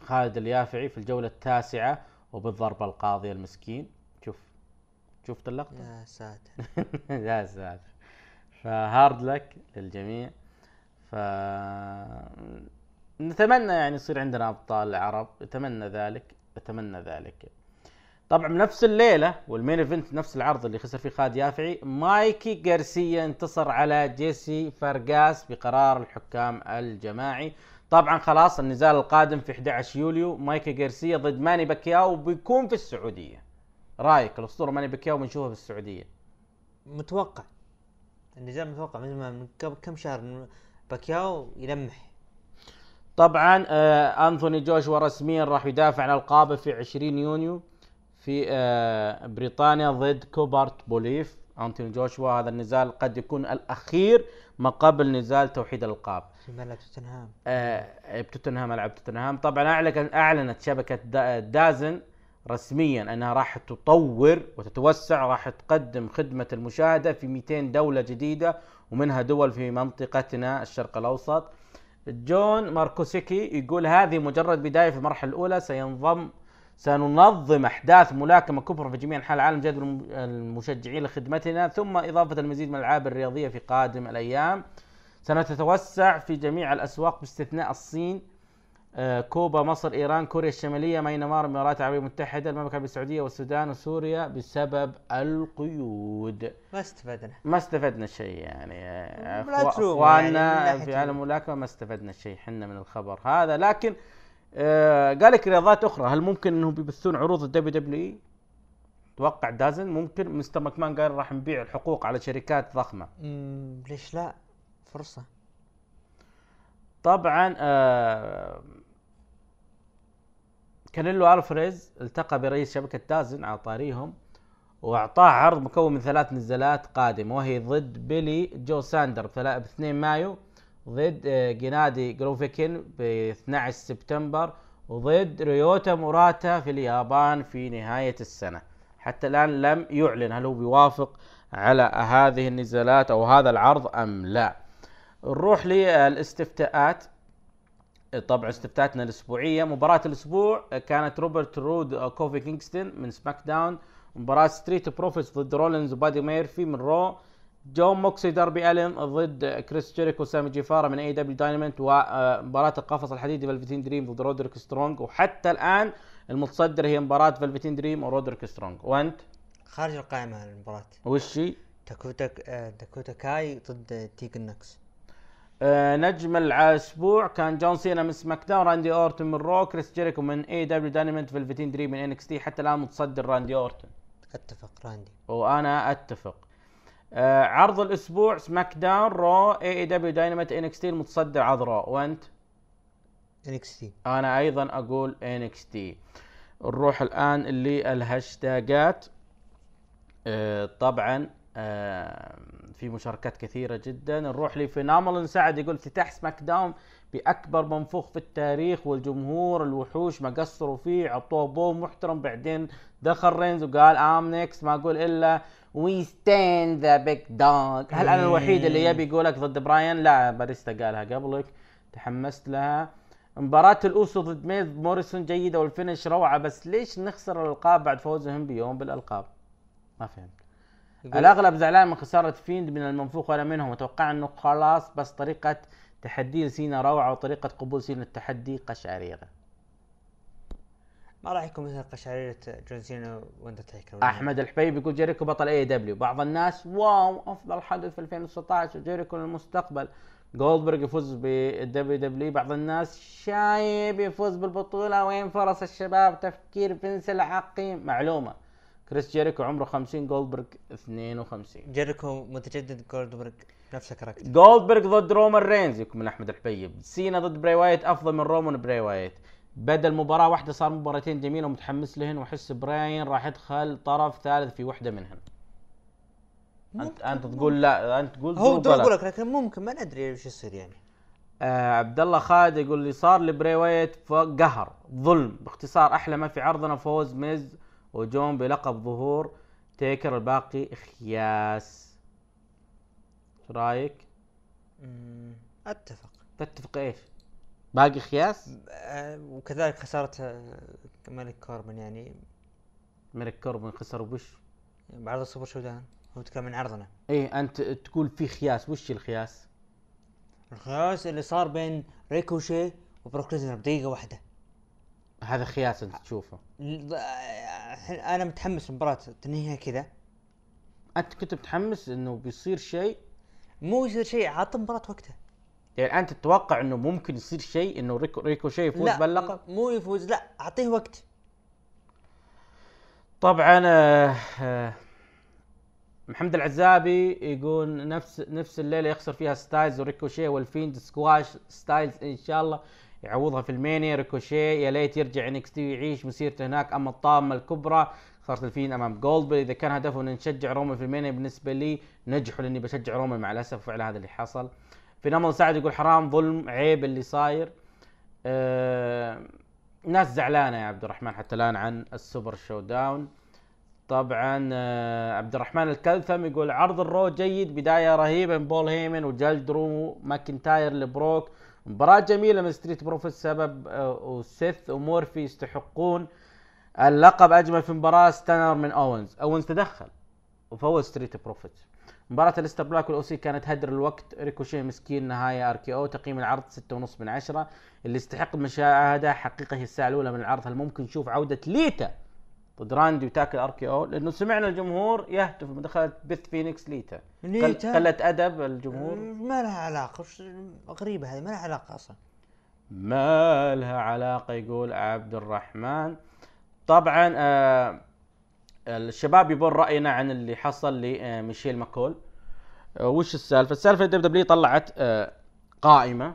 خالد اليافعي في الجولة التاسعة وبالضربة القاضية المسكين. شوف شفت اللقطة؟ يا ساتر. يا ساتر. ف hard luck للجميع. ف نتمنى يعني يصير عندنا أبطال عرب. أتمنى ذلك. أتمنى ذلك. طبعا بنفس الليلة وال main event نفس العرض اللي خسر فيه خالد يافعي مايكي غارسيا انتصر على جيسي فرغاس بقرار الحكام الجماعي. طبعا خلاص النزال القادم في 11 يوليو مايكي غارسيا ضد ماني باكياو بيكون في السعودية. رأيك الأسطورة ماني باكياو بنشوفها في السعودية؟ متوقع. النزال متوقع من من قبل كم شهر باكياو يلمح. طبعا آه أنثوني جوشوا رسميا راح يدافع عن ألقابه في 20 يونيو. في آه بريطانيا ضد كوبرات بوليف. انثوني جوشوا هذا النزال قد يكون الأخير ما قبل نزال توحيد الألقاب. في ملعب توتنهام. آه بتوتنهام ملعب توتنهام. طبعا أعلنت شبكة دا- دازن رسميا أنها راح تطور وتتوسع راح تقدم خدمة المشاهدة في 200 دولة جديدة ومنها دول في منطقتنا الشرق الأوسط. جون ماركوسيكي يقول هذه مجرد بداية في المرحلة الأولى سينضم سننظم أحداث ملاكمة كبرى في جميع أنحاء العالم جذب الم- المشجعين لخدمتنا ثم إضافة المزيد من الألعاب الرياضية في قادم الأيام. سنتوسع في جميع الأسواق باستثناء الصين آه، كوبا مصر إيران كوريا الشمالية ميانمار الإمارات العربية المتحدة المملكة العربية السعودية والسودان وسوريا بسبب القيود. ما استفدنا. ما استفدنا شيء يعني. يعني أخواننا ناحية في عالم الملاكمة ما استفدنا شيء حنا من الخبر هذا. لكن آه، قال لك رياضات أخرى. هل ممكن إنهم بيبثون عروض ال WWE؟ توقع DAZN. ممكن مستر ماكمان قال راح نبيع الحقوق على شركات ضخمة. مم، ليش لا؟ فرصة. طبعا آه كانيلو ألفريز التقى برئيس شبكة DAZN على طاريهم وأعطاه عرض مكون من ثلاث نزالات قادمة وهي ضد بيلي جو ساندر ب 2 مايو. ضد آه، جينادي جولوفكين ب 12 سبتمبر وضد ريوتا موراتا في اليابان في نهاية السنة. حتى الآن لم يعلن هل هو بيوافق على هذه النزالات أو هذا العرض أم لا. نروح للاستفتاءات. طبعا استفتاءاتنا الأسبوعية. مباراة الأسبوع كانت روبرت رود كوفي كينغستون من SmackDown. مباراة Street Profits ضد رولينز وبادي ميرفي من Raw. جون موكسلي داربي ألين ضد كريس جيريكو وسامي جيفارا من AEW Dynamite ومباراه القفص الحديدي Velveteen Dream ضد رودريك سترونج. وحتى الآن المتصدر هي مباراة Velveteen Dream ورودريك سترونج. وأنت؟ خارج القائمة المباراة. وش هي؟ داكوتا آه، داكوتا كاي ضد تيجن نوكس آه، نجم الأسبوع كان جون سينا من SmackDown راندي أورتون من Raw كريس جيريكو من AEW Dynamite Velveteen Dream من NXT حتى الآن متصدر راندي أورتون. أتفق راندي. وأنا أتفق. آه عرض الأسبوع SmackDown Raw AEW Dynamite NXT المتصدر عرض Raw. وانت؟ NXT أنا أيضا أقول NXT نروح الآن للهاشتاجات. آه طبعا آه في مشاركات كثيرة جدا. نروح ل Phenomenal سعد يقول افتتاح SmackDown بأكبر منفوخ في التاريخ والجمهور. الوحوش ما قصروا فيه عطوه boo محترم بعدين دخل رينز وقال I'm next ما أقول إلا we stand the big dog هل أنا الوحيد اللي يبي يقولك ضد براين لا باتيستا قالها قبلك تحمست لها مباراة ال Uso ضد ميز موريسون جيدة وال finish روعة بس ليش نخسر الألقاب بعد فوزهم بيوم بالألقاب؟ ما فهمت. الأغلب زعلان من خسارة Fiend من المنفوخ وأنا منهم أتوقع أنه خلاص بس طريقة تحدي سينا روعة وطريقة قبول سينا التحدي قشعريرة. ما راح يكون مثل قشعريرة جون سينا واندرتيكر أحمد الحبيب يقول جيريكو بطل AEW بعض الناس wow أفضل حدث في 2016 وجيريكو للمستقبل. جولدبرغ يفوز بال WWE بعض الناس شايب يفوز بالبطولة وين فرص الشباب؟ تفكير فينس العقيم معلومة كريس جيريكو عمره 50 جولدبرغ 52 جيريكو متجدد جولدبرغ نفس ال character. جولدبرغ ضد رومان رينز يكون من أحمد الحبيب. سينا ضد براي وايت أفضل من رومان براي وايت. بدل مباراة واحدة صار مباراتين جميلة ومتحمس لهن وأحس براين راح يدخل طرف ثالث في واحدة منهن انت أنت تقول لا أنت تقول هو. أقول لك لكن ممكن ما ندري إيش يصير يعني آه عبد الله خالد يقول لي صار لبراي وايت فوق قهر ظلم باختصار أحلى ما في عرضنا فوز ميز وجون بلقب ظهور تيكر الباقي خياس إيش رأيك؟ أتفق تتفق إيش؟ باقي خياس؟ آه، وكذلك خسارة آه، ملك كوربن يعني. ملك كوربن خسر وش؟ بعرض ال Super ShowDown هو يتكلم عن عرضنا. إيه أنت تقول في خياس وش الخياس؟ الخياس اللي صار بين ريكوشي وبروك ليسنر بدقيقة واحدة. هذا خياس أنت تشوفه. آه، أنا متحمس المباراة تنهيها كذا. أنت كنت متحمس إنه بيصير شيء؟ مو يصير شيء عطى المباراة وقتها. يعني انت تتوقع إنه ممكن يصير شيء إنه ريكو ريكو شيء يفوز لا باللقب؟ مو يفوز لا أعطيه وقت. طبعا آه، آه، محمد العزابي يقول نفس نفس الليلة يخسر فيها ستايلز وريكوشي وال Fiend squash ستايلز إن شاء الله يعوضها في المانيا. ريكوشي يا ليت يرجع NXT ويعيش مسيرته هناك أما الطامة الكبرى خسارة ال Fiend أمام جولدبرغ إذا كان هدفه ان نشجع رومان في المانيا بالنسبة لي نجحوا لأني بشجع رومان مع الأسف فعلا هذا اللي حصل. في نمل سعد يقول حرام ظلم عيب اللي صاير. آه ناس زعلانة يا عبد الرحمن حتى الآن عن ال Super ShowDown. طبعا آه، عبد الرحمن الكلثم يقول عرض ال Raw جيد بداية رهيبة من بول هيمن وجلد درو ماكنتاير لبروك. مباراة جميلة من Street Profits سبب آه، وسيث ومورفي يستحقون اللقب. أجمل في مباراة stunner من أوينز. أوينز تدخل وفوز Street Profits مباراة أليستر بلاك وال OC كانت هدر الوقت. ريكوشي مسكين نهاية RKO تقييم العرض ستة ونص من عشرة. اللي يستحق المشاهدة حقيقة هي الساعة الأولى من العرض. هل ممكن نشوف عودة ليتا ضد راندي وتاكل RKO؟ لأنه سمعنا الجمهور يهتف من دخلت بيث فينيكس ليتا. ليتا؟ قلة أدب الجمهور. ما لها علاقة. غريبة هذه ما لها علاقة أصلا. ما لها علاقة يقول عبد الرحمن. طبعا آه الشباب يبون رأينا عن اللي حصل لميشيل ماكول. آه وش السالفة؟ السالفة WWE طلعت آه قائمة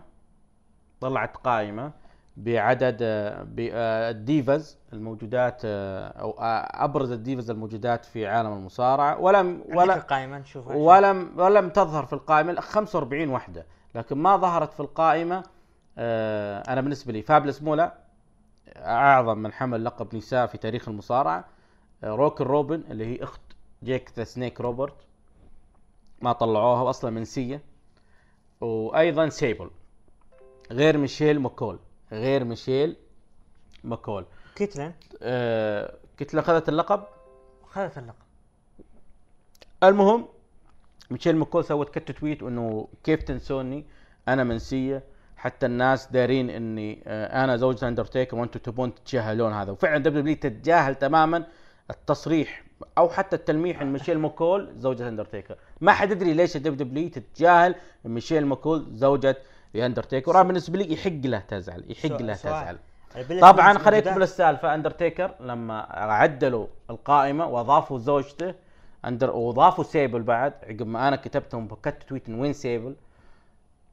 طلعت قائمة بعدد آه بال Divas الموجودات أو أبرز ال Divas الموجودات في عالم المصارعة. ولم ولا ولا القائمة نشوف ولم ولم تظهر في القائمة 45 وحدة. لكن ما ظهرت في القائمة أنا بالنسبة لي فابلس مولا أعظم من حمل لقب نساء في تاريخ المصارعة. روكن روبن اللي هي أخت جيك ذا سنيك روبرتس ما طلعوها أصلا منسيه وأيضا سيبل غير ميشيل ماكول غير ميشيل ماكول. كيتلين؟ آه كيتلين أخذت اللقب؟ خذت اللقب. المهم ميشيل ماكول سوت quote tweet إنه كيف تنسوني أنا منسيه حتى الناس دارين إني آه، أنا زوجة أندرتيكر وأنتم تبون تتجاهلون هذا. وفعلا WWE تتجاهل تماما. التصريح أو حتى التلميح إن ميشيل ماكول زوجة أندرتيكر. ما حد يدري ليش ال WWE تتجاهل ميشيل ماكول زوجة أندرتيكر. وأنا بالنسبة لي يحق له تزعل يحق له. تزعل. البيلا طبعا موجودة- خليني اكمل السالفة. أندرتيكر لما عدلوا القائمة وأضافوا زوجته أندر وأضافوا سيبل بعد عقب ما أنا كتبتهم ب quote tweet وين سيبل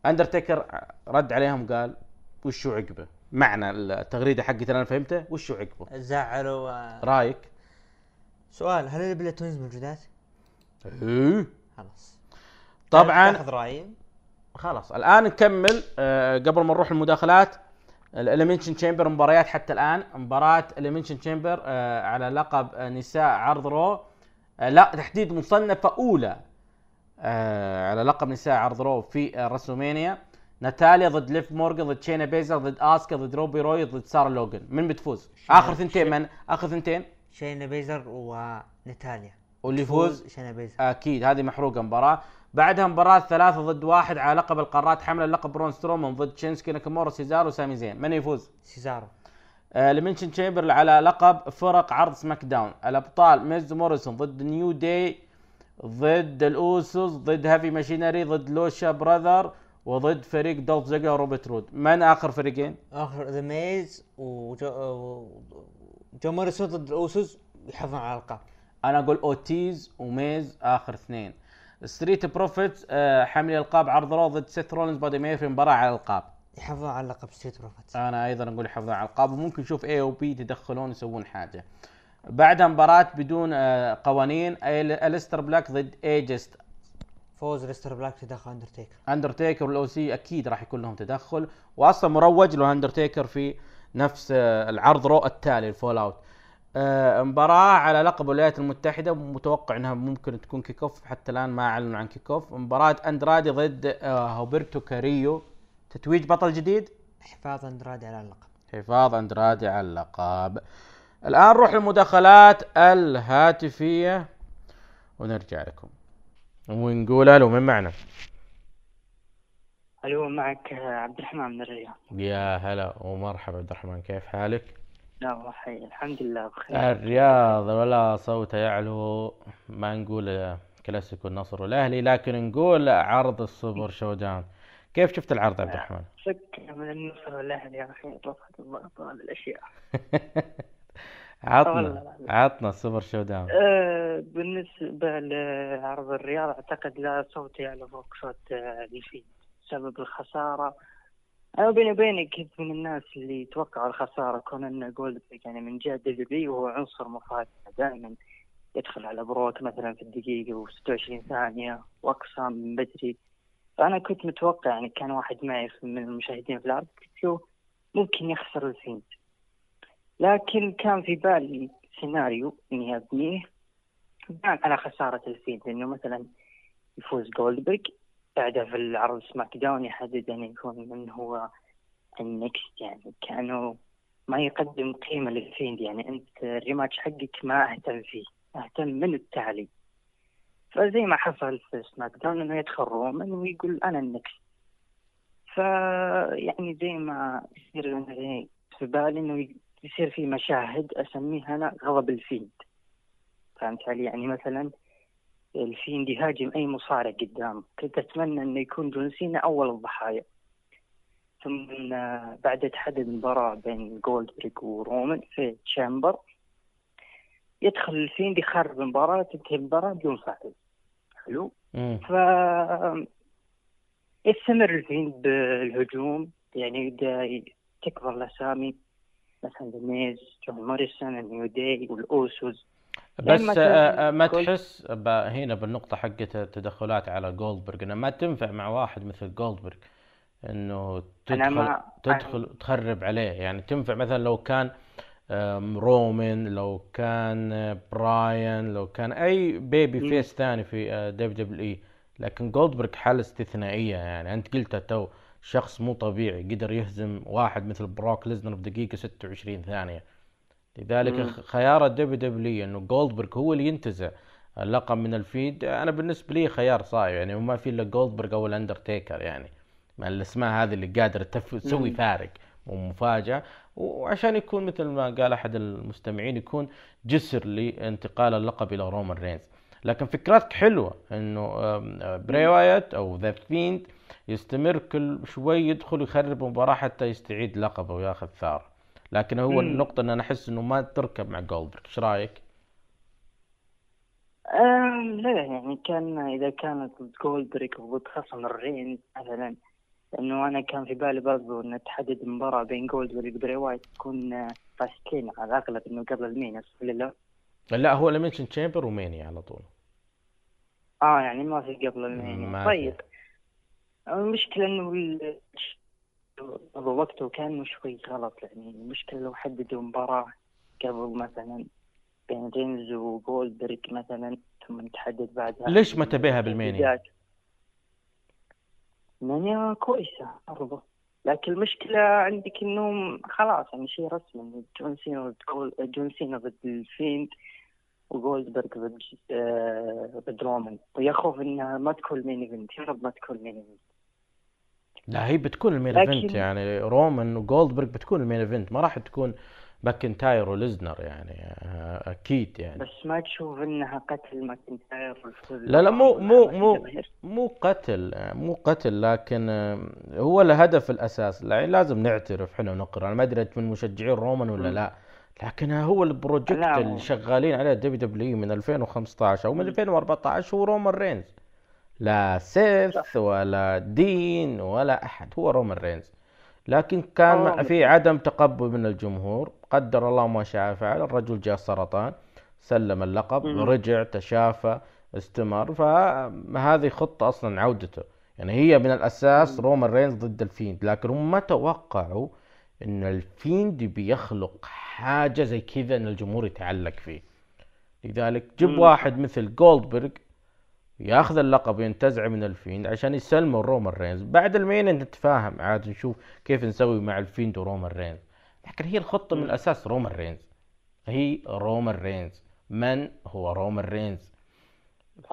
أندرتيكر رد عليهم قال وشو عقبه؟ معنى التغريدة حقتي أنا فهمته وشو عقبه؟ زعلوا رأيك؟ سؤال هل ال Bella Twins موجودات؟ إيه. خلاص. طبعا تاخذ رأيي. خلاص الآن نكمل. آه، قبل ما نروح المداخلات ال Elimination Chamber مباريات حتى الآن. مباراة ال Elimination Chamber على لقب آه، نساء عرض Raw. آه، لا تحديد مصنفة أولى آه، على لقب نساء عرض Raw في آه، WrestleMania. ناتاليا ضد ليف مورجان ضد شينا بيزلر ضد آسكا ضد روبي رايوت ضد سارا لوجن من بتفوز؟ آخر ثنتين من آخر ثنتين؟ شينا بيزلر وناتاليا واللي يفوز؟ شينا بيزلر أكيد هذه محروقة مباراة. بعدها مباراة ثلاثة ضد واحد على لقب القارات حمل اللقب برون سترومان ضد شينسكي ناكامورا سيزارو وسامي زين. من يفوز؟ سيزارو. آه Elimination Chamber على لقب فرق عرض SmackDown الأبطال ميز موريسون ضد New Day ضد الأوسوس ضد Heavy Machinery ضد Lucha Brothers وضد فريق دولف زيجلر وروبرت رود. من آخر فريقين؟ آخر ذا ميز و- جو موريسون ضد الأوسوس يحافظون على الالقاب أنا أقول أوتيز وميز آخر اثنين. Street Profits آه حاملي القاب عرض Raw ضد سيث رولينز بادي ميرفي في مباراة على الالقاب يحافظون على لقب Street Profits أنا أيضا أقول يحافظون على الالقاب وممكن نشوف AOP يتدخلون يسوون حاجة. بعدها مباراة بدون آه، قوانين الستر بلاك ضد ايجست فوز أليستر بلاك تدخل اندرتيكر اندرتيكر وال OC أكيد راح يكون لهم تدخل. واصلا مروج له اندرتيكر في نفس آه، العرض Raw التالي ال fallout. آه، مباراة على لقب الولايات المتحدة متوقع إنها ممكن تكون kick off حتى الآن ما أعلنوا عن kick off مباراة أندرادي ضد آه، هومبرتو كاريو. تتويج بطل جديد؟ حفاظ أندرادي على اللقب. حفاظ أندرادي على اللقب. الآن نروح للمداخلات الهاتفية ونرجع لكم. ونقول ألو من معنا؟ ألو معك عبد الرحمن من الرياض يا هلا ومرحبا عبد الرحمن كيف حالك؟ لا حي الحمد لله بخير الرياض ولا صوت يعلو ما نقول آه، كلاسيكو النصر والأهلي لكن نقول عرض ال Super ShowDown كيف شفت العرض عبد الرحمن؟ فك من النصر والأهلي يا أخي الضغط هذه الأشياء عطنا والله. عطنا ال Super ShowDown أه بالنسبة لعرض الرياض أعتقد لا صوت يعلو فوق صوت آه، بسبب الخسارة. أنا بيني وبينك كنت من الناس اللي توقعوا الخسارة. كون انه جولد يعني من جهة WWE وهو عنصر مفاجئ دائما. يدخل على بروك مثلا في الدقيقة و26 ثانية وأقصى من بدري. فأنا كنت متوقع يعني كان واحد معي من المشاهدين في له ممكن يخسر ال Fiend لكن كان في بالي سيناريو إني أبنيه. بناء على خسارة ال Fiend إنه مثلا يفوز جولدبرغ بعدها في العرض SmackDown يحدد أن يكون من هو ال next يعني كأنه ما يقدم قيمة لل Fiend يعني أنت ال rematch حقك ما أهتم فيه أهتم من التالي فزي ما حصل في SmackDown إنه يدخل رومان ويقول أنا ال next ف يعني زي ما يصير أنا في بالي إنه يصير في مشاهد أسميها أنا غضب ال Fiend. فهمت علي؟ يعني مثلا ال Fiend يهاجم أي مصارع قدامه كنت أتمنى انه يكون جون سينا أول الضحايا. ثم بعد تحدد مباراة بين جولدبرغ ورومان في Chamber يدخل ال Fiend يخرب المباراة تنتهي المباراة بدون فائز حلو؟ مم. ف يستمر ال Fiend بالهجوم. يعني يبدأ تكبر الأسامي مثلا The Miz جون موريسون ال New Day وال Usos. بس ما آه، آه، تحس هنا بالنقطة حقت التدخلات على جولدبرغ إنه ما تنفع مع واحد مثل جولدبرغ إنه أنا تدخل ما- تدخل تخرب عليه. يعني تنفع مثلا لو كان رومان لو كان آه، براين لو كان أي babyface ثاني في آه، WWE. لكن جولدبرغ حالة استثنائية يعني. أنت قلتها تو شخص مو طبيعي قدر يهزم واحد مثل بروك ليزنر بدقيقة 26 ثانية. لذلك مم. خيار ال WWE إنه جولدبرغ هو اللي ينتزع. اللقب من ال Fiend أنا بالنسبة لي خيار صايب يعني وما في إلا جولدبرغ أو الأندرتيكر يعني. مع الأسماء هذه اللي قادرة تسوي. فارق ومفاجأة. وعشان يكون مثل ما قال أحد المستمعين يكون جسر لانتقال اللقب إلى رومان رينز لكن فكرتك حلوة إنه آه، بري وايت أو The Fiend يستمر كل شوي يدخل يخرب مباراه حتى يستعيد لقبه وياخذ ثار. لكن هو مم. النقطة إن أنا أحس إنه ما تركب مع جولدبرغ، إيش رأيك؟ لا يعني كان إذا كانت ضد جولدبرغ وضد خصم الرين مثلا لأنه أنا كان في بالي برضو إن تحدد مباراة بين جولدبرغ وبري وايت تكون آه، Fastlane على الاغلب إنه قبل ال Mania ولا لا لا هو Elimination Chamber و Mania على طول آه يعني ما في قبل ال Mania ما في. طيب المشكلة إنه وقته كان شوي غلط يعني المشكلة لو حددوا مباراة قبل مثلا بين رينز وجولدبرغ مثلا ثم تحدد بعدها. ليش ما تبيها بال Mania؟ Mania كويسة برضو لكن المشكلة عندك انه خلاص يعني شيء رسمي جون سينا ضد جون سينا ضد ال Fiend وجولدبرغ ضد آه، ضد رومان. ويخوف إنها ما تكون main event يا رب ما تكون مين ايفنت لا هي بتكون ال main event يعني رومان وجولدبرغ بتكون ال main event ما راح تكون ماكنتاير وليزنر يعني آه، أكيد يعني. بس ما تشوف إنها قتل ماكنتاير والفوز لا لا مو مو مو؟ مو قتل مو قتل لكن آه، هو الهدف الأساس يعني لازم نعترف إحنا ونقر أنا ما أدري انت من مشجعين رومان ولا مم. لا لكن هو ال project اللي شغالين عليه WWE من 2015 أو من 2014 هو رومان رينز. لا سيث ولا دين ولا أحد هو رومان رينز. لكن كان في عدم تقبل من الجمهور قدر الله ما شاء فعل الرجل جاء سرطان سلم اللقب. رجع تشافى استمر. فهذه خطة أصلا عودته. يعني هي من الأساس رومان رينز ضد ال Fiend. لكن هم ما توقعوا إن ال Fiend بيخلق حاجة زي كذا إن الجمهور يتعلق فيه. لذلك جيب. واحد مثل جولدبرغ ياخذ اللقب وينتزعه من ال Fiend عشان يسلمه رومان رينز. بعد ال Mania نتفاهم عاد نشوف كيف نسوي مع ال Fiend ورومان رينز. لكن هي الخطة من. الأساس رومان رينز. هي رومان رينز. من هو رومان رينز؟ ف...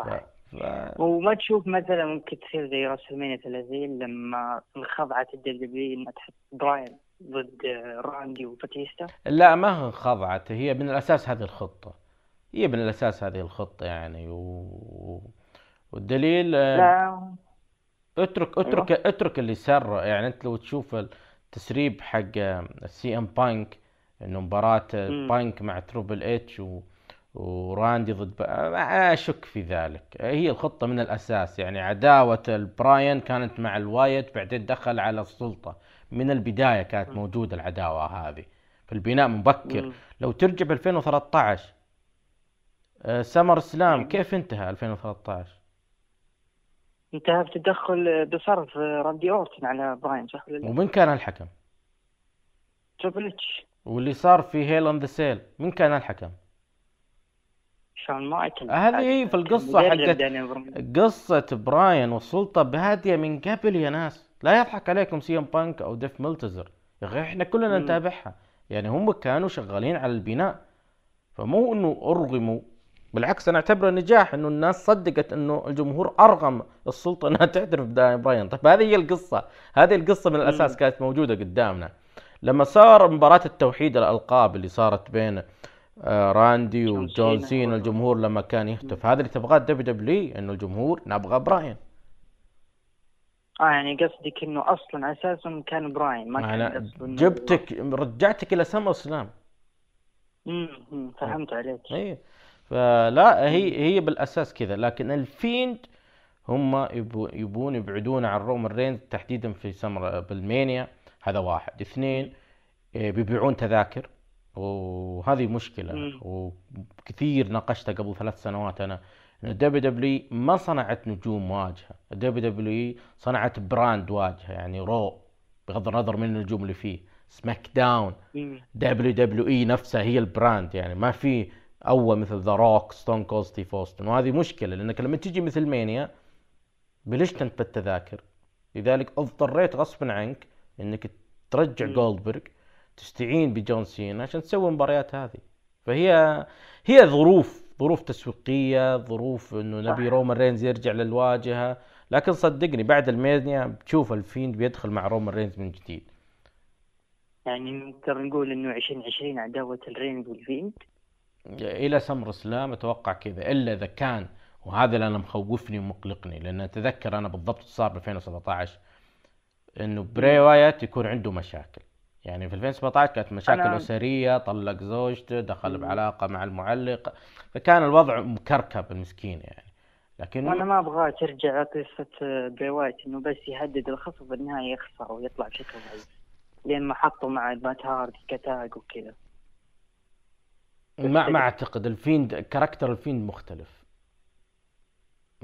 ف... وما تشوف مثلا ممكن تصير زي WrestleMania 30 لما انخضعت ال WWE إنها تحط براين ضد راندي وباتيستا؟ لا ما انخضعت. هي من الأساس هذه الخطة. هي من الأساس هذه الخطة يعني و... والدليل آه، لا. اترك اترك اترك اللي سر يعني انت لو تشوف التسريب حق ال CM Punk انه مباراة مم. بانك مع Triple H و وراندي ضد ب... ما أشك في ذلك. هي الخطة من الأساس. يعني عداوة البراين كانت مع الوايت بعدين دخل على السلطة. من البداية كانت موجودة العداوة هذه في البناء مبكر. لو ترجع ب 2013 آه، SummerSlam. كيف انتهى 2013 انتهى بتدخل بصرف راندي اورتن على براين صح ولا لا؟ ومن كان الحكم؟ Triple H واللي صار في Hell in a Cell من كان الحكم؟ شون مايكل. هذه في القصة حقت. قصة براين والسلطة بادية من قبل يا ناس. لا يضحك عليكم CM Punk أو ديف ملتزر يا أخي إحنا كلنا. نتابعها. يعني هم كانوا شغالين على البناء. فمو إنه أرغموا بالعكس أنا أعتبره نجاح إنه الناس صدقت إنه الجمهور أرغم السلطة إنها تعترف بداني براين. طيب هذه هي القصة. هذه القصة من الأساس. كانت موجودة قدامنا. لما صار مباراة التوحيد الألقاب اللي صارت بين آه، راندي جون وجون سينا و- الجمهور لما كان يهتف. هذا اللي تبغاه WWE إنه الجمهور نبغى براين. آه يعني قصدك إنه أصلا أساسا كان براين ما كان جبتك رجعتك إلى SummerSlam مم، مم، فهمت عليك. اي فلا هي هي بالأساس كذا. لكن ال Fiend هم يبو يبون يبعدون عن رومان رينز تحديدا في سمر بال Mania. هذا واحد. اثنين إيه، بيبيعون تذاكر. وهذه مشكلة. مم. وكثير ناقشتها قبل ثلاث سنوات أنا. إن ال WWE ما صنعت نجوم واجهة. الدبليو دبليو صنعت brand واجهة. يعني Raw بغض النظر من النجوم اللي فيه. SmackDown. WWE نفسها هي ال brand. يعني ما في أول مثل The Rock Stone Cold ستيف اوستن وهذه مشكلة لأنك لما تجي مثل Mania بلشت انت بالتذاكر لذلك اضطريت غصبا عنك إنك ترجع. جولدبرغ تستعين بجون سينا عشان تسوي المباريات هذه. فهي هي ظروف ظروف تسويقية ظروف إنه نبي. رومان رينز يرجع للواجهة. لكن صدقني بعد ال Mania بتشوف ال Fiend بيدخل مع رومان رينز من جديد. يعني نقدر نقول إنه 2020 عداوة الرينز وال Fiend؟ إلى SummerSlam أتوقع كذا إلا إذا كان وهذا اللي أنا مخوفني ومقلقني لأن أتذكر أنا بالضبط صار ب 2017 إنه بري وايت يكون عنده مشاكل. يعني في 2017 كانت مشاكل أنا- أسرية طلق زوجته دخل. بعلاقة مع المعلق فكان الوضع مكركب المسكين يعني. لكن وأنا ما أبغى ترجع قصة بري وايت إنه بس يهدد الخصم بالنهاية يخسر ويطلع بشكل ضعيف لين ما حطوا مع مات هاردي ك tag وكذا. ما ما أعتقد. ال Fiend character ال Fiend مختلف.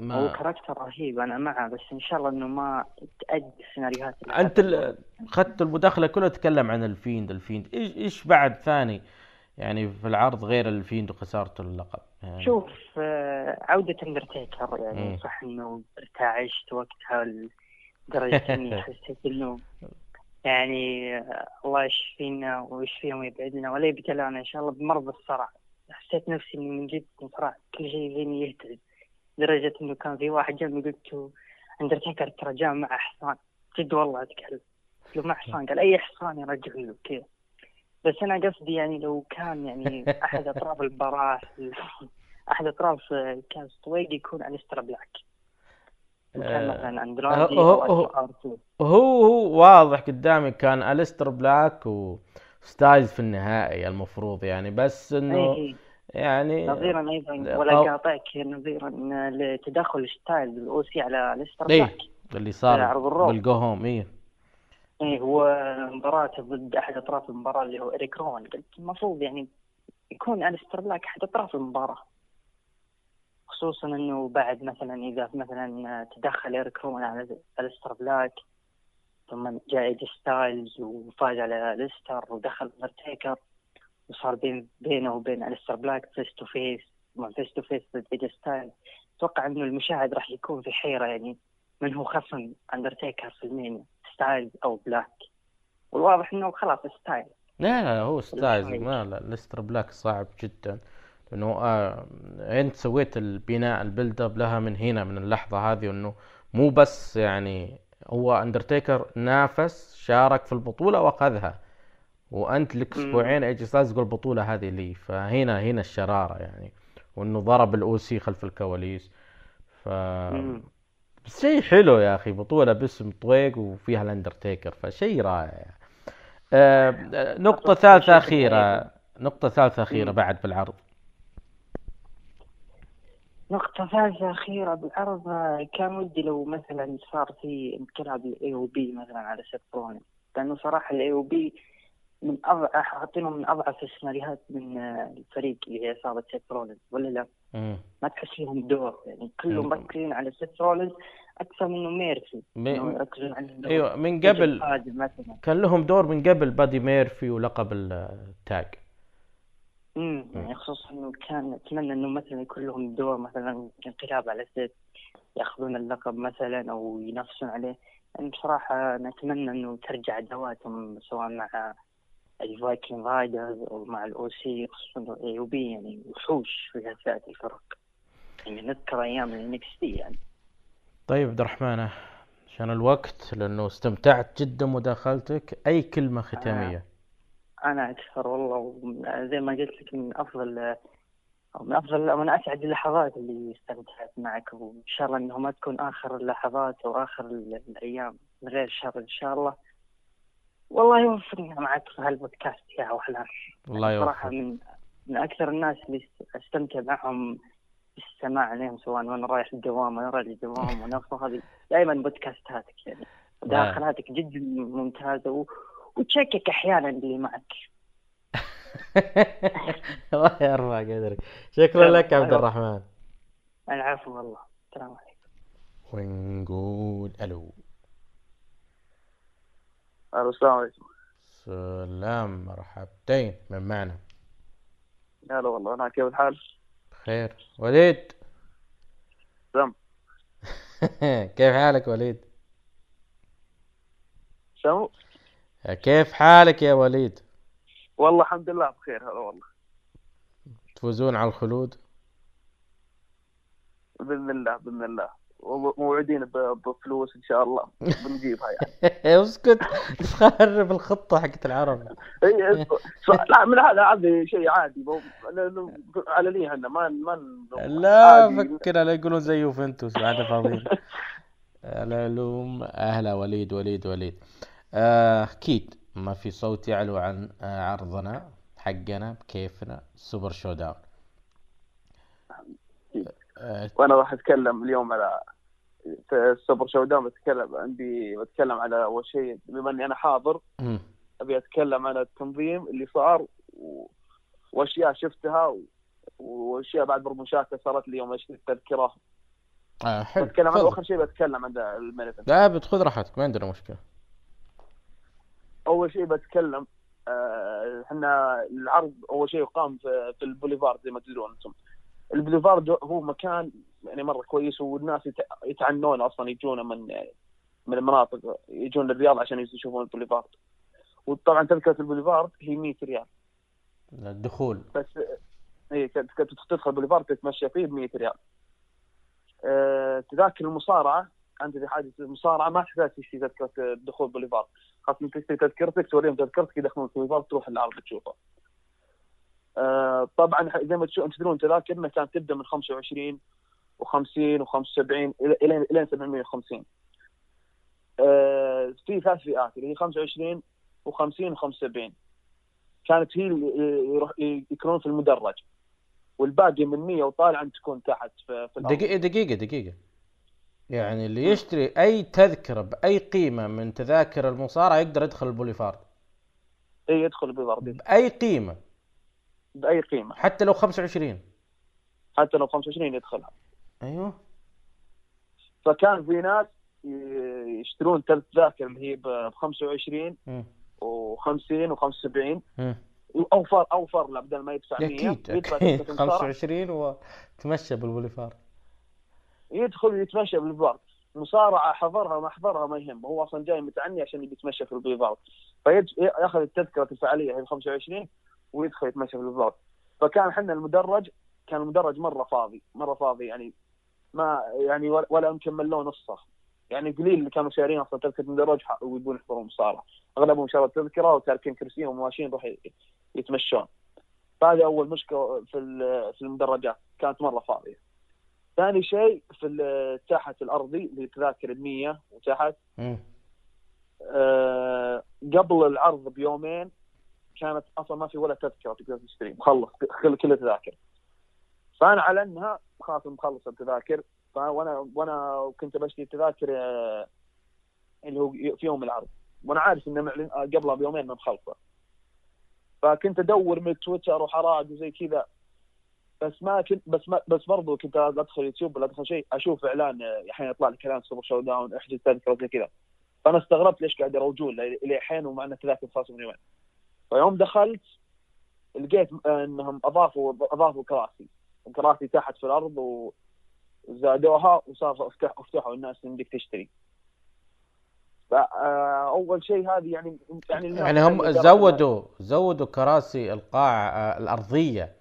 هو ما character رهيب أنا معه بس إن شاء الله إنه ما تأدي السيناريوهات أنت اخذت المداخلة كلها تتكلم عن ال Fiend ال Fiend. إيش إيش بعد ثاني؟ يعني في العرض غير ال Fiend وخسارته اللقب. يعني شوف آه، عودة اندرتيكر. يعني صح إنه ارتعشت وقتها لدرجة إني حسيت إنه يعني الله يشفينا ويشفيهم ويبعدنا. ولا يبتلانا إن شاء الله بمرض الصرع. حسيت نفسي إني من جد صراحة كل شيء فيني يهتز. لدرجة إنه كان في واحد جنبي قلت له اندرتيكر ترى جاء مع حصان جد والله أتكلم. قلت له مع حصان قال أي حصان يرجع له كذا. بس أنا قصدي يعني لو كان يعني أحد أطراف المباراه أحد أطراف كاس طويق يكون الستر بلاك. آه، مثلا اندراندي هو- هو- ألفا ار2 هو هو واضح قدامي كان الستر بلاك و ستايلز في النهائي المفروض يعني بس إنه إيه إيه. يعني نظيرا أيضا قو- ولا قاطعك نظيرا لتدخل ستايل الاو سي على ليستر إيه بلاك. اللي صار عرض الرو. بالقوهم إيه. إيه هو مباراته ضد أحد أطراف المباراة اللي هو إريك روان قلت المفروض يعني يكون الستر بلاك أحد أطراف المباراة. خصوصا إنه بعد مثلا إذا مثلا تدخل اريك روان على الستر بلاك ثم جاء AJ ستايلز وفاز على ليستر ودخل اندرتيكر وصار بين بينه وبين الستر بلاك face to face face to face ضد AJ ستايلز أتوقع إنه المشاهد راح يكون في حيرة يعني من هو خصم اندرتيكر في ال Mania ستايلز أو بلاك والواضح إنه خلاص ستايل لا لا هو ستايلز. ما لا ليستر بلاك صعب جدا. لأنه آه انت سويت البناء ال build up لها من هنا من اللحظة هذه إنه مو بس يعني هو اندرتيكر نافس شارك في البطولة وأخذها. وأنت لك. أسبوعين ستايلز تقول البطولة هذه لي. فهنا هنا الشرارة يعني. وإنه ضرب ال OC خلف الكواليس. ف. بس شيء حلو يا أخي بطولة باسم طويق وفيها الاندرتيكر فشيء رائع. آه، آه، نقطة ثالثة أخيرة نقطة ثالثة أخيرة. بعد بالعرض. نقطة ثالثة أخيرة بالعرض كان ودي لو مثلا صار في انقلاب ال AOP مثلا على سيت رولينز لأنه صراحة ال AOP من أضعف حاطينهم من أضعف السيناريوهات من الفريق اللي هي إصابة سيث رولينز ولا لا؟ مم. ما تحس فيهم دور يعني كلهم. مركزين على سيث رولينز أكثر منه ميرفي م- إنه يركزون على الدور. أيوه من قبل كان لهم دور من قبل بادي ميرفي ولقب التاج امم يعني خصوصا إنه كان أتمنى إنه مثلا يكون لهم دور مثلا انقلاب على سيث يأخذون اللقب مثلا أو ينافسون عليه. يعني بصراحة نتمنى إنه ترجع ادوارهم سواء مع الفايكنج رايدرز أو مع ال OC خصوصا ال AOP يعني وحوش في فئه الفرق. يعني نذكر أيام ال NXT يعني. طيب عبد الرحمن عشان الوقت لأنه استمتعت جدا مداخلتك. أي كلمة ختامية؟ أنا أكثر والله ومن- زي ما قلت لك من أفضل من أفضل من أسعد اللحظات اللي استمتعت معك. وإن شاء الله انه ما تكون آخر اللحظات أو آخر ال- الأيام من غير شر إن شاء الله. والله يوفقنا معك في هالبودكاست يا وحلال الله صراحة يوفقك. من من أكثر الناس اللي است- أستمتع معهم بالسماع عليهم سواء وأنا رايح الدوام وأنا رايح الدوام وأنا هذه دائما بودكاستاتك يعني. مداخلاتك جدا ممتازة و... وتشكك أحيانا اللي معك. الله يرفع قدرك. شكرا لك يا عبد الرحمن. العفو والله. السلام عليكم. ونقول ألو. ألو السلام عليكم. سلام مرحبتين. من معنا؟ هلا والله. أنا كيف الحال؟ بخير. وليد؟ سلام كيف حالك وليد؟ شو؟ كيف حالك يا وليد؟ والله الحمد لله بخير هلا والله. تفوزون على الخلود؟ بإذن الله بإذن الله. وموعدين ب- بفلوس إن شاء الله. بنجيبها يعني. اسكت. تخرب الخطة حقت العرب. لا من هذا هذا شيء عادي. لي إحنا ما ما لا. فكر لا يقولون زي يوفنتوس بعد فاضيين. العلوم أهلا وليد وليد وليد. أكيد ما في صوت يعلو عن آه، عرضنا حقنا بكيفنا سوبر شو داون. آه، وأنا راح أتكلم اليوم على السوبر شو داون بتكلم عندي بتكلم على أول شيء بما إني أنا حاضر. أبي أتكلم عن التنظيم اللي صار و... وأشياء شفتها و... وأشياء بعد promotions صارت لي يوم أشتري التذكرة. آه، حلو. بتكلم عن. آخر شيء بتكلم عن ال main event لا بتخذ راحتك ما عندنا مشكلة. أول شيء بتكلم آه، إحنا العرض أول شيء يقام في, في البوليفارد زي ما تدرون أنتم. البوليفارد هو مكان يعني مرة كويس والناس يت- يتعنون أصلا يجون من من المناطق يجون للرياض عشان يشوفون البوليفارد. وطبعا تذكرة البوليفارد هي 100 ريال. الدخول. بس اي تدخل بوليفارد تتمشى فيه ب 100 ريال. أه تذاكر المصارعة انت في حاجة المصارعة ما تحتاج تشتري تذكرة الدخول بوليفارد، خاصه تشتري تذكرتك توريهم تذكرتك يدخلون بوليفارد تروح العرض تشوفه. أه طبعا زي ما تشوفون تدرون تذاكرنا كانت تبدأ من 25 و50 و75 إلى إلى إلى 750. أه في ثلاث فئات اللي هي 25 و50 و75. كانت هي يروح يكونون في المدرج والباقي من 100 وطالع تكون تحت في, في الأرض. دقيقة دقيقة دقيقة يعني اللي يشتري أي تذكرة بأي قيمة من تذاكر المصارعة يقدر يدخل البوليفارد إي يدخل بالارض بأي قيمة؟ بأي قيمة. حتى لو 25 حتى لو 25 يدخلها. أيوه. فكان في ناس يشترون تذاكر اللي هي ب 25 مم. و50 و75 مم. أوفر أوفر بدل ما يدفع 100 أكيد يدفع أكيد. تذكرة المصارعة، 25 وتمشى بالبوليفارد. يدخل يتمشى بالبارد مصارعة حضرها ما حضرها ما يهم. هو أصلا جاي متعني عشان يتمشى في البيضاوي. فياخذ التذكرة الفعاليه هي 25 ويدخل يتمشى في البيضاوي. فكان إحنا المدرج كان المدرج مرة فاضي مرة فاضي يعني ما يعني ولا- يمكن ملوه نصه. يعني قليل اللي كانوا شارين أصلا تذكرة مدرج ويبون يحضرون مصارعة. أغلبهم شاروا التذكرة وتاركين كرسيهم وماشيين يروحوا ي- يتمشون. فهذه أول مشكلة في في المدرجات. كانت مرة فاضية. ثاني شيء في تحت الأرضي اللي تذاكر ال 100 وتحت. آه، قبل العرض بيومين كانت أصلا ما في ولا تذكرة تقدر تشتري. مخلص كل كل التذاكر فأنا على أنها خلاص مخلص التذاكر. فانا وأنا كنت بشتري تذاكر آه، اللي هو في يوم العرض. وأنا عارف إنه معلن آه، قبلها بيومين مخلصة. فكنت أدور من تويتر وحراج وزي كذا. بس ما كنت بس ما بس برضو كنت أدخل يوتيوب ولا أدخل شيء أشوف إعلان آه، أحيانا يطلع لك اعلان سوبر شو داون احجز تذكره زي كذا. فأنا استغربت ليش قاعد يروجون ل- إلى الحين ومع ان التذاكر خالصة من يومين. فيوم دخلت لقيت إنهم اضافوا أضافوا كراسي. كراسي تحت في الأرض وزادوها وصار افتح افتحوا الناس انك تشتري. فاول شيء هذه يعني يعني يعني هم زودوا زودوا كراسي القاعة آه، الأرضية.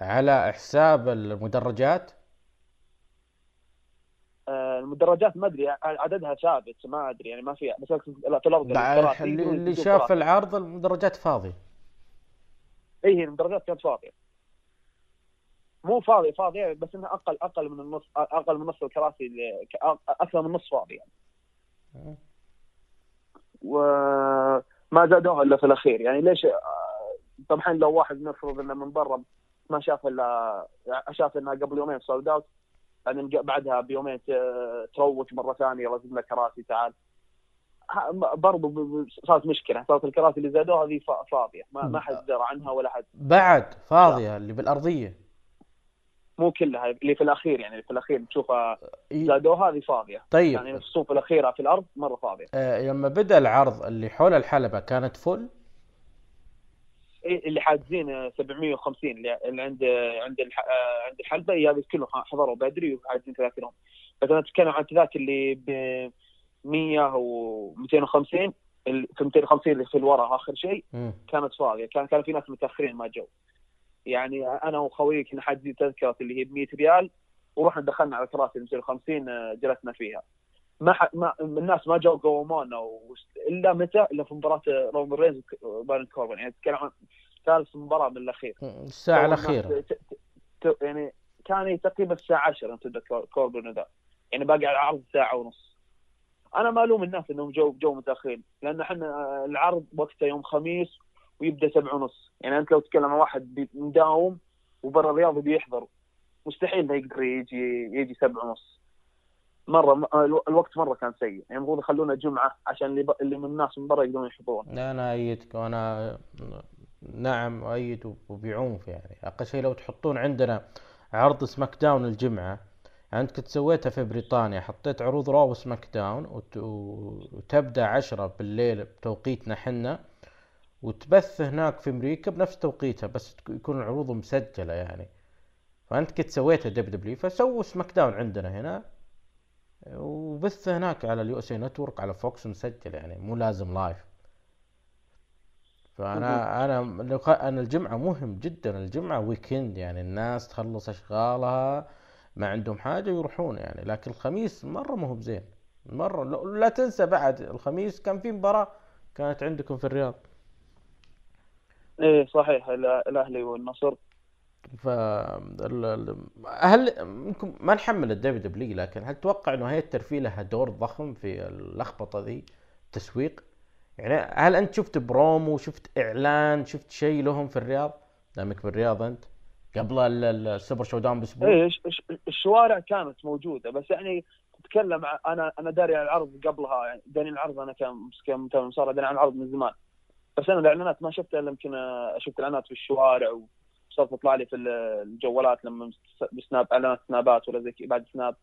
على حساب المدرجات؟ آه، المدرجات ما أدري عددها ثابت ما أدري يعني ما في بس في الأرض اللي, اللي شاف. العرض المدرجات فاضية. إي هي المدرجات كانت فاضية. مو فاضية فاضية بس إنها أقل أقل من النص أقل من نص الكراسي اللي أكثر من نص فاضي يعني وما زادوها إلا في الأخير. يعني ليش آه، طبعا لو واحد نفرض إنه من برا ما شاف الا شاف إنها قبل يومين sold out بعدين بعدها بيومين تروج مرة ثانية لازم لك كراسي تعال. برضو صارت مشكلة. صارت الكراسي اللي زادوها فا- فاضية. ما ما حد درى عنها ولا حد. بعد فاضية اللي بالأرضية. مو كلها اللي في الأخير يعني اللي في الأخير تشوفها زادوها هذه فاضية. طيب. يعني الصفوف الأخيرة في الأرض مرة فاضية. آه، لما بدأ العرض اللي حول الحلبة كانت فل اللي حاجزين آه، 750 اللي عند عند. آه، عند الحلبة إيه هذه كلهم حضروا بدري وحاجزين تذاكرهم بس أنا أتكلم عن التذاكر اللي ب 100 و 250 ال- في 250 اللي في الورا آخر شيء. كانت فاضية كان كان في ناس متأخرين ما جو يعني أنا وخويي كنا حاجزين تذكرة اللي هي ب 100 ريال ورحنا دخلنا على كراسي 250 آه، جلسنا فيها ما, ح... ما الناس ما جو قومونا و... إلا متى؟ إلا في مباراة رومان رينز وبارون كوربن. يعني اتكلم عن ثالث مباراة من الاخير. ت... ت... يعني كان تقريبا الساعة 10 أنت تبدا كوربن ذا يعني باقي على العرض ساعة ونص. أنا ما الوم الناس إنهم جو جو متأخرين. لأن إحنا العرض وقته يوم خميس ويبدأ سبعة ونص. يعني أنت لو تتكلم عن واحد مداوم وبرا الرياض بيحضر مستحيل انه يقدر يجي يجي سبعة ونص. مرة الو- الوقت مرة كان سيء. يعني المفروض يخلونه جمعة عشان اللي, ب... اللي من الناس من برا يقدرون يحضرون. أنا أيدك وأنا نعم أيد وبعنف يعني. أقل شيء لو تحطون عندنا عرض سماك داون الجمعة. يعني انت كنت سويتها في بريطانيا حطيت عروض رو وسماك داون وت... وتبدأ عشرة بالليل بتوقيتنا حنا وتبث هناك في أمريكا بنفس توقيتها بس يكون العروض مسجلة يعني. فأنت كنت سويتها WWE فسووا سماك داون عندنا هنا. وبث هناك على ال USA Network على فوكس مسجل يعني مو لازم live. فأنا أنا أنا الجمعة مهم جدا الجمعة weekend يعني الناس تخلص أشغالها ما عندهم حاجة ويروحون يعني. لكن الخميس مرة ما هو بزين. مرة لا- تنسى بعد الخميس كان في مباراة كانت عندكم في الرياض. إيه صحيح ال- الاهلي والنصر. ف هل ممكن ما نحمل ال WWE لكن هل تتوقع إنه هيئه الترفيه لها دور ضخم في اللخبطة ذي تسويق يعني هل أنت شفت برومو شفت إعلان شفت شيء لهم في الرياض؟ دامك بالرياض أنت قبل ال- ال- السوبر شو داون باسبوع الش- الشوارع كانت موجودة بس يعني تتكلم أنا أنا داري عن العرض قبلها يعني داري عن العرض أنا كان كان متابع مصارعه داري عن العرض من زمان. بس أنا الإعلانات ما شفتها إلا يمكن آه، شفت اعلانات في الشوارع وصارت تطلع لي في ال- الجوالات لما بس- بسناب إعلانات سنابات ولا زي كذا بعد سناب.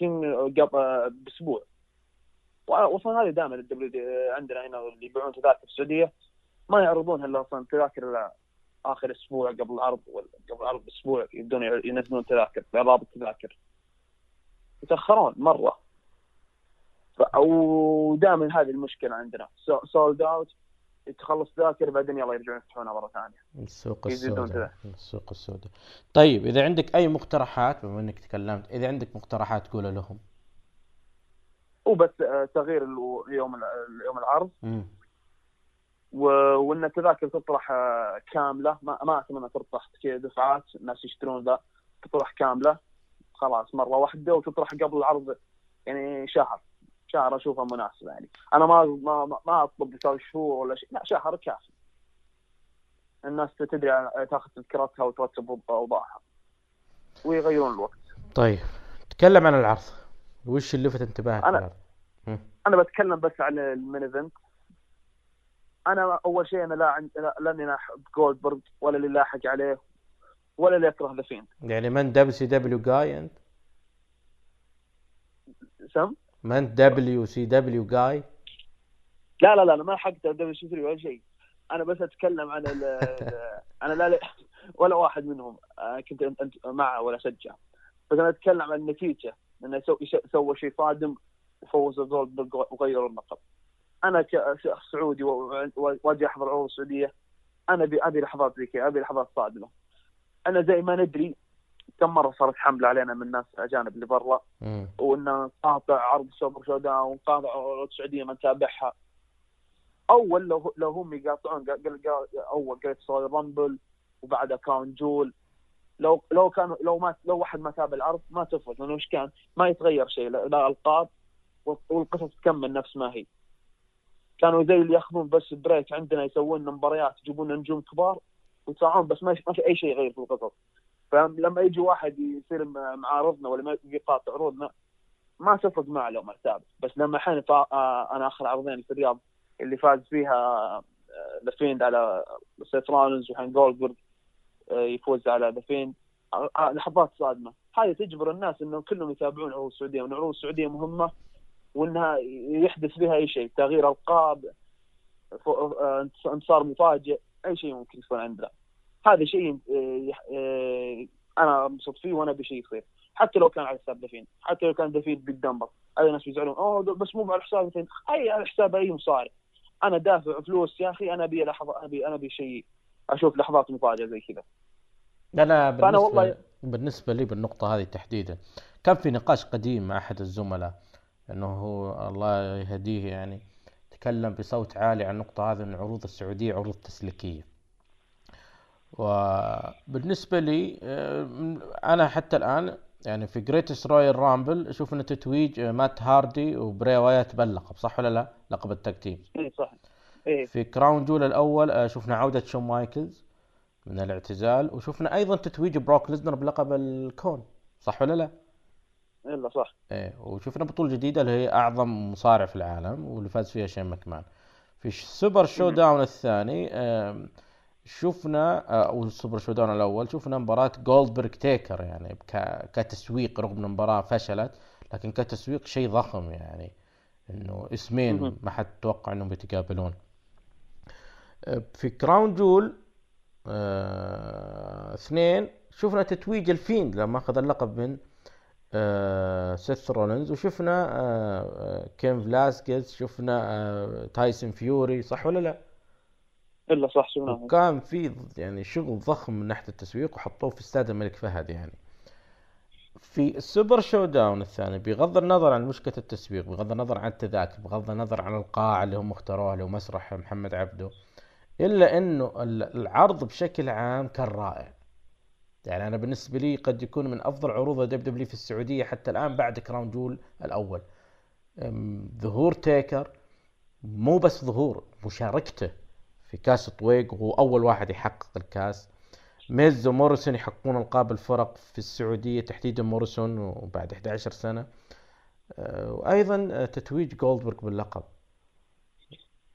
يمكن قبل بأسبوع. واصلا هذه دائما الدبليو عندنا هنا اللي يبيعون تذاكر في السعودية. ما يعرضون إلا أصلا تذاكر آخر أسبوع قبل العرض ولا قبل العرض بأسبوع يبدون ينزلون تذاكر رابط تذاكر يتأخرون مرة. ودائما هذه المشكلة عندنا. sold out تخلص تذاكر بعدين يلا يرجعون يفتحونها مرة ثانية. السوق السوداء. السوق السوداء. طيب إذا عندك أي مقترحات بما إنك تكلمت إذا عندك مقترحات قولها لهم. وبس آه، تغيير يوم يوم العرض. و- وإن التذاكر تطرح آه، كاملة. ما ما أتمنى تطرح دفعات الناس يشترون ذا تطرح كاملة. خلاص مرة واحدة وتطرح قبل العرض يعني شهر. شهر أشوفها مناسبة يعني. أنا ما ما ما- أطلب ثلاث شهور ولا شيء. لا شهر كافي. الناس تدري تاخذ تذكرتها وترتب أوضاعها. ويغيرون الوقت. طيب. تكلم عن العرض. وش اللي لفت انتباهك العرض؟ أنا بتكلم بس عن ال main event. أنا أول شيء أنا لا عند لا- لاني لا احب جولدبرغ ولا اللي لاحق عليه ولا اللي يكره The Fiend يعني من WCW جاي أنت؟ سم؟ من WCW جاي؟ لا لا لا أنا ما حقت WCW ولا شيء. أنا بس أتكلم عن أنا لا لا ولا واحد منهم آه، كنت أنت معه ولا اشجع بس أنا أتكلم عن النتيجة إنه سوى شيء صادم وفوز جولدبرغ وغيروا اللقب. أنا كشخص سعودي وأجي أحضر عروض السعودية أنا ابي أبي لحظات زي كذا أبي لحظات صادمه أنا زي ما ندري كم مرة صارت حملة علينا من ناس أجانب اللي برا. وإن قاطع عرض Super ShowDown وقاطع عروض السعوديه ما نتابعها أول لو لو هم يقاطعون قال أول Greatest Royal Rumble وبعدها Crown Jewel. لو لو كانوا لو ما لو واحد ما تابع العرض ما تفرق لأنه إيش كان؟ ما يتغير شيء لا ألقاب والقصص تكمل نفس ما هي. كانوا زي اللي ياخذون بس break عندنا يسوون لنا مباريات يجيبون نجوم كبار ويطلعون بس ما في أي شيء يغير في القصص. فلما يجي واحد يصير معارضنا ولا يقاطع عروضنا ما تفرق معه لو ما تابع بس لما الحين آه، أنا آخر عرضين في الرياض اللي فاز فيها The Fiend على سيث رولنز وحين جولدبرغ آه، يفوز على The Fiend آه، آه، لحظات صادمة. هذه تجبر الناس انه كلهم يتابعون عروض السعودية وان عروض السعودية مهمة وإنها يحدث فيها أي شيء. تغيير ألقاب آه، انتصار مفاجئ أي شيء ممكن يكون عندنا. هذا شيء آه، أنا مبسوط فيه وأنا أبي شيء يصير. حتى لو كان على حساب دفين حتى لو كان دفين بالدنبر اي ناس بيزعلون أوه بس مو على حساب دفين أي على حساب أي مصارع أنا دافع فلوس يا أخي أنا أبي لحظة أبي أنا أبي شيء أشوف لحظات مفاجئه زي كذا. أنا بالنسبة والله- بالنسبة لي بالنقطة هذه تحديدا كان في نقاش قديم مع أحد الزملاء إنه هو الله يهديه يعني تكلم بصوت عالي عن النقطة هذه ان عروض السعودية عروض تسليكية. وبالنسبة لي آه، أنا حتى الآن يعني في Greatest Royal Rumble أشوف ان تتويج آه، مات هاردي وبراي وايت باللقب صح ولا لا؟ لقب ال tag team اي صح. اي في Crown Jewel الأول آه، شفنا عودة شون مايكلز من الاعتزال وشفنا أيضا تتويج بروك ليزنر بلقب الكون صح ولا لا؟ إلا صح. إيه وشفنا بطولة جديدة اللي هي أعظم مصارع في العالم واللي فاز فيها شين ماكمان في ال Super ShowDown الثاني شفنا آه، أو ال Super ShowDown الأول شفنا مباراة جولدبرغ تيكر يعني كتسويق رغم إن المباراة فشلت لكن كتسويق شيء ضخم يعني إنه اسمين. ما حد توقع إنهم بيتقابلون آه، في Crown Jewel آه، اثنين شفنا تتويج ال Fiend لما أخذ اللقب من آه، سيث رولينز وشفنا آه، آه، كين فيلاسكيز شفنا آه، تايسون فيوري صح ولا لا؟ إلا صح شفناه وكان في يعني شغل ضخم من ناحية التسويق وحطوه في استاد الملك فهد يعني. في ال Super ShowDown الثاني بغض النظر عن مشكلة التسويق بغض النظر عن التذاكر بغض النظر عن القاعة اللي هم اختاروها اللي هو مسرح محمد عبده إلا إنه ال- العرض بشكل عام كان رائع. يعني أنا بالنسبة لي قد يكون من أفضل عروض WWE في السعودية حتى الآن بعد Crown Jewel الأول. أم، ظهور تيكر مو بس ظهور مشاركته. في كاس طويق وهو أول واحد يحقق الكاس. ميز وموريسون يحققون القاب الفرق في السعودية تحديدا موريسون وبعد 11 سنة. آه، وأيضا آه، تتويج جولدبرغ باللقب.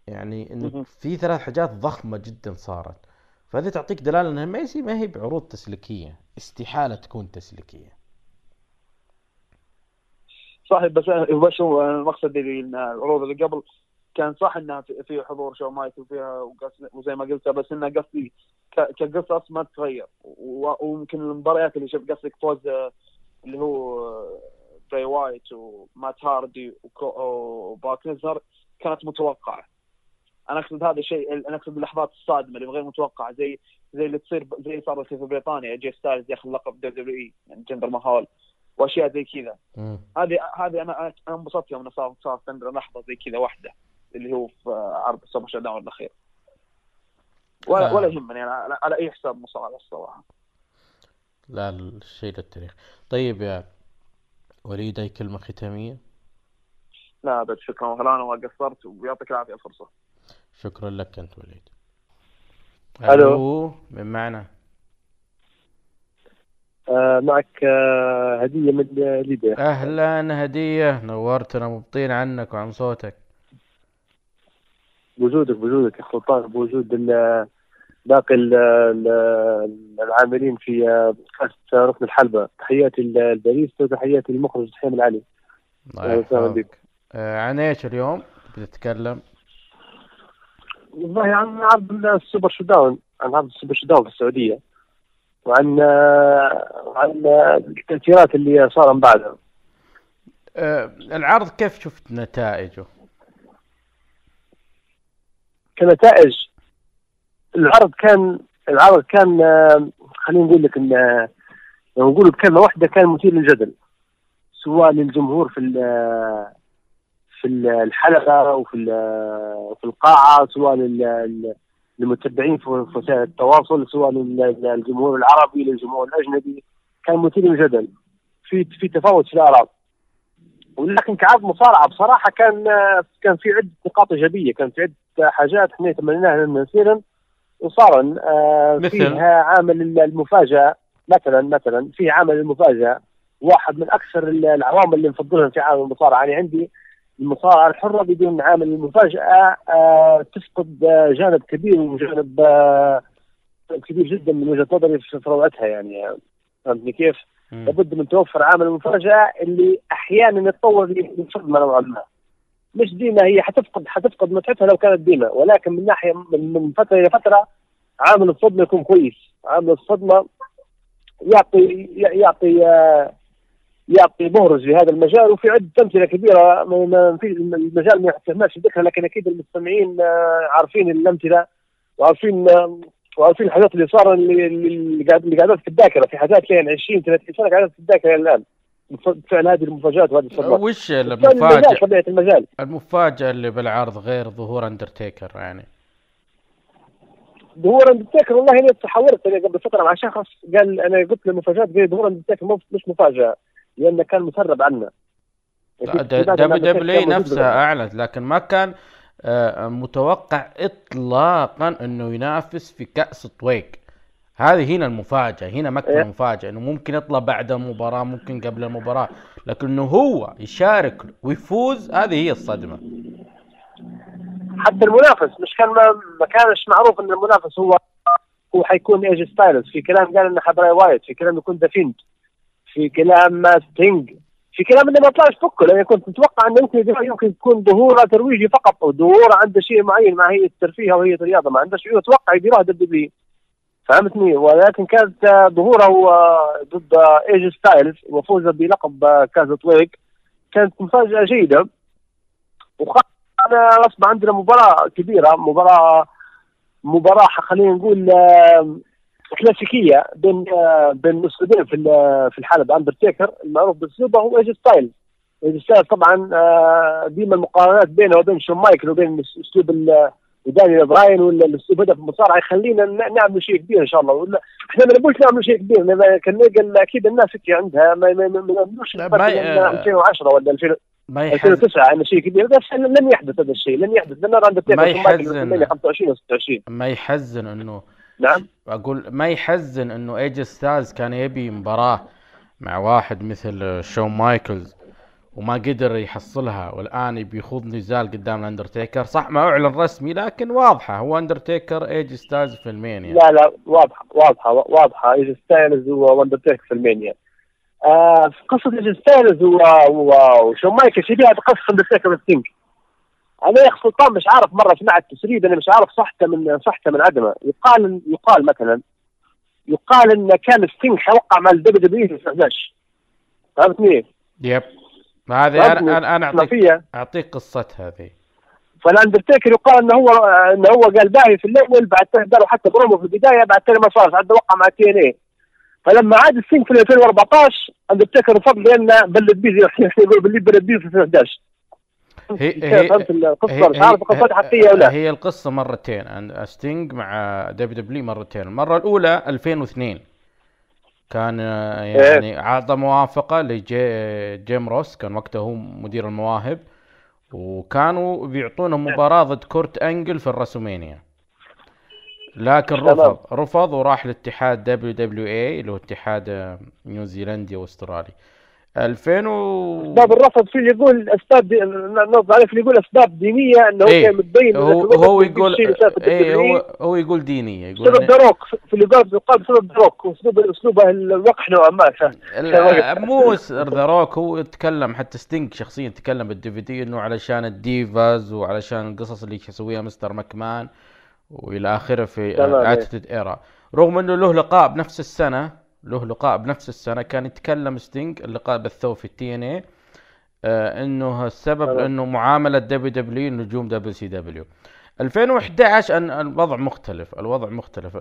يعني انه. في ثلاث حاجات ضخمة جدا صارت. فهذه تعطيك دلالة إنها ميسي ما هي بعروض تسليكية استحالة تكون تسليكية. صحيح بس بس هو المقصد اللي العروض اللي قبل كان صح إنها في حضور شون مايكل فيها وقص- وزي ما قلت بس إنها قصدي كقصص ما تتغير. ويمكن المباريات اللي شفت قصدك فوز آه، اللي هو براي وايت ومات هاردي وبروك ليزنر كانت متوقعة. أنا أقصد هذا الشيء أنا أقصد اللحظات الصادمة اللي غير متوقعه زي زي اللي تصير زي اللي صارت في بريطانيا إيه جي ستايلز ياخذ لقب WWE يعني جندر مهال وأشياء زي كذا. هذه هذه أنا أنا انبسطت يوم انه صار صار لحظة زي كذا واحدة. اللي هو في عرض شو داون الأخير. ولا آه. ولا يهمني أنا على, على أي حساب مصارعه الصراحة. لا الشيء للتاريخ طيب يا وليد أي كلمة ختامية؟ لا أبد. شكرا. وهلا ما قصرت. ويعطيك العافية الفرصة. شكرا لك أنت وليد. ألو. من معنا؟ آه معك آه هدية من ليبيا. أهلا هدية. نورتنا مبطين عنك وعن صوتك. بوجودك بوجودك يا سلطان بوجود باقي ال- ال- العاملين في ركن الحلبة. تحياتي الباريس وتحياتي المخرج حسين العلي. الله يحفظك. آه عن إيش اليوم بتتكلم والله عن عرض ال Super ShowDown عن عرض ال Super ShowDown في السعودية وعن عن التأثيرات اللي صار من بعدها آه العرض كيف شفت نتائجه؟ كنتائج العرض كان العرض كان آه، خلينا نقول لك آه، لو نقول بكلمة واحدة كان مثير للجدل سواء للجمهور في ال- في ال- الحلقة وفي ال- في القاعة سواء لل- للمتبعين في في وسائل التواصل سواء لل- للجمهور العربي للجمهور الأجنبي كان مثير للجدل في في تفاوت في الآراء. ولكن كعرض مصارعة بصراحة كان آه، كان في عدة نقاط إيجابية كان في عدة حاجات إحنا تمنيناها من يصير وصار آه،؟ فيها عامل المفاجأة مثلا مثلا في عامل المفاجأة واحد من أكثر العوامل اللي نفضلها في عالم المصارعه يعني عندي المصارعه الحرة بدون عامل المفاجأة آه، تفقد آه، جانب كبير وجانب كبير جدا من وجهة نظري في روعتها يعني فهمتني كيف؟ لابد من توفر عامل المفاجأة اللي أحيانا يتطور لصدمه نوعا ما مش ديما هي حتفقد حتفقد متعتها لو كانت ديما. ولكن من ناحيه من فترة إلى فترة عامل الصدمة يكون كويس. عامل الصدمة يعطي يعطي يعطي مهرج لهذا المجال وفي عدة أمثلة كبيرة. ما- في المجال ما يحتاجناش ذكرها لكن أكيد المستمعين آه، عارفين الأمثلة وعارفين آه، وعارفين الحاجات اللي صار اللي اللي قاعد اللي قاعدات في الذاكرة. في حاجات لين 20 30 سنة قاعدات في الذاكرة الآن. بفعل هذه المفاجآت وهذه الصدمات وش المفاجأة؟ المجال. المفاجأة اللي بالعرض غير ظهور اندرتيكر يعني. ظهور اندرتيكر والله أنا أنا قبل فترة مع شخص قال أنا قلت له مفاجات قال ظهور اندرتيكر مش مفاجأة لأنه كان مسرب عنا WWE نفسها أعلنت لكن ما كان آه، متوقع اطلاقا إنه ينافس في كأس طويق هذه هنا المفاجأة هنا مكمن إيه. المفاجأة إنه ممكن يطلع بعد المباراة ممكن قبل المباراة لكن انه هو يشارك ويفوز هذه هي الصدمة. حتى المنافس مش كان ما, ما كانش معروف إن المنافس هو هو حيكون إيجي ستايلز. في كلام قال انه حبراي وايت في كلام يكون دافينت في كلام ستينج في كلام إنه ما طلعش فكه لأن كنت متوقع إنه يمكن يمكن يكون ظهوره ترويجي فقط أو ظهوره عنده شيء معين مع هيئه الترفيه أو هيئه الرياضة ما عنده شيء يتوقع يديروها دبليو فهمتني؟ ولكن كانت آه، ظهوره آه، ضد آه، ايجي ستايلز وفوزه بلقب آه، كاس طويق كانت مفاجأة جيدة. وخ أنا اصبح عندنا مباراة كبيرة مباراة مباراة خلينا نقول آه، كلاسيكية بين آه، بين اسلوبين في ال- في الحلبه اندرتيكر المعروف باسلوبه هو ايجي ستايلز ايجي ستايلز طبعا آه، ديما المقارنات بينه وبين شون مايكل وبين أسلوب ال- دانيال براين ولا الاسلوب هذا في المصارعة يخلينا نعمل شيء كبير إن شاء الله. ولا إحنا ما نبغوش نعمل شيء كبير كان نلقى أكيد الناس هيك عندها ما ما ما ما نعملوش لا، ما- مثلاً 2010 ولا 2000 ما يحزن 2009 انه شيء كبير. بس لن يحدث هذا الشيء لن يحدث. لأن اندرتيكر ما يحزن. في 25 و 26 ما يحزن إنه نعم. أقول ما يحزن إنه أيج ستايلز كان يبي مباراة مع واحد مثل شون مايكلز. وما قدر يحصلها والآن يبي يخوض نزال قدام الأندرتيكر. صح ما أعلن رسمي لكن واضحة هو أندرتيكر إيج ستايلز في ألمانيا. لا لا واضحة واضحة واضحة. إيه جي ستايلز واندرتيكر في راسلمانيا. آه في قصة إيه جي ستايلز وشون مايكلز شبيهة بقصة أندرتيكر وستينج أنا يا أخي سلطان مش عارف مرة سمعت تسريب أنا مش عارف صحته من صحته من عدمه. يقال يقال مثلا يقال إن كان ستينج حيوقع مع ال WW في 11 فهمتني؟ yep. هذه فهمتني؟ أنا أنا, ما اعطيك أعطيك قصتها هذه. فالاندرتيكر يقال إنه هو إنه هو قال باهي في الأول بعد داروا حتى برومو في البداية بعد ما صار. عاد وقع مع تي إن اي فلما عاد السينج في 2014 اندرتيكر رفض لأنه بلد بيه يقول باللي بلد بيه في 2011 هي كيف فهمت القصة مش عارف قصتها حقيقية ولا لا؟ هي القصة مرتين ستينج مع دبليو دبليو مرتين. المرة الأولى 2002 كان آه، يعني عطى موافقة لجي جيم روس كان وقته هو مدير المواهب وكانوا بيعطونه مباراة ضد كورت أنجل في الراسلمانيا. لكن. رفض رفض وراح لاتحاد WWA اللي هو اتحاد نيوزيلندي واسترالي 2000 و... اسباب الرفض في اللي يقول أسباب دي... نرد عليه في اللي يقول أسباب دينية أنه إيه، كان متبين هو هو يقول WWE هو هو يقول دينية يقول بسبب إن- ذا روك في اللي قال يقال بسبب ذا روك واسلوب اسلوبه الوقح نوعا ما. مو ذا روك هو يتكلم حتى ستينج شخصيا تكلم بال DVD إنه علشان ال Divas وعلشان القصص اللي يسويها مستر ماكمان وإلى آخره في إيه. Attitude Era رغم إنه له لقاء بنفس السنة له لقاء بنفس السنة. كان يتكلم ستينج اللقاء بثوه في ال TNA إنه السبب. إنه معاملة دبليو دبليو نجوم دبليو سي دبليو. 2011 أن الوضع مختلف الوضع مختلف.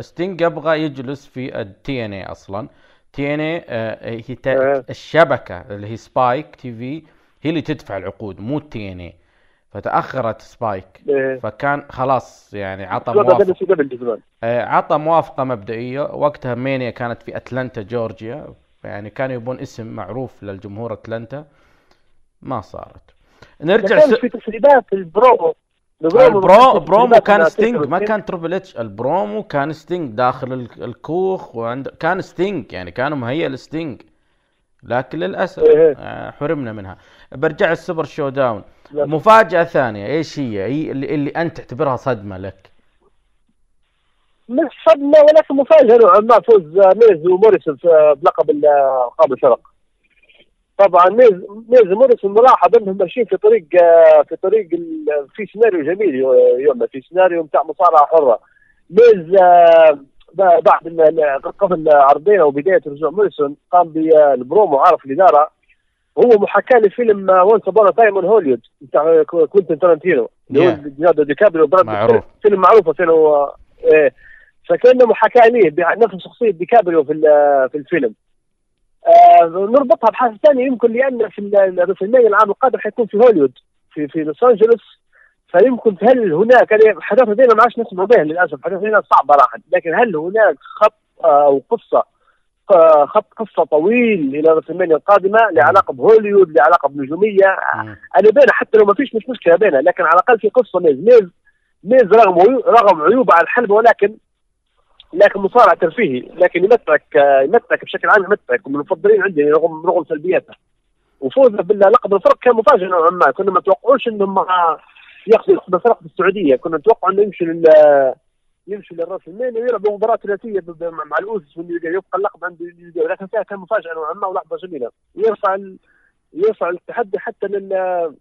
ستينج يبغى يجلس في ال TNA أصلا. TNA هي تا- إيه. الشبكة اللي هي Spike TV هي اللي تدفع العقود مو ال TNA فتأخرت Spike إيه. فكان خلاص يعني عطى موافقه عطى موافقة مبدئية. وقتها مانيا كانت في أتلانتا جورجيا. يعني كانوا يبون اسم معروف للجمهور أتلانتا. ما صارت. نرجع س... في تسريبات البرومو البرو. برومو كان ستينج ما. كان تريبل اتش البرومو كان ستينج داخل ال- الكوخ وعند كان ستينج يعني كان مهيئ لستينج لكن للأسف إيه. آه، حرمنا منها. برجع ال Super ShowDown. لا. مفاجأة ثانية إيش هي؟ هي اللي, اللي أنت تعتبرها صدمة لك. مش صدمة ولكن مفاجأة نوعا ما. فوز ميز وموريسون بلقب القاب الفرق طبعا ميز ميز وموريسون ملاحظ إنهم ماشيين في طريق في طريق في سيناريو جميل يو- يومنا في سيناريو بتاع مصارعة حرة. ميز آه، بعد قبل عرضين أو بداية رجوع موريسون قام بالبرومو عارف الإدارة. هو محاكاة لفيلم Once Upon Time On Hollywood بتاع كوينتين تارانتينو اللي هو. ليوناردو دي كابريو. معروف. فيلم معروف فيلم هو إيه فكأنه محاكاة ليه بنفس شخصية ديكابريو في ال- في الفيلم آه نربطها بحاجة ثانية يمكن لأن في ال- الرسميه العام القادم حيكون في هوليوود في في لوس أنجلوس فيمكن هل هناك يعني حدث هذين ما عادش نسمع به للأسف حدث هنا صعب راح لكن هل هناك خط أو قصة خط قصة طويل إلى رسميه القادمة لعلاقة بهوليوود لعلاقة بنجومية. مم. أنا بينها حتى لو ما فيش مش مشكلة بينها لكن على الأقل في قصة ميز. ميز ميز رغم رغم عيوبه على الحلبة ولكن لكن مصارع ترفيهي. لكن يمتعك يمتعك بشكل عام يمتعك ومن المفضلين عندي رغم رغم سلبياته. وفوزه باللقب الفرق كان مفاجئ نوعا ما. كنا ما نتوقعوش إنهم آه، ياخذوا لقب الفرق في السعودية. كنا نتوقع إنه يمشي لل يمشي للراس الماني ويلعبوا مباراة ثلاثية مع الاوزس يبقى اللقب عند ولكن فيها كان مفاجأة نوعا ما ولحظه جميلة. ويرفع ال... يرفع التحدي حتى لل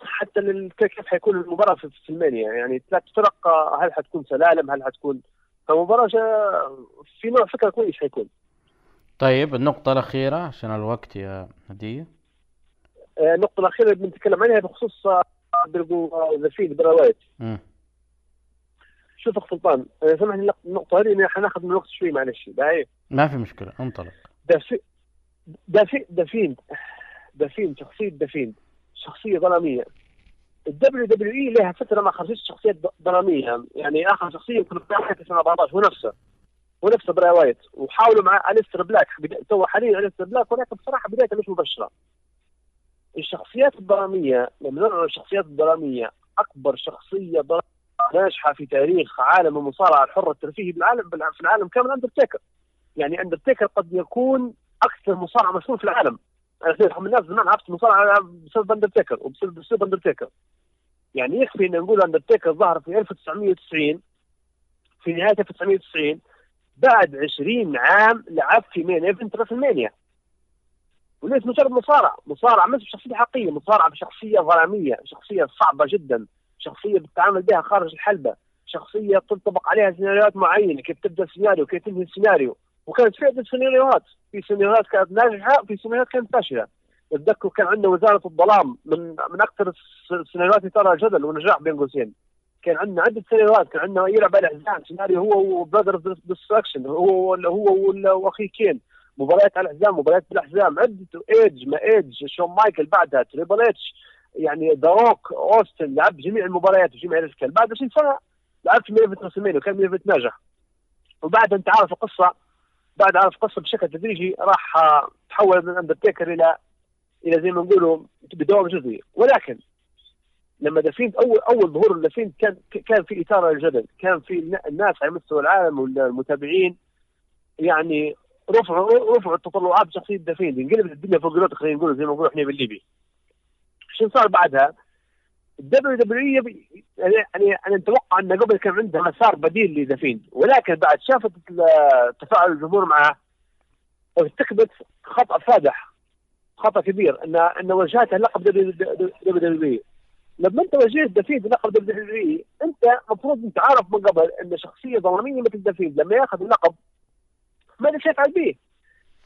حتى لل... كيف حيكون المباراة في المانيا يعني ثلاث فرق هل حتكون سلالم؟ هل حتكون؟ فمباراة في نوع فكرة كويس حيكون. طيب النقطة الأخيرة عشان الوقت يا هدية آه، النقطة الأخيرة اللي بنتكلم عليها بخصوص بيرجو ذا فيل براوايت مم. شوف اخ سلطان سامحني النقطة هذه حناخذ من الوقت شوي معلش باهي. ما في مشكلة انطلق. دافين دافين دافين. دافين شخصية دافين. شخصية ظلامية. ال WWE لها فترة ما خرجتش شخصيات ظ- ظلامية. يعني آخر شخصية يمكن في سنة 14 هو نفسه. هو نفسه براي وايت. وحاولوا مع أليستر بلاك. تو حاليا أليستر بلاك ولكن بصراحة بدايته مش مبشرة الشخصيات الدراميه لما نرجع الشخصيات الدراميه أكبر شخصية درامية ناجحة في تاريخ عالم المصارعة الحرة الترفيهي بالعالم في العالم كامل اندرتيكر يعني اندرتيكر قد يكون أكثر مصارع مشهور في العالم. أنا من الناس زمان عرفت المصارعه بسبب اندرتيكر وبسبب بسبب اندرتيكر يعني يكفي إن نقول اندرتيكر ظهر في 1990 في نهاية 1990 بعد 20 عام لعب في main event راسلمانيا وليس مجرد مصارع مصارع مش بشخصيه حقيقية مصارع بشخصية ظلامية شخصية صعبة جدا. شخصية بتتعامل بها خارج الحلبة شخصية تنطبق عليها سيناريوهات معينة كيف تبدأ السيناريو كيف تنهي السيناريو. وكانت في عدة سيناريوهات. في سيناريوهات كانت ناجحة في سيناريوهات كانت فاشلة. اتذكر كان عندنا وزارة الظلام من من أكثر السيناريوهات اللي أثارت جدل ونجاح بين قوسين. كان عندنا عدة سيناريوهات كان عندنا يلعب على الحزام سيناريو هو و Brother Destruction هو هو وأخيه كين. مباريات على الحزام مباريات بالاحزام عدة إيدج مع إيدج شون مايكل بعدها تريبل اتش يعني ذا روك اوستن لعب جميع المباريات وجميع الأشكال. بعد 20 سنه لعبت في ميفت رسمين وكان ميفت ناجح. وبعد أنت عارف القصة بعد عارف القصة بشكل تدريجي راح تحول من اندرتيكر إلى إلى زي ما نقولوا بدوام جزئي. ولكن لما The Fiend أول أول ظهور The Fiend كان كان في إثارة للجدل. كان في الناس على مستوى العالم والمتابعين يعني رفعوا رفعوا التطلعات بشخصية The Fiend. انقلبت الدنيا فوق خلينا نقول زي ما نقول إحنا بالليبي. شو صار بعدها؟ ال WWE يعني يعني أنا أتوقع ان قبل كان عندها مسار بديل ل The Fiend ولكن بعد شافت تفاعل الجمهور معه ارتكبت خطأ فادح خطأ كبير ان إن وجهتها لقب WWE لما أنت وجهت The Fiend بلقب WWE أنت المفروض أنت عارف من قبل إن شخصية ظلامية مثل The Fiend لما ياخذ اللقب ماذا سيفعل به؟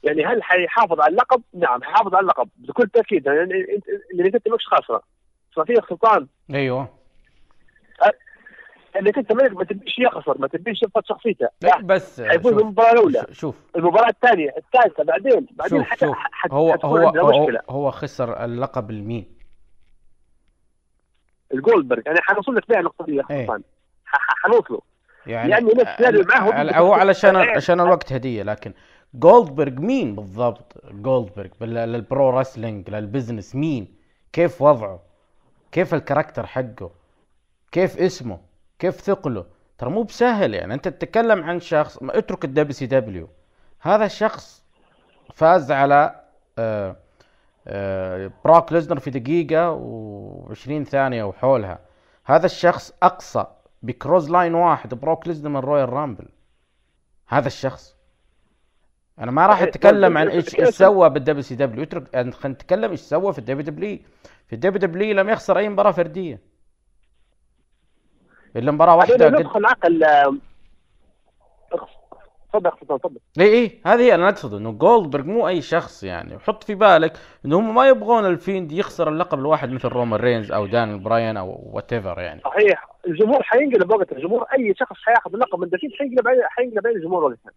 يعني هل حيحافظ على اللقب؟ نعم حيحافظ على اللقب بكل تأكيد. يعني انت اللي انت مش خاسرة. ففي سلطان أيوه. انك انت ما تبيش يخسر ما تبيش يفقد شخصيته. لا بس حيفوز بالمباراة الأولى. شوف المباراة الثانية الثالثة بعدين بعدين شوف شوف. هو هو هو, هو خسر اللقب لمين؟ الجولدبرغ. أنا حنوصل لك بها النقطة دي يا إيه. حنوصله. يعني يعني نفس معه هو علشان عشان الوقت هدية لكن جولدبرغ مين؟ بالضبط جولدبرغ لل pro wrestling لل business مين؟ كيف وضعه؟ كيف ال character حقه؟ كيف اسمه؟ كيف ثقله؟ ترى مو بسهل يعني. أنت تتكلم عن شخص ما اترك ال WCW هذا الشخص فاز على آه آه بروك ليزنر في دقيقة و20 ثانية وحولها. هذا الشخص أقصى ب clothesline واحد بروك ليزنر من رويال رامبل هذا الشخص. أنا ما راح أتكلم عن إيش إيش سوى بال WCW اترك خلينا نتكلم إيش سوى في الدبليو دبليو في الدبليو دبليو لم يخسر أي مباراة فردية. إلا مباراة واحدة ندخل عقل تفضل تفضل اي اي هذه أنا اقصد إنه جولدبرغ مو أي شخص يعني. وحط في بالك إنه هم ما يبغون ال Fiend يخسر اللقب لواحد مثل رومان رينز أو دان براين أو وات يعني. صحيح. الجمهور حينقلب وقت الجمهور أي شخص حياخذ اللقب من The Fiend حينقلب حينقلب عليه الجمهور وقتها.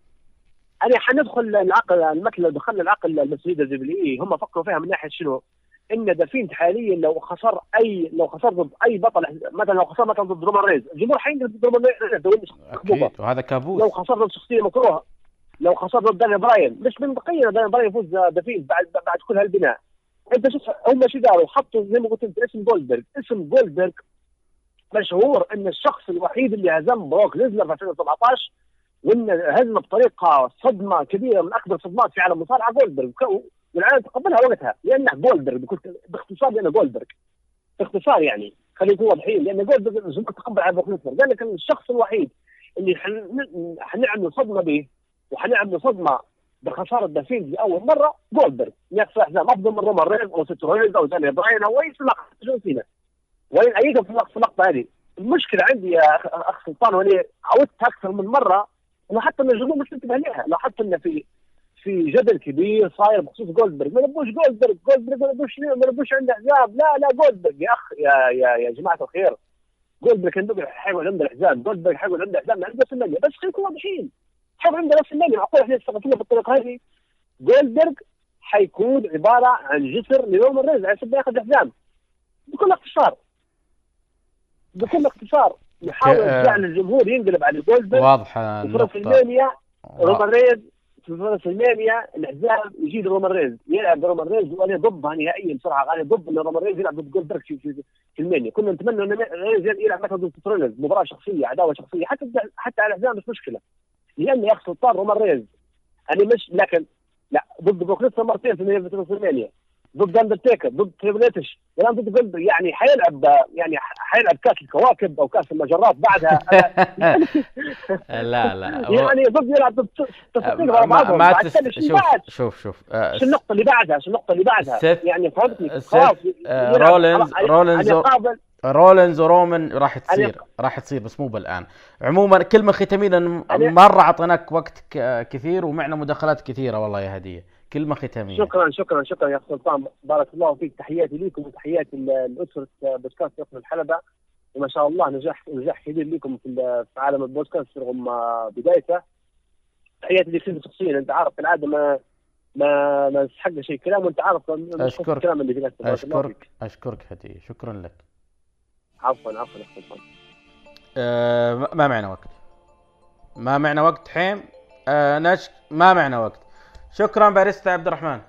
أنا حندخل العقل المثل دخلنا العقل المسؤولين ال WWE هم فكروا فيها من ناحية شنو؟ إن The Fiend حاليا لو خسر اي لو خسر ضد أي بطل مثلا لو خسر مثلا ضد رومان رينز الجمهور حينقلب ضد رومان رينز أكيد. وهذا كابوس. لو خسر ضد شخصية مكروهة لو خسر ضد داني براين مش منطقية داني براين يفوز The Fiend بعد بعد كل هالبناء. أنت شوف هم شو قالوا؟ حطوا زي ما قلت أنت اسم جولدبرغ. اسم جولدبرغ مشهور إن الشخص الوحيد اللي هزم بروك ليزنر في 2017 وإن هزم بطريقة صدمة كبيرة من اكبر الصدمات في عالم المصارعه جولدبرغ والعالم تقبلها وقتها لأنه جولدبرغ باختصار لأنه جولدبرغ باختصار يعني خلينا نكون واضحين لأن جولدبرغ تقبل على ليزنر قال لك الشخص الوحيد اللي حنعمل صدمة به وحنعمل صدمة بخسارة دافيد لأول مرة جولدبرغ يكسر حزام أفضل من رومان رينز أو ست رينز أو داني براين أو اي سلاح فينا؟ وين ايدهم في اللقطة؟ هذه. المشكلة عندي يا أخ سلطان وأنا عودتها أكثر من مرة انه أن الجمهور مش منتبه لها لاحظت انه في في جدل كبير صاير بخصوص جولدبرغ ما نبوش جولدبرغ جولدبرغ ما نبوش ما نبوش عنده حزام لا لا جولدبرغ يا أخ يا يا يا جماعة الخير. جولدبرغ كان حيقعد عنده الحزام جولدبرغ حيقعد عنده حزام. عنده نفس المانيا بس خلينا واضحين. حيقعد عنده نفس المانيا معقول إحنا نستغفلها بالطريقة هذه. جولدبرغ حيكون عبارة عن جسر لرومان ريز على سبيل ياخذ الحزام بكل اختصار. بكل اختصار. يحاول ك- يعني الجمهور ينقلب على جولدبرغ. واضحه النقطه المانيا رومان ريز في راس المانيا الحزام يجي لرومان ريز. يلعب رومان ريز وأنا ضدها نهائيا بصراحة. أنا ضد إن رومان ريز يلعب ضد جولدبرغ في, في, في المانيا كنا نتمنى إن ريز يلعب مثلا ضد سترونز مباراة شخصية عداوة شخصية. حتى حتى على الحزام مش مشكلة. لأن يا أخي سلطان رومان ريز. أنا مش لكن لا ضد بروك مرتين في راس المانيا ضد اندرتيكر ضد تريبليتش الآن ضد جولد يعني حيلعب يعني حيلعب كأس الكواكب أو كأس المجرات بعدها. لا لا يعني ضد يلعب ضد تصفيق ما, ما, ما بعد شوف؟ شوف شوف آه، شو النقطة اللي بعدها؟ شو النقطة اللي بعدها؟ يعني فهمتني. خلاص آه، رولينز- خلاص، رولينز رولينز ورومان راح تصير أنا- راح تصير بس مو بالآن. عموما كلمة ختامية أنا- مرة أعطيناك وقت كثير ومعنا مداخلات كثيرة والله يا هدية. كلمة ختامية. شكرا شكرا شكرا يا اخ سلطان. بارك الله فيك. تحياتي لكم وتحياتي لأسرة بودكاست ركن الحلبة. وما شاء الله نجاح نجاح كبير لكم في ال- في عالم البودكاست رغم بدايته. تحياتي لك شخصيا. أنت عارف في العادة ما ما ما نستحق شيء كلام وأنت عارف مش أشكرك. الكلام اللي في نفسك بارك الله أشكرك. فيك. أشكرك هدية. شكرا لك. عفوا عفوا يا اخ سلطان. آه ما- معنا وقت. ما معنا وقت حين؟ آه نش ما معنا وقت. شكرا باريستا عبد الرحمن.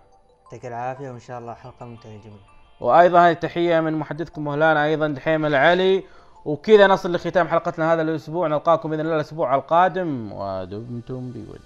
يعطيك العافية وإن شاء الله حلقة ممتعة جميلة. وأيضا هذه تحيه من محدثكم مهلانا أيضا دحيم العلي. وكذا نصل لختام حلقتنا هذا الأسبوع. نلقاكم بإذن الله الأسبوع القادم. ودمتم بود.